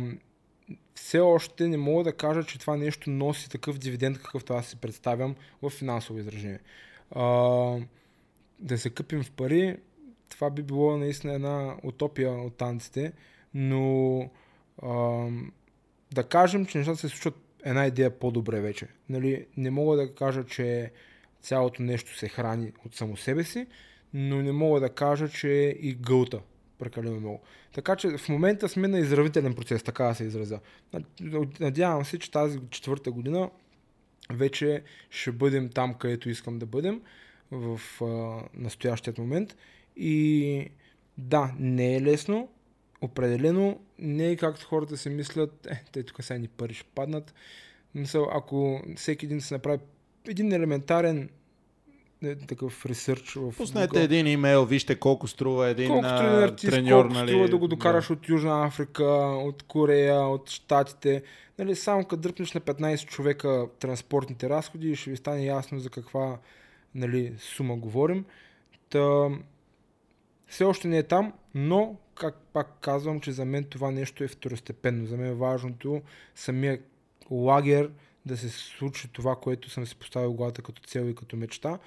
все още не мога да кажа, че това нещо носи такъв дивиденд, какъвто аз си представям в финансово изражение. А, да се къпим в пари, това би било наистина една утопия от танците, но а, да кажем, че нещата се случват една идея по-добре вече. Нали, не мога да кажа, че цялото нещо се храни от само себе си, но не мога да кажа, че и гълта прекалено много. Така че в момента сме на изравнителен процес, така се изразя. Надявам се, че тази четвърта година вече ще бъдем там, където искам да бъдем в а, настоящият момент. И да, не е лесно, определено не е както хората си мислят, е, те тук сега ни пари ще паднат. Мисъл, ако всеки един се направи един елементарен е, такъв ресърч в Пуснете Google. един имейл, вижте колко струва един Колкото а, един артист, треньор, колко нали, струва да го докараш от Южна Африка, от Корея, от Штатите. Нали, само като дръпнеш на 15 човека транспортните разходи, ще ви стане ясно за каква нали, сума говорим. Та, все още не е там, но, как пак казвам, че за мен това нещо е второстепенно. За мен е важното самия лагер да се случи това, което съм си поставил главата като цел и като мечта.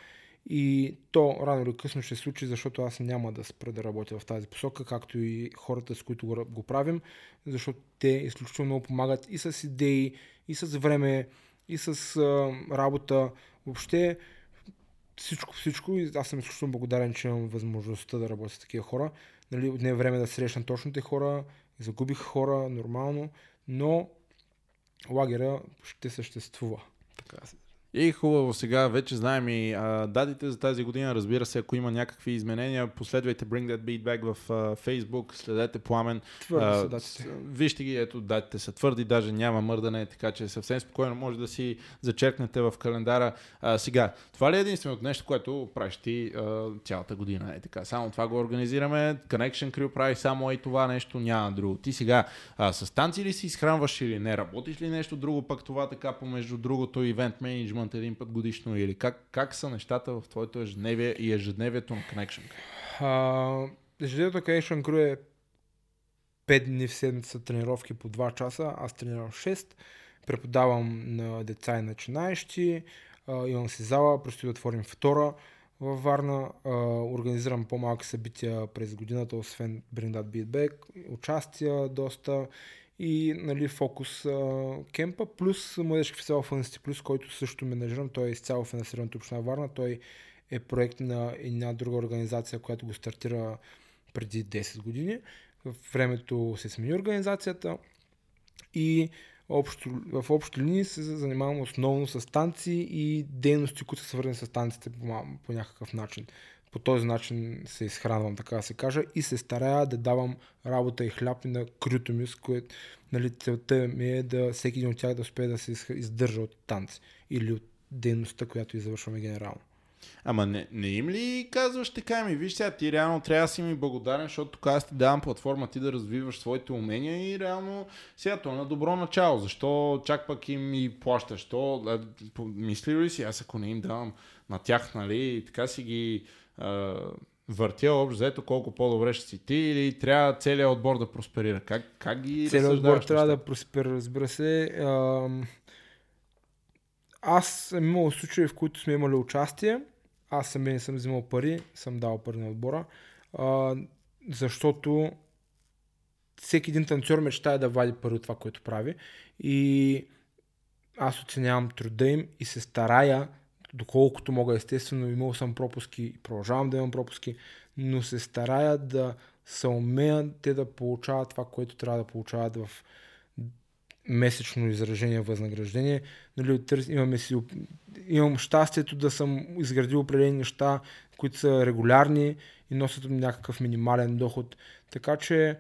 И то рано или късно ще се случи, защото аз няма да спра да работя в тази посока, както и хората, с които го, го правим, защото те изключително много помагат и с идеи, и с време, и с а, работа. Въобще всичко, всичко. И аз съм изключително благодарен, че имам възможността да работя с такива хора. Нали, не е време да срещам точните хора, загубих хора нормално, но лагера ще съществува. Така се И хубаво, сега вече знаем и а, датите за тази година. Разбира се, ако има някакви изменения, последвайте Bring That Beat Back в а, Facebook, следете Пламен. Твърдо А, са датите. Вижте ги, ето датите са твърди, даже няма мърдане, така че съвсем спокойно може да си зачеркнете в календара. А, сега, това ли е единственото нещо, което правиш ти а, цялата година? Е така, само това го организираме, Connection Crew прави само и това нещо, няма друго. Ти сега а, с танци ли си изхранваш или не? Работиш ли нещо друго, пък това така помежду другото ивент менеджмент един път годишно или как, как са нещата в твоето ежедневие и ежедневието на Connection? А, Ежедневието Creation Crew е 5 дни в седмица тренировки по 2 часа. Аз тренирам 6. Преподавам на деца и начинаещи. А, имам си зала, предстои да отворим втора във Варна. А, организирам по-малки събития през годината, освен Bring That Beat Back. Участия доста и нали, фокус а, кемпа, плюс младежки фестивал в Инсти Плюс, който също менажирам. Той е изцяло финансиран от община Варна. Той е проект на една друга организация, която го стартира преди 10 години. В времето се смени организацията и общо, в общи линии се занимавам основно с танци и дейности, които са свързани с танците по, по някакъв начин. По този начин се изхранвам, така да се каже, и се старая да давам работа и хляб на крюто ми, с което нали, целта ми е да всеки един от тях да успее да се издържа от танци или от дейността, която извършваме генерално. Ама не, не им ли казваш така ми, виж сега, ти реално трябва да си ми благодарен, защото тук аз ти давам платформа ти да развиваш своите умения и реално сега то е на добро начало. Защо чак пък им и плащаш? То, мисли ли си, аз ако не им давам на тях, нали, така си ги а, въртя общо, взето колко по-добре ще си ти или трябва целият отбор да просперира? Как, как ги Целият отбор разсъждаваш трябва да проспера, разбира се. Ам, Аз съм имал случаи, в които сме имали участие. Аз самия не съм взимал пари, съм дал пари на отбора, а, защото всеки един танцор мечтае да вади пари от това, което прави. И аз оценявам труда им и се старая, доколкото мога естествено, имал съм пропуски и продължавам да имам пропуски, но се старая да се умеят те да получават това, което трябва да получават в месечно изражение възнаграждение. Нали, имаме си, имам щастието да съм изградил определени неща, които са регулярни и носят някакъв минимален доход. Така че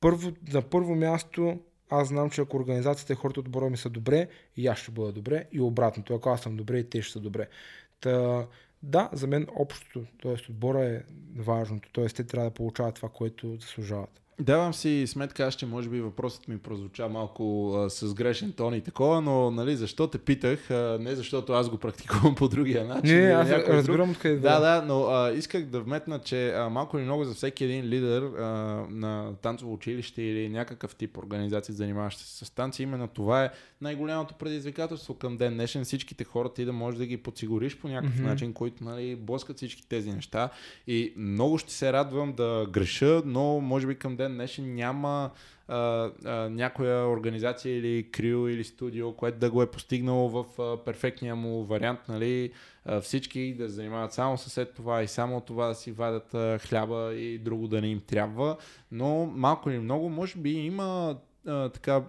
първо, на първо място аз знам, че ако организацията и хората от ми са добре, и аз ще бъда добре, и обратното. Ако аз съм добре, и те ще са добре. Та, да, за мен общото, т.е. отбора е важното. Т.е. те трябва да получават това, което заслужават. Давам си сметка, аз че може би въпросът ми прозвуча малко а, с грешен тон и такова, но нали, защо те питах, а, не защото аз го практикувам (laughs) по другия начин. Не, аз разбирам откъде да. Да, но а, исках да вметна, че а, малко или много за всеки един лидер а, на танцово училище или някакъв тип организация, занимаваща се с танци, именно това е най-голямото предизвикателство към ден днешен. Всичките хора ти да можеш да ги подсигуриш по някакъв mm-hmm. начин, които нали, блъскат всички тези неща. И много ще се радвам да греша, но може би към ден днешен няма а, а, някоя организация или крио или студио, което да го е постигнало в а, перфектния му вариант, нали, а, всички да занимават само с това и само това да си вадят а, хляба и друго да не им трябва, но малко или много може би има а, така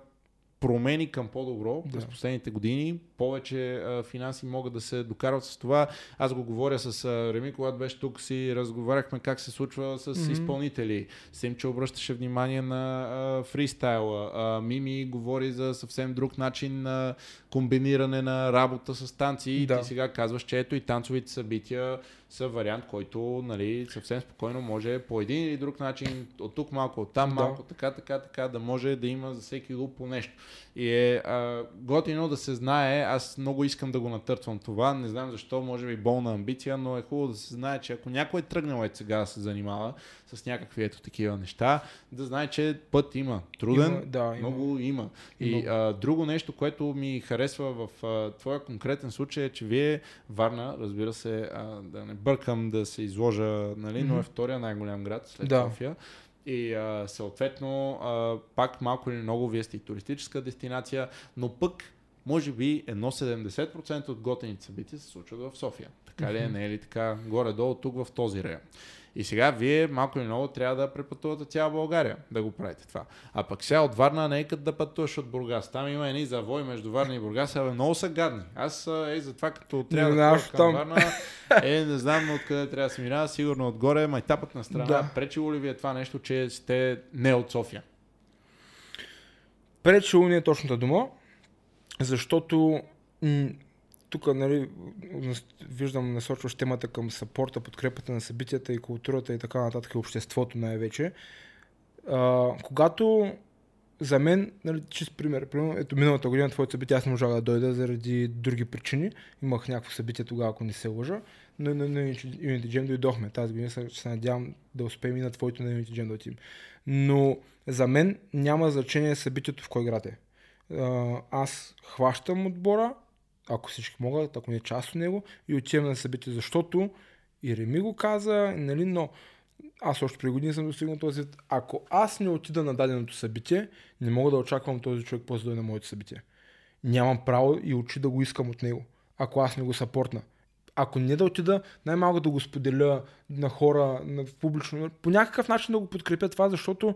промени към по-добро да. през последните години. Повече а, финанси могат да се докарват с това. Аз го говоря с а, Реми, когато беше тук си разговаряхме как се случва с mm-hmm. изпълнители. Сим, че обръщаше внимание на а, фристайла. А, Мими говори за съвсем друг начин на комбиниране на работа с танци. Да. И ти сега казваш, че ето и танцовите събития са вариант, който нали, съвсем спокойно може по един или друг начин, от тук малко, от там да. малко, така, така, така, да може да има за всеки груп по нещо. И е а, готино да се знае, аз много искам да го натъртвам това, не знам защо, може би болна амбиция, но е хубаво да се знае, че ако някой е тръгнал е сега да се занимава с някакви ето такива неща, да знае, че път има. Труден, има, да, много има. И а, друго нещо, което ми харесва в а, твоя конкретен случай е, че вие, Варна, разбира се, а, да не бъркам да се изложа, нали, но е втория най-голям град след да. София. И а, съответно, а, пак малко или много, вие сте и туристическа дестинация, но пък, може би, едно 70% от готените събития се случват в София. Така ли е, не е ли така, горе-долу тук в този район. И сега вие малко или много трябва да препътувате цяла България да го правите това. А пък сега от Варна не е като да пътуваш от Бургас. Там има едни завой между Варна и Бургас, абе много са гадни. Аз е за това като трябва да ходя към Варна, е не знам откъде трябва да се минава, сигурно отгоре, майтапът на страна. Да. Пречило ли ви е това нещо, че сте не от София? Пречило ни е точната дума, защото тук нали, виждам насочваш темата към сапорта, подкрепата на събитията и културата и така нататък и обществото най-вече. А, когато за мен, нали, чист пример, примерно, ето миналата година твоето събитие аз не можах да дойда заради други причини. Имах някакво събитие тогава, ако не се лъжа. Но на Unity Jam дойдохме. Тази година се, се надявам да успеем и на твоето на Unity Jam да отидем. Но за мен няма значение събитието в кой град е. Аз хващам отбора, ако всички могат, ако не е част от него и отиваме на събитие, защото и Реми го каза, нали, но аз още преди години съм достигнал този вид. Ако аз не отида на даденото събитие, не мога да очаквам този човек после да на моето събитие. Нямам право и очи да го искам от него, ако аз не го съпортна. Ако не да отида, най-малко да го споделя на хора, на публично, по някакъв начин да го подкрепя това, защото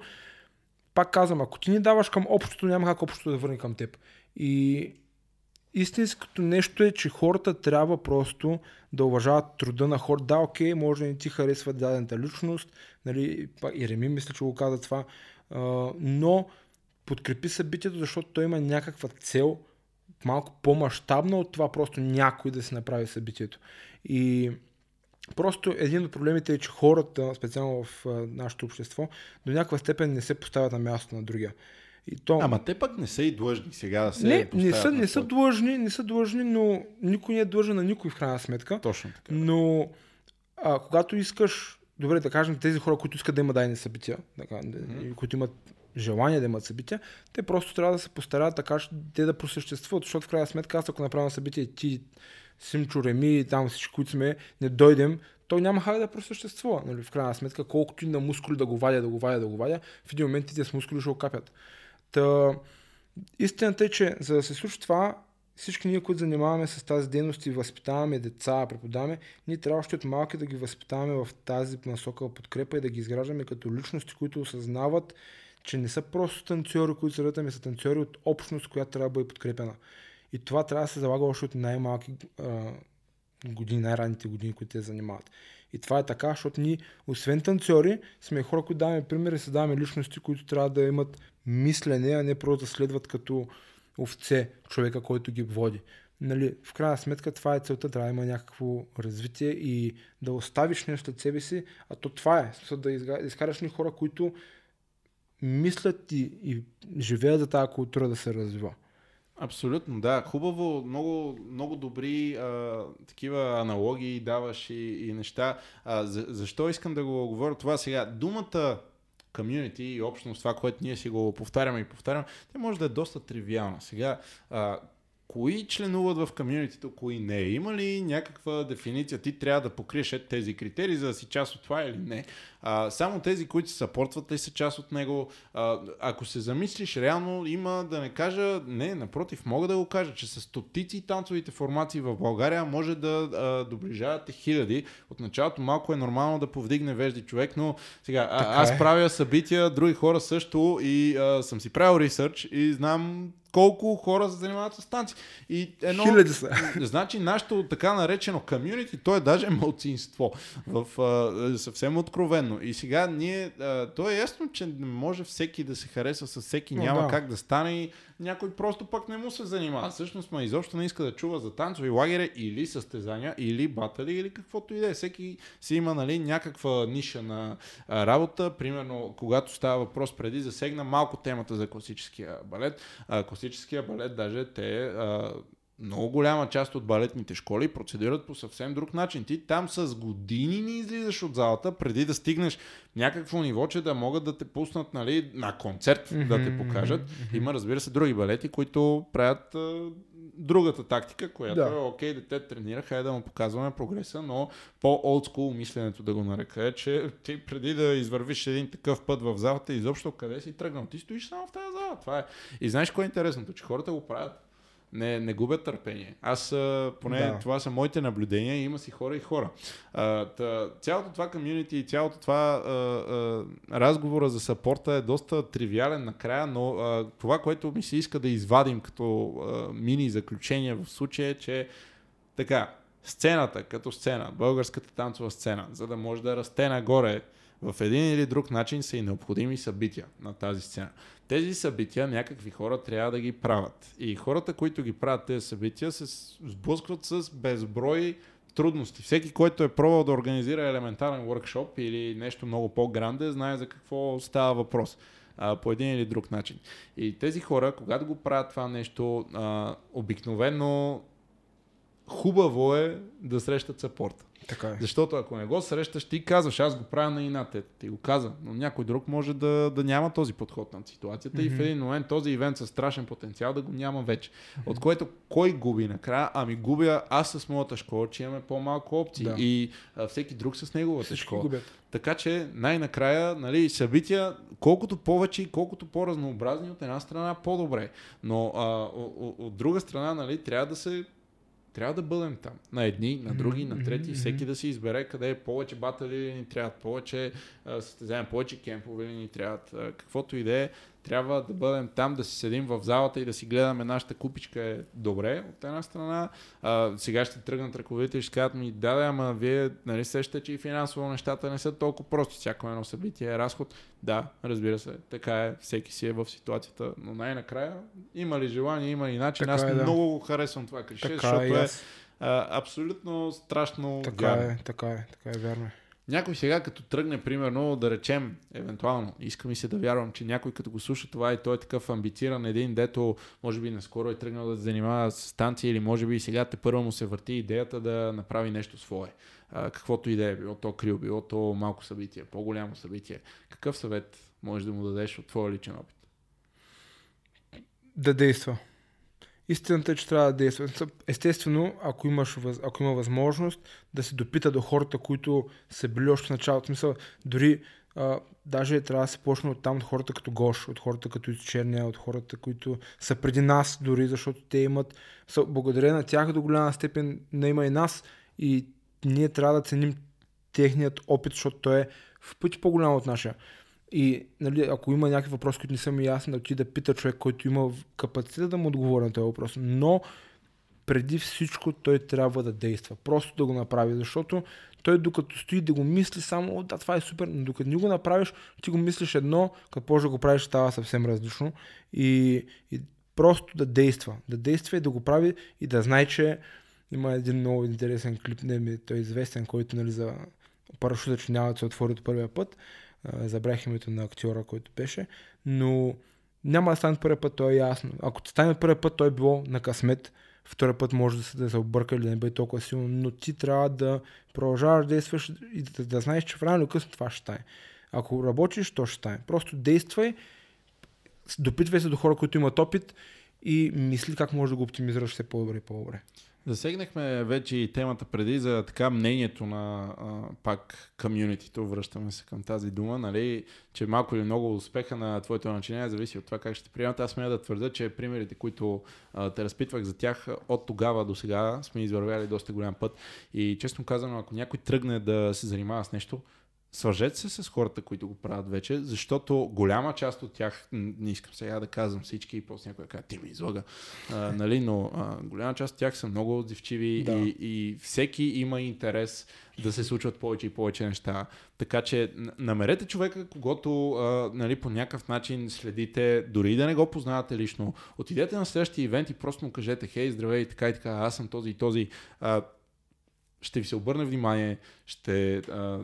пак казвам, ако ти ни даваш към общото, няма как общото да върне към теб. И истинското нещо е, че хората трябва просто да уважават труда на хората. Да, окей, може да не ти харесва дадената личност, нали, и Реми мисля, че го каза това, но подкрепи събитието, защото той има някаква цел, малко по-масштабна от това просто някой да си направи събитието. И просто един от проблемите е, че хората, специално в нашето общество, до някаква степен не се поставят на място на другия. И то... Ама те пък не са и длъжни сега да се Не, не са, не са длъжни, не са длъжни, но никой не е длъжен на никой в крайна сметка. Точно така. Но а, когато искаш, добре да кажем, тези хора, които искат да имат дайни събития, така, mm-hmm. които имат желание да имат събития, те просто трябва да се постарят така, че те да просъществуват, защото в крайна сметка аз ако направя събитие ти, Симчо, Реми и там всички, които сме, не дойдем, той няма как да просъществува. Нали? В крайна сметка, колкото и на мускули да го вадя, да го вадя, да го вадя, в един момент тези с мускули ще окапят. Та, истината е, че за да се случи това, всички ние, които занимаваме с тази дейност и възпитаваме деца, преподаваме, ние трябва още от малки да ги възпитаваме в тази насока подкрепа и да ги изграждаме като личности, които осъзнават, че не са просто танцори, които се ами са танцори от общност, която трябва да бъде подкрепена. И това трябва да се залага още от най-малки години, най-ранните години, които те занимават. И това е така, защото ние, освен танцори, сме хора, които даваме примери, се даваме личности, които трябва да имат мислене, а не просто да следват като овце човека, който ги води. Нали, в крайна сметка това е целта, да има някакво развитие и да оставиш нещо след себе си, а то това е, да изкараш ни хора, които мислят и, и живеят за тази култура да се развива. Абсолютно, да. Хубаво, много, много добри а, такива аналогии даваш и, и неща. А, за, защо искам да го говоря това сега? Думата комьюнити и общност, това, което ние си го повтаряме и повтаряме, те може да е доста тривиална. Сега, а, кои членуват в комьюнитито, кои не. Има ли някаква дефиниция? Ти трябва да покриеш тези критерии, за да си част от това или не. А, само тези, които се съпортват ли са част от него. А, ако се замислиш, реално има да не кажа, не, напротив, мога да го кажа, че с стотици танцовите формации в България може да а, доближавате хиляди. От началото малко е нормално да повдигне вежди човек, но сега а, аз е. правя събития, други хора също и а, съм си правил ресърч и знам колко хора се занимават с танци. И едно, Хиляди са. (laughs) Значи нашето така наречено комьюнити, то е даже мълцинство. В, а, съвсем откровенно. И сега ние, а, то е ясно, че не може всеки да се хареса с всеки, няма да. как да стане някой просто пък не му се занимава. Всъщност, ма изобщо не иска да чува за танцови лагери или състезания, или батали, или каквото и да е. Всеки си има нали, някаква ниша на а, работа. Примерно, когато става въпрос преди, засегна малко темата за класическия балет. А, класическия балет, даже те а, много голяма част от балетните школи процедират по съвсем друг начин. Ти там с години не излизаш от залата, преди да стигнеш някакво ниво, че да могат да те пуснат нали, на концерт, mm-hmm, да те покажат. Mm-hmm. Има, разбира се, други балети, които правят а, другата тактика, която да. е окей, дете тренира, хайде да му показваме прогреса, но по-олдскул мисленето да го нарека е, че ти преди да извървиш един такъв път в залата, изобщо къде си тръгнал? Ти стоиш само в тази зала. Това е. И знаеш кое е интересното? Че хората го правят не, не губят търпение. Аз, а, поне да. това са моите наблюдения, има си хора и хора. А, та, цялото това комьюнити и цялото това а, а, разговора за сапорта е доста тривиален накрая, но а, това, което ми се иска да извадим като а, мини заключение в случая е, че така, сцената като сцена, българската танцова сцена, за да може да расте нагоре в един или друг начин са и необходими събития на тази сцена. Тези събития някакви хора трябва да ги правят. И хората, които ги правят тези събития, се сблъскват с безброй трудности. Всеки, който е пробвал да организира елементарен workshop или нещо много по-гранде, знае за какво става въпрос по един или друг начин. И тези хора, когато го правят това нещо, обикновено хубаво е да срещат сапорта. Така е. Защото ако не го срещаш, ти казваш, аз го правя на инат, ти го каза, но някой друг може да, да няма този подход на ситуацията mm-hmm. и в един момент този ивент със страшен потенциал да го няма вече. Mm-hmm. От което кой губи накрая? Ами губя аз с моята школа, че имаме по-малко опции да. и а, всеки друг с неговата Всички школа. Губят. Така че най-накрая нали, събития, колкото повече и колкото по-разнообразни от една страна, по-добре. Но а, от, от друга страна нали, трябва да се трябва да бъдем там. На едни, на други, на трети. Всеки да си избере къде е повече батали ли ни трябват, повече състезания, повече кемпове ли ни трябват, каквото и да е трябва да бъдем там, да си седим в залата и да си гледаме нашата купичка е добре от една страна. А, сега ще тръгнат ръководители и ще кажат ми, да, да, ама вие нали сещате, че и финансово нещата не са толкова прости. Всяко едно събитие е разход. Да, разбира се, така е, всеки си е в ситуацията, но най-накрая има ли желание, има ли начин. Така Аз е, да. много харесвам това клише, защото е, е а, абсолютно страшно така вярно. Е, така е, така е, вярно. Някой сега като тръгне, примерно, да речем, евентуално, иска ми се да вярвам, че някой като го слуша това и той е такъв амбициран един, дето може би наскоро е тръгнал да се занимава с станция или може би сега те първо му се върти идеята да направи нещо свое. А, каквото и да е, било то крил, било то малко събитие, по-голямо събитие. Какъв съвет можеш да му дадеш от твоя личен опит? Да действа. Истината е, че трябва да действа. Естествено, ако, имаш, ако има възможност да се допита до хората, които са били още в началото, смисъл, дори а, даже трябва да се почне от там от хората като Гош, от хората като Черния, от хората, които са преди нас дори, защото те имат, са, благодарение на тях до голяма степен не има и нас и ние трябва да ценим техният опит, защото той е в пъти по-голям от нашия. И нали, ако има някакви въпроси, които не са ми ясни, да отида да пита човек, който има капацитет да му отговори на този въпрос. Но преди всичко той трябва да действа. Просто да го направи, защото той докато стои да го мисли само, О, да, това е супер, но докато не го направиш, ти го мислиш едно, като да го правиш, става съвсем различно. И, и просто да действа. Да действа и да го прави и да знае, че има един много интересен клип, не ми, той е известен, който нали, за парашута, че няма да се отвори от първия път. Забрах името на актьора, който беше, но няма да стане първия път, то е ясно. Ако стане първия път, той е било на късмет, втория път може да се, да се обърка или да не бъде толкова силно, но ти трябва да продължаваш да действаш и да, да знаеш, че в рано късно това ще стане. Ако работиш, то ще стане. Просто действай, допитвай се до хора, които имат опит и мисли как можеш да го оптимизираш все по-добре и по-добре. Засегнахме вече и темата преди за така мнението на а, пак комьюнитито, връщаме се към тази дума, нали, че малко или много успеха на твоето начинание зависи от това как ще приемат. Аз смея да твърда, че примерите, които а, те разпитвах за тях от тогава до сега сме извървяли доста голям път. И честно казано, ако някой тръгне да се занимава с нещо, свържете се с хората, които го правят вече, защото голяма част от тях, не искам сега да казвам всички и после някой каже, ти ми излага, а, нали, но а, голяма част от тях са много отзивчиви да. и, и всеки има интерес да се случват повече и повече неща. Така че намерете човека, когато а, нали, по някакъв начин следите, дори и да не го познавате лично, отидете на следващия ивент и просто му кажете, хей, здравей, и така и така, аз съм този и този. А, ще ви се обърне внимание, ще а,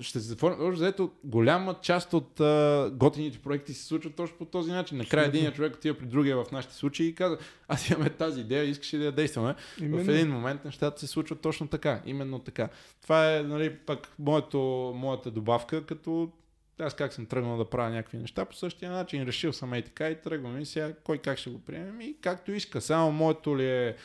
ще се затворим. Още заето, голяма част от а, готините проекти се случват точно по този начин. Накрая един човек отива при другия в нашите случаи и каза, аз имаме тази идея, искаш ли да я действаме. Именно. В един момент нещата се случват точно така, именно така. Това е, нали, пак моето, моята добавка, като аз как съм тръгнал да правя някакви неща, по същия начин решил съм и така и тръгвам и сега кой как ще го приемем и както иска. Само моето ли е,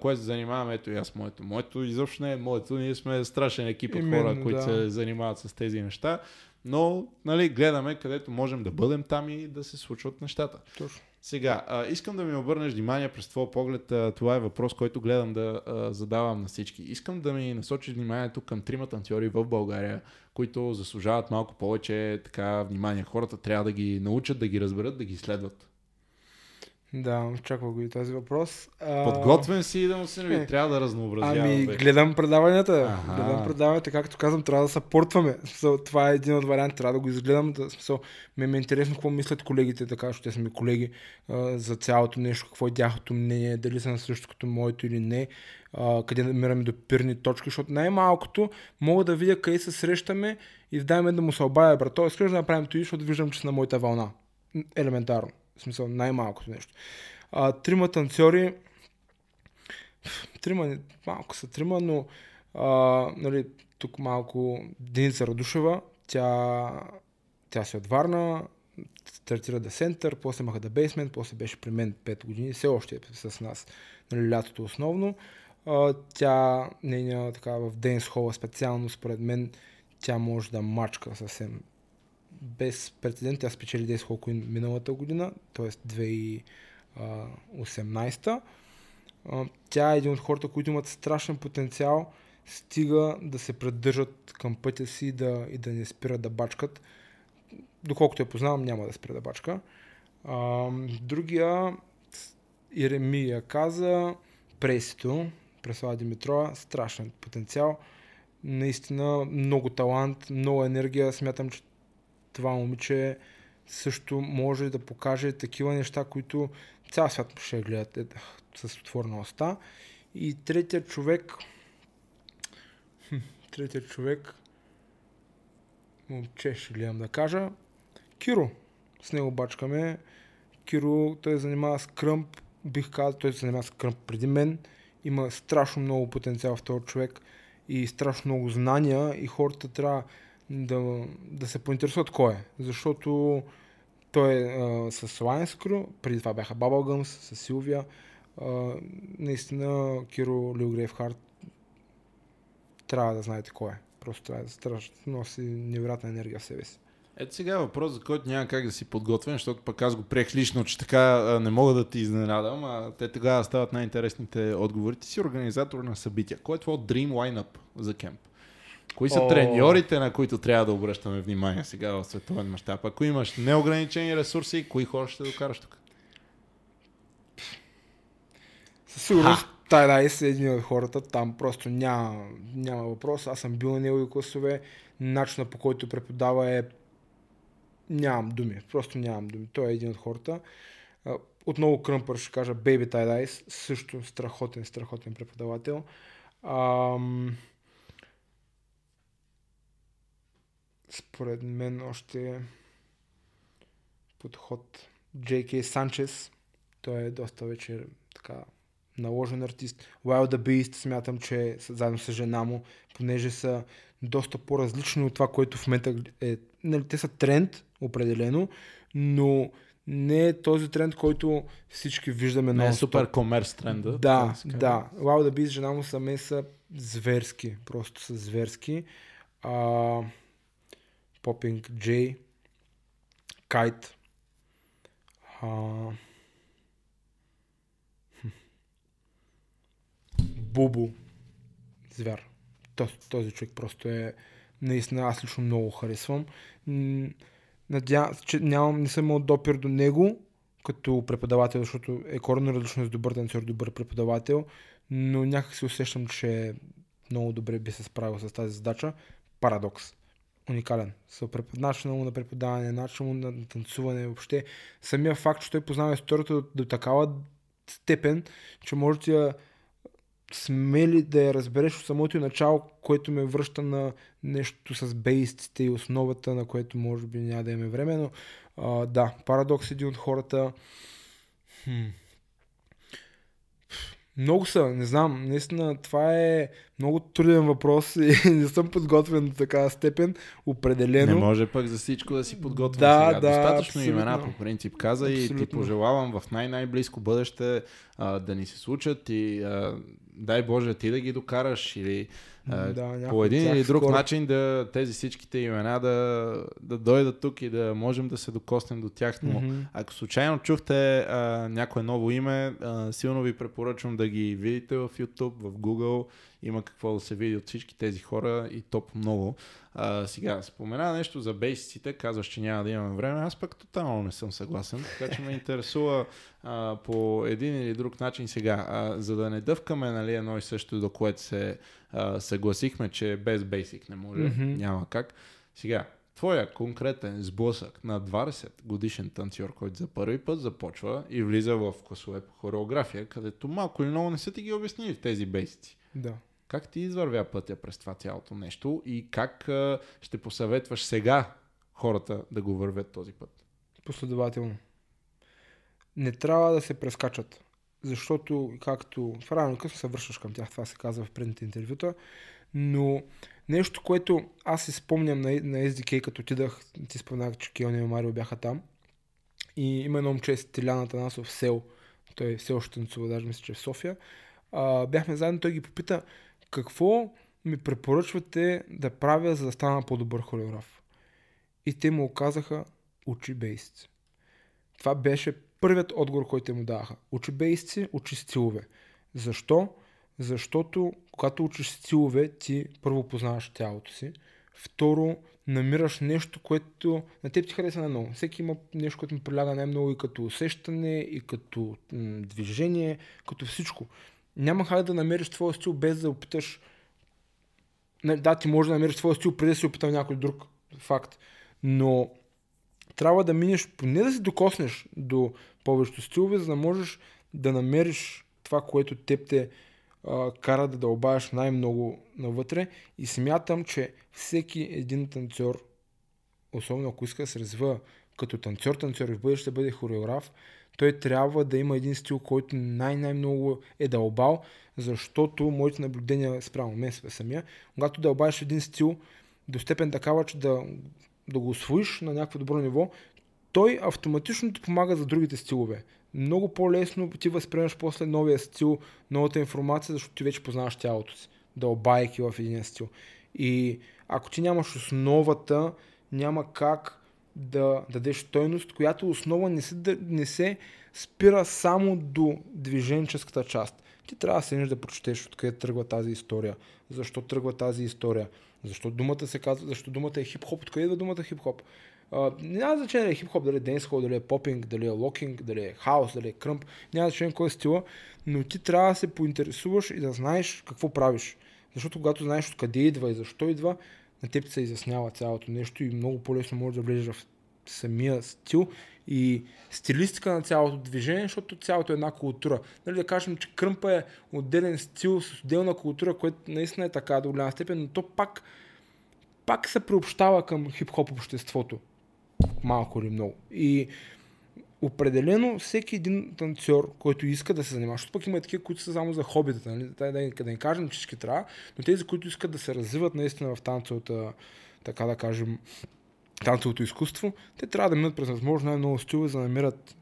кое се занимавам, ето и аз моето. Моето изобщо не е моето, ние сме страшен екип от хора, които да. се занимават с тези неща, но нали, гледаме където можем да бъдем там и да се случват нещата. Точно. Сега, а, искам да ми обърнеш внимание през твоя поглед. А, това е въпрос, който гледам да а, задавам на всички. Искам да ми насочиш вниманието към трима танцори в България, които заслужават малко повече така внимание. Хората трябва да ги научат, да ги разберат, да ги следват. Да, очаква го и този въпрос. Подготвен си и да му се не трябва да разнообразяваме. Ами, гледам предаванията. Ага. Гледам предаванията, както казвам, трябва да съпортваме. Това е един от варианти, трябва да го изгледам. Да, смисъл, ме, ме е интересно какво мислят колегите, така, защото те са ми колеги а, за цялото нещо, какво е тяхното мнение, дали са на също като моето или не, а, къде намираме допирни точки, защото най-малкото мога да видя къде се срещаме и да да му се обая, брато, искаш да направим това, защото виждам, че са на моята вълна. Елементарно. В смисъл, най-малкото нещо. А, трима танцори, трима, малко са трима, но а, нали, тук малко Деница Радушева, тя, тя си от Варна, да Center, после маха да Basement, после беше при мен 5 години, все още е с нас, нали, лятото основно. А, тя, нейния така в Денс Хола специално, според мен, тя може да мачка съвсем без прецедент. Тя спечели 10 Холкуин миналата година, т.е. 2018. Тя е един от хората, които имат страшен потенциал, стига да се придържат към пътя си да, и да не спират да бачкат. Доколкото я познавам, няма да спира да бачка. Другия, Иремия каза, Пресито, Преслава Димитрова, страшен потенциал. Наистина много талант, много енергия. Смятам, че това момиче също може да покаже такива неща, които цял свят ще гледат е, с отворена уста. И третия човек, третия човек, момче ще гледам да кажа, Киро. С него бачкаме. Киро, той занимава с кръмп, бих казал, той се занимава с кръмп преди мен. Има страшно много потенциал в този човек и страшно много знания и хората трябва да, да се поинтересуват кой е. Защото той е а, с Lions Crew, преди това бяха Bubblegums, с Силвия. Наистина Киро Лилгрейвхарт трябва да знаете кой е. Просто трябва да страшно носи невероятна енергия в себе си. Ето сега е въпрос, за който няма как да си подготвен, защото пък аз го приех лично, че така не мога да ти изненадам, а те тогава стават най-интересните отговори. Ти си организатор на събития. Кой е твой Dream Lineup за кемп? Кои са О. треньорите, на които трябва да обръщаме внимание сега в световен мащаб? Ако имаш неограничени ресурси, кои хора ще докараш тук? Със сигурност Тайдайс е един от хората, там просто няма, няма въпрос. Аз съм бил на негови класове, начинът по който преподава е... Нямам думи, просто нямам думи. Той е един от хората. Отново Кръмпър ще кажа Baby Тайдайс, също страхотен, страхотен преподавател. Ам... Според мен още подход J.K. Санчес. Той е доста вече така наложен артист. Wild the Beast смятам, че заедно с жена му, понеже са доста по-различни от това, което в момента е... Нали, те са тренд, определено, но не е този тренд, който всички виждаме Не е на супер комерс тренда. да, да. Wild the Beast, жена му саме са зверски. Просто са зверски. А, Popping J, Kite, а. Бубо, звяр. Този, този човек просто е наистина, аз лично много харесвам. Надявам се, че нямам, не съм имал допир до него като преподавател, защото е коренно различно с добър танцор, добър преподавател, но някак си усещам, че много добре би се справил с тази задача. Парадокс. Уникален. С препод... начина му на преподаване, начина му на танцуване, въобще. Самия факт, че той познава историята до, до такава степен, че може да я смели да я разбереш от самото начало, което ме връща на нещо с бейстите и основата, на което може би няма да имаме време, но а, да, Парадокс е един от хората. Хм. Много са, не знам, наистина това е много труден въпрос и (laughs) не съм подготвен до такава степен, определено. Не може пък за всичко да си подготвим Да, сега. да, Достатъчно абсолютно. имена по принцип каза и ти Абсолютно. пожелавам в най-най-близко бъдеще а, да ни се случат и а, дай Боже ти да ги докараш или Да, някой по един или друг скоро. начин да тези всичките имена да, да дойдат тук и да можем да се докоснем до тях. Но Мгм. ако случайно чухте а, някое ново име, а, силно ви препоръчвам да ги видите в YouTube, в Google. Има какво да се види от всички тези хора и топ много. А, сега, спомена нещо за бейсиците, казваш, че няма да имаме време. Аз пък тотално не съм съгласен, така че ме интересува а, по един или друг начин сега. А, за да не дъвкаме нали, едно и също, до което се а, съгласихме, че без бейсик не може, Мгм. няма как. Сега, твоя конкретен сблъсък на 20 годишен танцор, който за първи път започва и влиза в класове по хореография, където малко или много не са ти ги обяснили в тези бейсици. Да. Как ти извървя пътя през това цялото нещо и как а, ще посъветваш сега хората да го вървят този път? Последователно. Не трябва да се прескачат. Защото, както в рано късно се връщаш към тях, това се казва в предните интервюта, но нещо, което аз си спомням на, на SDK, като отидах, ти споменах, че Киони и Марио бяха там, и има едно момче, Стилян Атанасов, Сел, той все още танцува, даже мисля, че е в София, а, бяхме заедно, той ги попита, какво ми препоръчвате да правя, за да стана по-добър хореограф? И те му казаха, учи бейсици. Това беше първият отговор, който му даваха. Учи бейсици, учи стилове. Защо? Защото когато учиш стилове, ти първо познаваш тялото си, второ намираш нещо, което на теб ти хареса най-много. Всеки има нещо, което му приляга най-много и като усещане, и като м- движение, като всичко. Няма как да намериш твоя стил без да опиташ да, ти можеш да намериш твоя стил преди да си опитал някой друг. Факт. Но трябва да минеш, поне да се докоснеш до повечето стилове, за да можеш да намериш това, което теб те а, кара да дълбаеш най-много навътре. И смятам, че всеки един танцор, особено ако иска да се развива като танцор, танцор и в бъдеще бъде хореограф, той трябва да има един стил, който най-най-много е дълбал, защото моите наблюдения спрямо мен самия, когато дълбаеш един стил до степен такава, че да, да го освоиш на някакво добро ниво, той автоматично ти помага за другите стилове. Много по-лесно ти възприемаш после новия стил, новата информация, защото ти вече познаваш тялото си, дълбайки в един стил. И ако ти нямаш основата, няма как да дадеш стойност, която основа не се, не се спира само до движенческата част. Ти трябва да седнеш да прочетеш откъде тръгва тази история, защо тръгва тази история, защо думата се казва, защо думата е хип-хоп, откъде идва думата хип-хоп. Uh, няма значение дали е хип-хоп, дали е денсхол, дали е попинг, дали е локинг, дали е хаос, дали е кръмп, няма значение кой е стила, но ти трябва да се поинтересуваш и да знаеш какво правиш. Защото когато знаеш откъде идва и защо идва, на теб се изяснява цялото нещо и много по-лесно можеш да влезеш в самия стил и стилистика на цялото движение, защото цялото е една култура. Нали, да кажем, че кръмпа е отделен стил с отделна култура, което наистина е така до голяма степен, но то пак, пак се приобщава към хип-хоп обществото. Малко или много. И определено всеки един танцор, който иска да се занимава, защото пък има такива, които са само за хобитата, нали? да, да, да не кажем, че всички трябва, но тези, които искат да се развиват наистина в танцовата, така да кажем, танцовото изкуство, те трябва да минат през възможно най-много стилове, за да намерят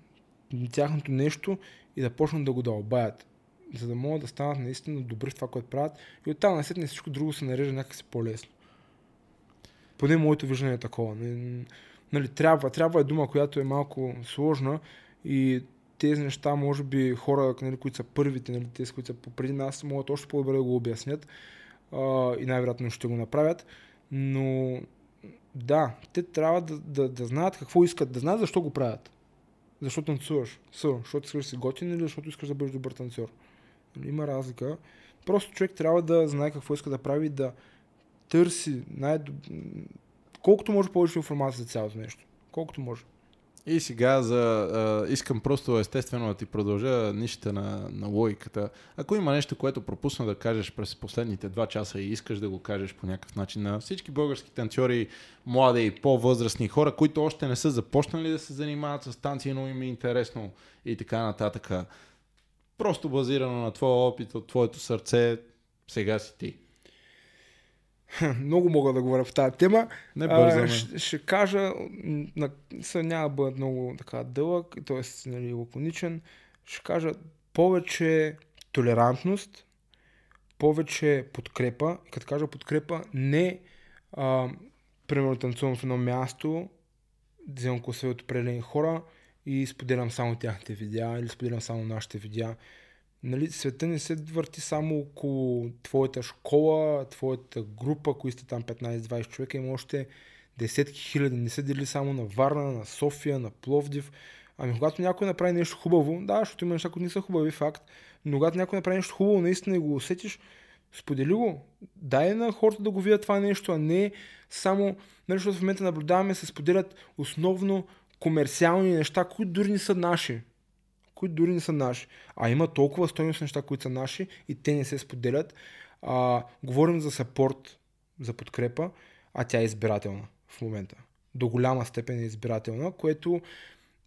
тяхното нещо и да почнат да го дълбаят, за да могат да станат наистина добри в това, което правят и оттам на не всичко друго се нарежда някакси по-лесно. Поне моето виждане е такова. Нали, трябва, трябва е дума, която е малко сложна и тези неща, може би хора, нали, които са първите, нали, тези, които са преди нас, могат още по-добре да го обяснят а, и най-вероятно ще го направят. Но да, те трябва да, да, да знаят какво искат, да знаят защо го правят. Защо танцуваш? Съ, защото искаш да си готин или защото искаш да бъдеш добър танцор. Нали, има разлика. Просто човек трябва да знае какво иска да прави, да търси най- колкото може повече информация за цялото нещо. Колкото може. И сега за, а, искам просто естествено да ти продължа нищата на, на логиката. Ако има нещо, което пропусна да кажеш през последните два часа и искаш да го кажеш по някакъв начин на всички български танцори, млади и по-възрастни хора, които още не са започнали да се занимават с танци, но им е интересно и така нататък. Просто базирано на твоя опит от твоето сърце, сега си ти. (laughs) много мога да говоря в тази тема. Не бързаме. ще, ще кажа, на, са, няма да бъда много така дълъг, т.е. Нали, лаконичен. Ще кажа повече толерантност, повече подкрепа. И като кажа подкрепа, не а, примерно танцувам в едно място, вземам косове от определени хора и споделям само тяхните видеа или споделям само нашите видеа нали, света не се върти само около твоята школа, твоята група, които сте там 15-20 човека, има още десетки хиляди, не се дели само на Варна, на София, на Пловдив. Ами когато някой направи нещо хубаво, да, защото има неща, които не са хубави, факт, но когато някой направи нещо хубаво, наистина и го усетиш, сподели го. Дай на хората да го видят това нещо, а не само, нали, защото в момента наблюдаваме, се споделят основно комерциални неща, които дори не са наши които дори не са наши. А има толкова стойност неща, които са наши и те не се споделят. А, говорим за сапорт, за подкрепа, а тя е избирателна в момента. До голяма степен е избирателна, което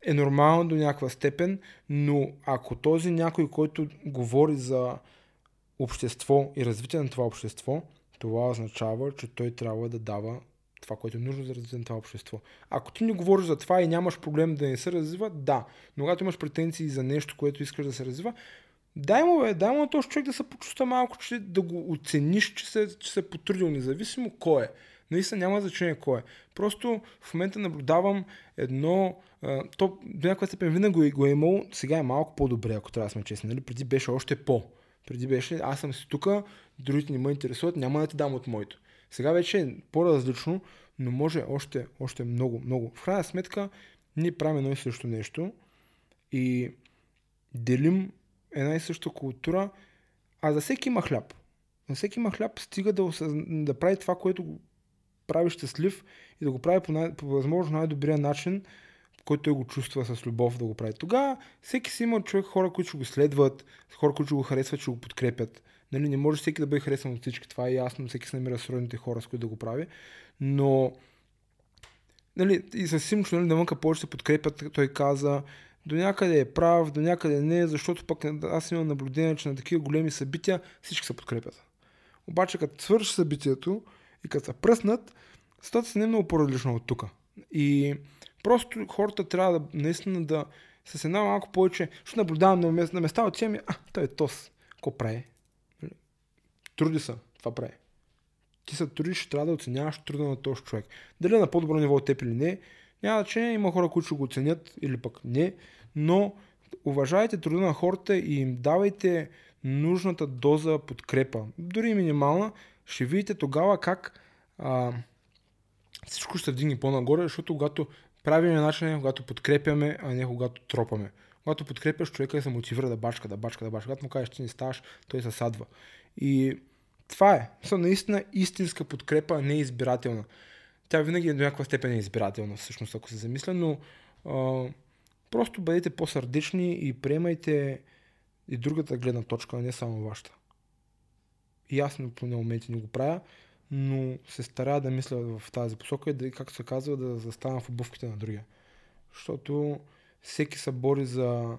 е нормално до някаква степен, но ако този някой, който говори за общество и развитие на това общество, това означава, че той трябва да дава това, което е нужно за развитие на това общество. Ако ти не говориш за това и нямаш проблем да не се развива, да. Но когато имаш претенции за нещо, което искаш да се развива, дай му, бе, дай му на този човек да се почувства малко, че да го оцениш, че се, че се е потрудил, независимо кой е. Наистина няма значение кой е. Просто в момента наблюдавам едно, а, то до някаква степен винаги го е имало, сега е малко по-добре, ако трябва да сме честни. Нали? Преди беше още по. Преди беше, аз съм си тук, другите не ме интересуват, няма да ти дам от моето. Сега вече е по-различно, но може още, още много, много. В крайна сметка, ние правим едно и също нещо и делим една и съща култура, а за всеки има хляб. За всеки има хляб, стига да, да прави това, което го прави щастлив и да го прави по, най- по възможно най-добрия начин, който той го чувства с любов да го прави. Тогава всеки си има човек, хора, които го следват, хора, които го харесват, ще го подкрепят. Нали, не може всеки да бъде харесан от всички, това е ясно, всеки се намира сродните хора, с които да го прави, но нали, и със Симчо, нали, навънка повече се подкрепят, той каза, до някъде е прав, до някъде не, защото пък аз имам наблюдение, че на такива големи събития всички се подкрепят. Обаче като свърши събитието и като се пръснат, статус не е много по-различно от тук. И просто хората трябва да наистина да с една малко повече, защото наблюдавам на места, на места от ми, а, той е тос, какво прави? Труди се, това прави. Ти се трудиш, трябва да оценяваш труда на този човек. Дали е на по-добро ниво от теб или не, Няма значение, има хора, които ще го ценят или пък не, но уважайте труда на хората и им давайте нужната доза подкрепа, дори минимална, ще видите тогава как а, всичко ще вдигне по-нагоре, защото когато правим начин когато подкрепяме, а не когато тропаме. Когато подкрепяш човека и се мотивира да бачка, да бачка, да бачка. Когато му кажеш, че не ставаш, той се садва. И това е. Са наистина истинска подкрепа, не избирателна. Тя винаги е до някаква степен е избирателна, всъщност, ако се замисля, но а, просто бъдете по-сърдечни и приемайте и другата гледна точка, а не само вашата. И аз на моменти не го правя, но се старая да мисля в тази посока и да, както се казва, да заставам в обувките на другия. Защото всеки се бори за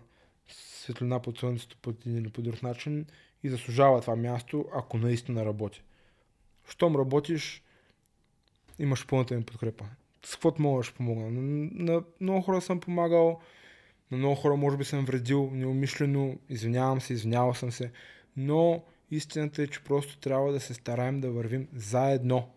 светлина под слънцето по един или по друг начин и заслужава това място, ако наистина работи. Щом работиш, имаш пълната ми подкрепа. С каквото мога ще помогна. На, на много хора съм помагал, на много хора може би съм вредил неумишлено, извинявам се, извинявал съм се, но истината е, че просто трябва да се стараем да вървим заедно.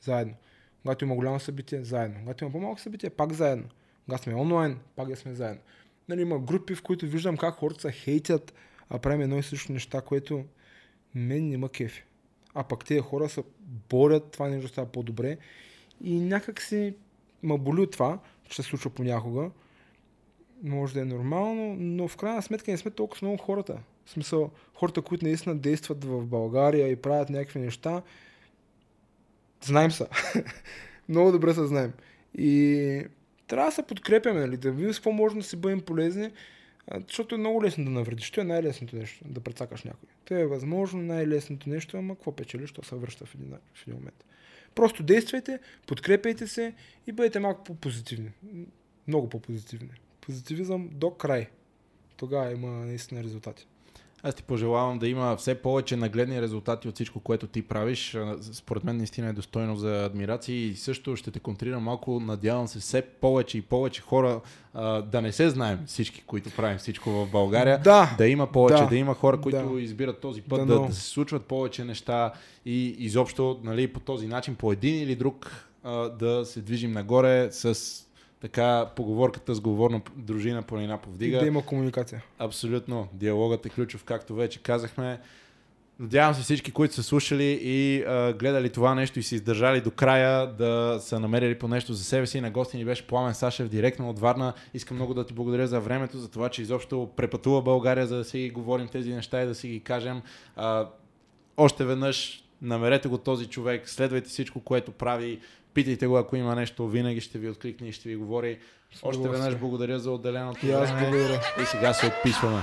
Заедно. Когато има голямо събитие, заедно. Когато има по-малко събитие, пак заедно. Когато сме онлайн, пак да сме заедно. Нали, има групи, в които виждам как хората се хейтят, а правим едно и също неща, което мен не ма кефи. А пък тези хора се борят това нещо става по-добре и някак си ма боли това, че се случва понякога. Може да е нормално, но в крайна сметка не сме толкова много хората. В смисъл, хората, които наистина действат в България и правят някакви неща, знаем са. (laughs) много добре се знаем. И трябва да се подкрепяме, нали, да видим с какво можем да си бъдем полезни, защото е много лесно да навредиш. Това е най-лесното нещо, да прецакаш някой. Това е възможно най-лесното нещо, ама какво печелиш, то се връща в един, в един момент. Просто действайте, подкрепяйте се и бъдете малко по-позитивни. Много по-позитивни. Позитивизъм до край. Тогава има наистина резултати. Аз ти пожелавам да има все повече нагледни резултати от всичко, което ти правиш. Според мен наистина е достойно за адмирации и също ще те контрирам малко. Надявам се все повече и повече хора а, да не се знаем всички, които правим всичко в България. Да, да има повече, да, да има хора, които да. избират този път, да, да, да се случват повече неща и изобщо нали, по този начин, по един или друг, а, да се движим нагоре с така поговорката с говорна дружина планина повдига. И да има комуникация. Абсолютно. Диалогът е ключов, както вече казахме. Надявам се всички, които са слушали и а, гледали това нещо и са издържали до края, да са намерили по нещо за себе си. На гости ни беше Пламен Сашев, директно от Варна. Искам много да ти благодаря за времето, за това, че изобщо препътува България, за да си говорим тези неща и да си ги кажем. А, още веднъж намерете го този човек, следвайте всичко, което прави, Питайте го, ако има нещо, винаги ще ви откликне и ще ви говори. Още веднъж благодаря за отделеното време. И сега се отписваме.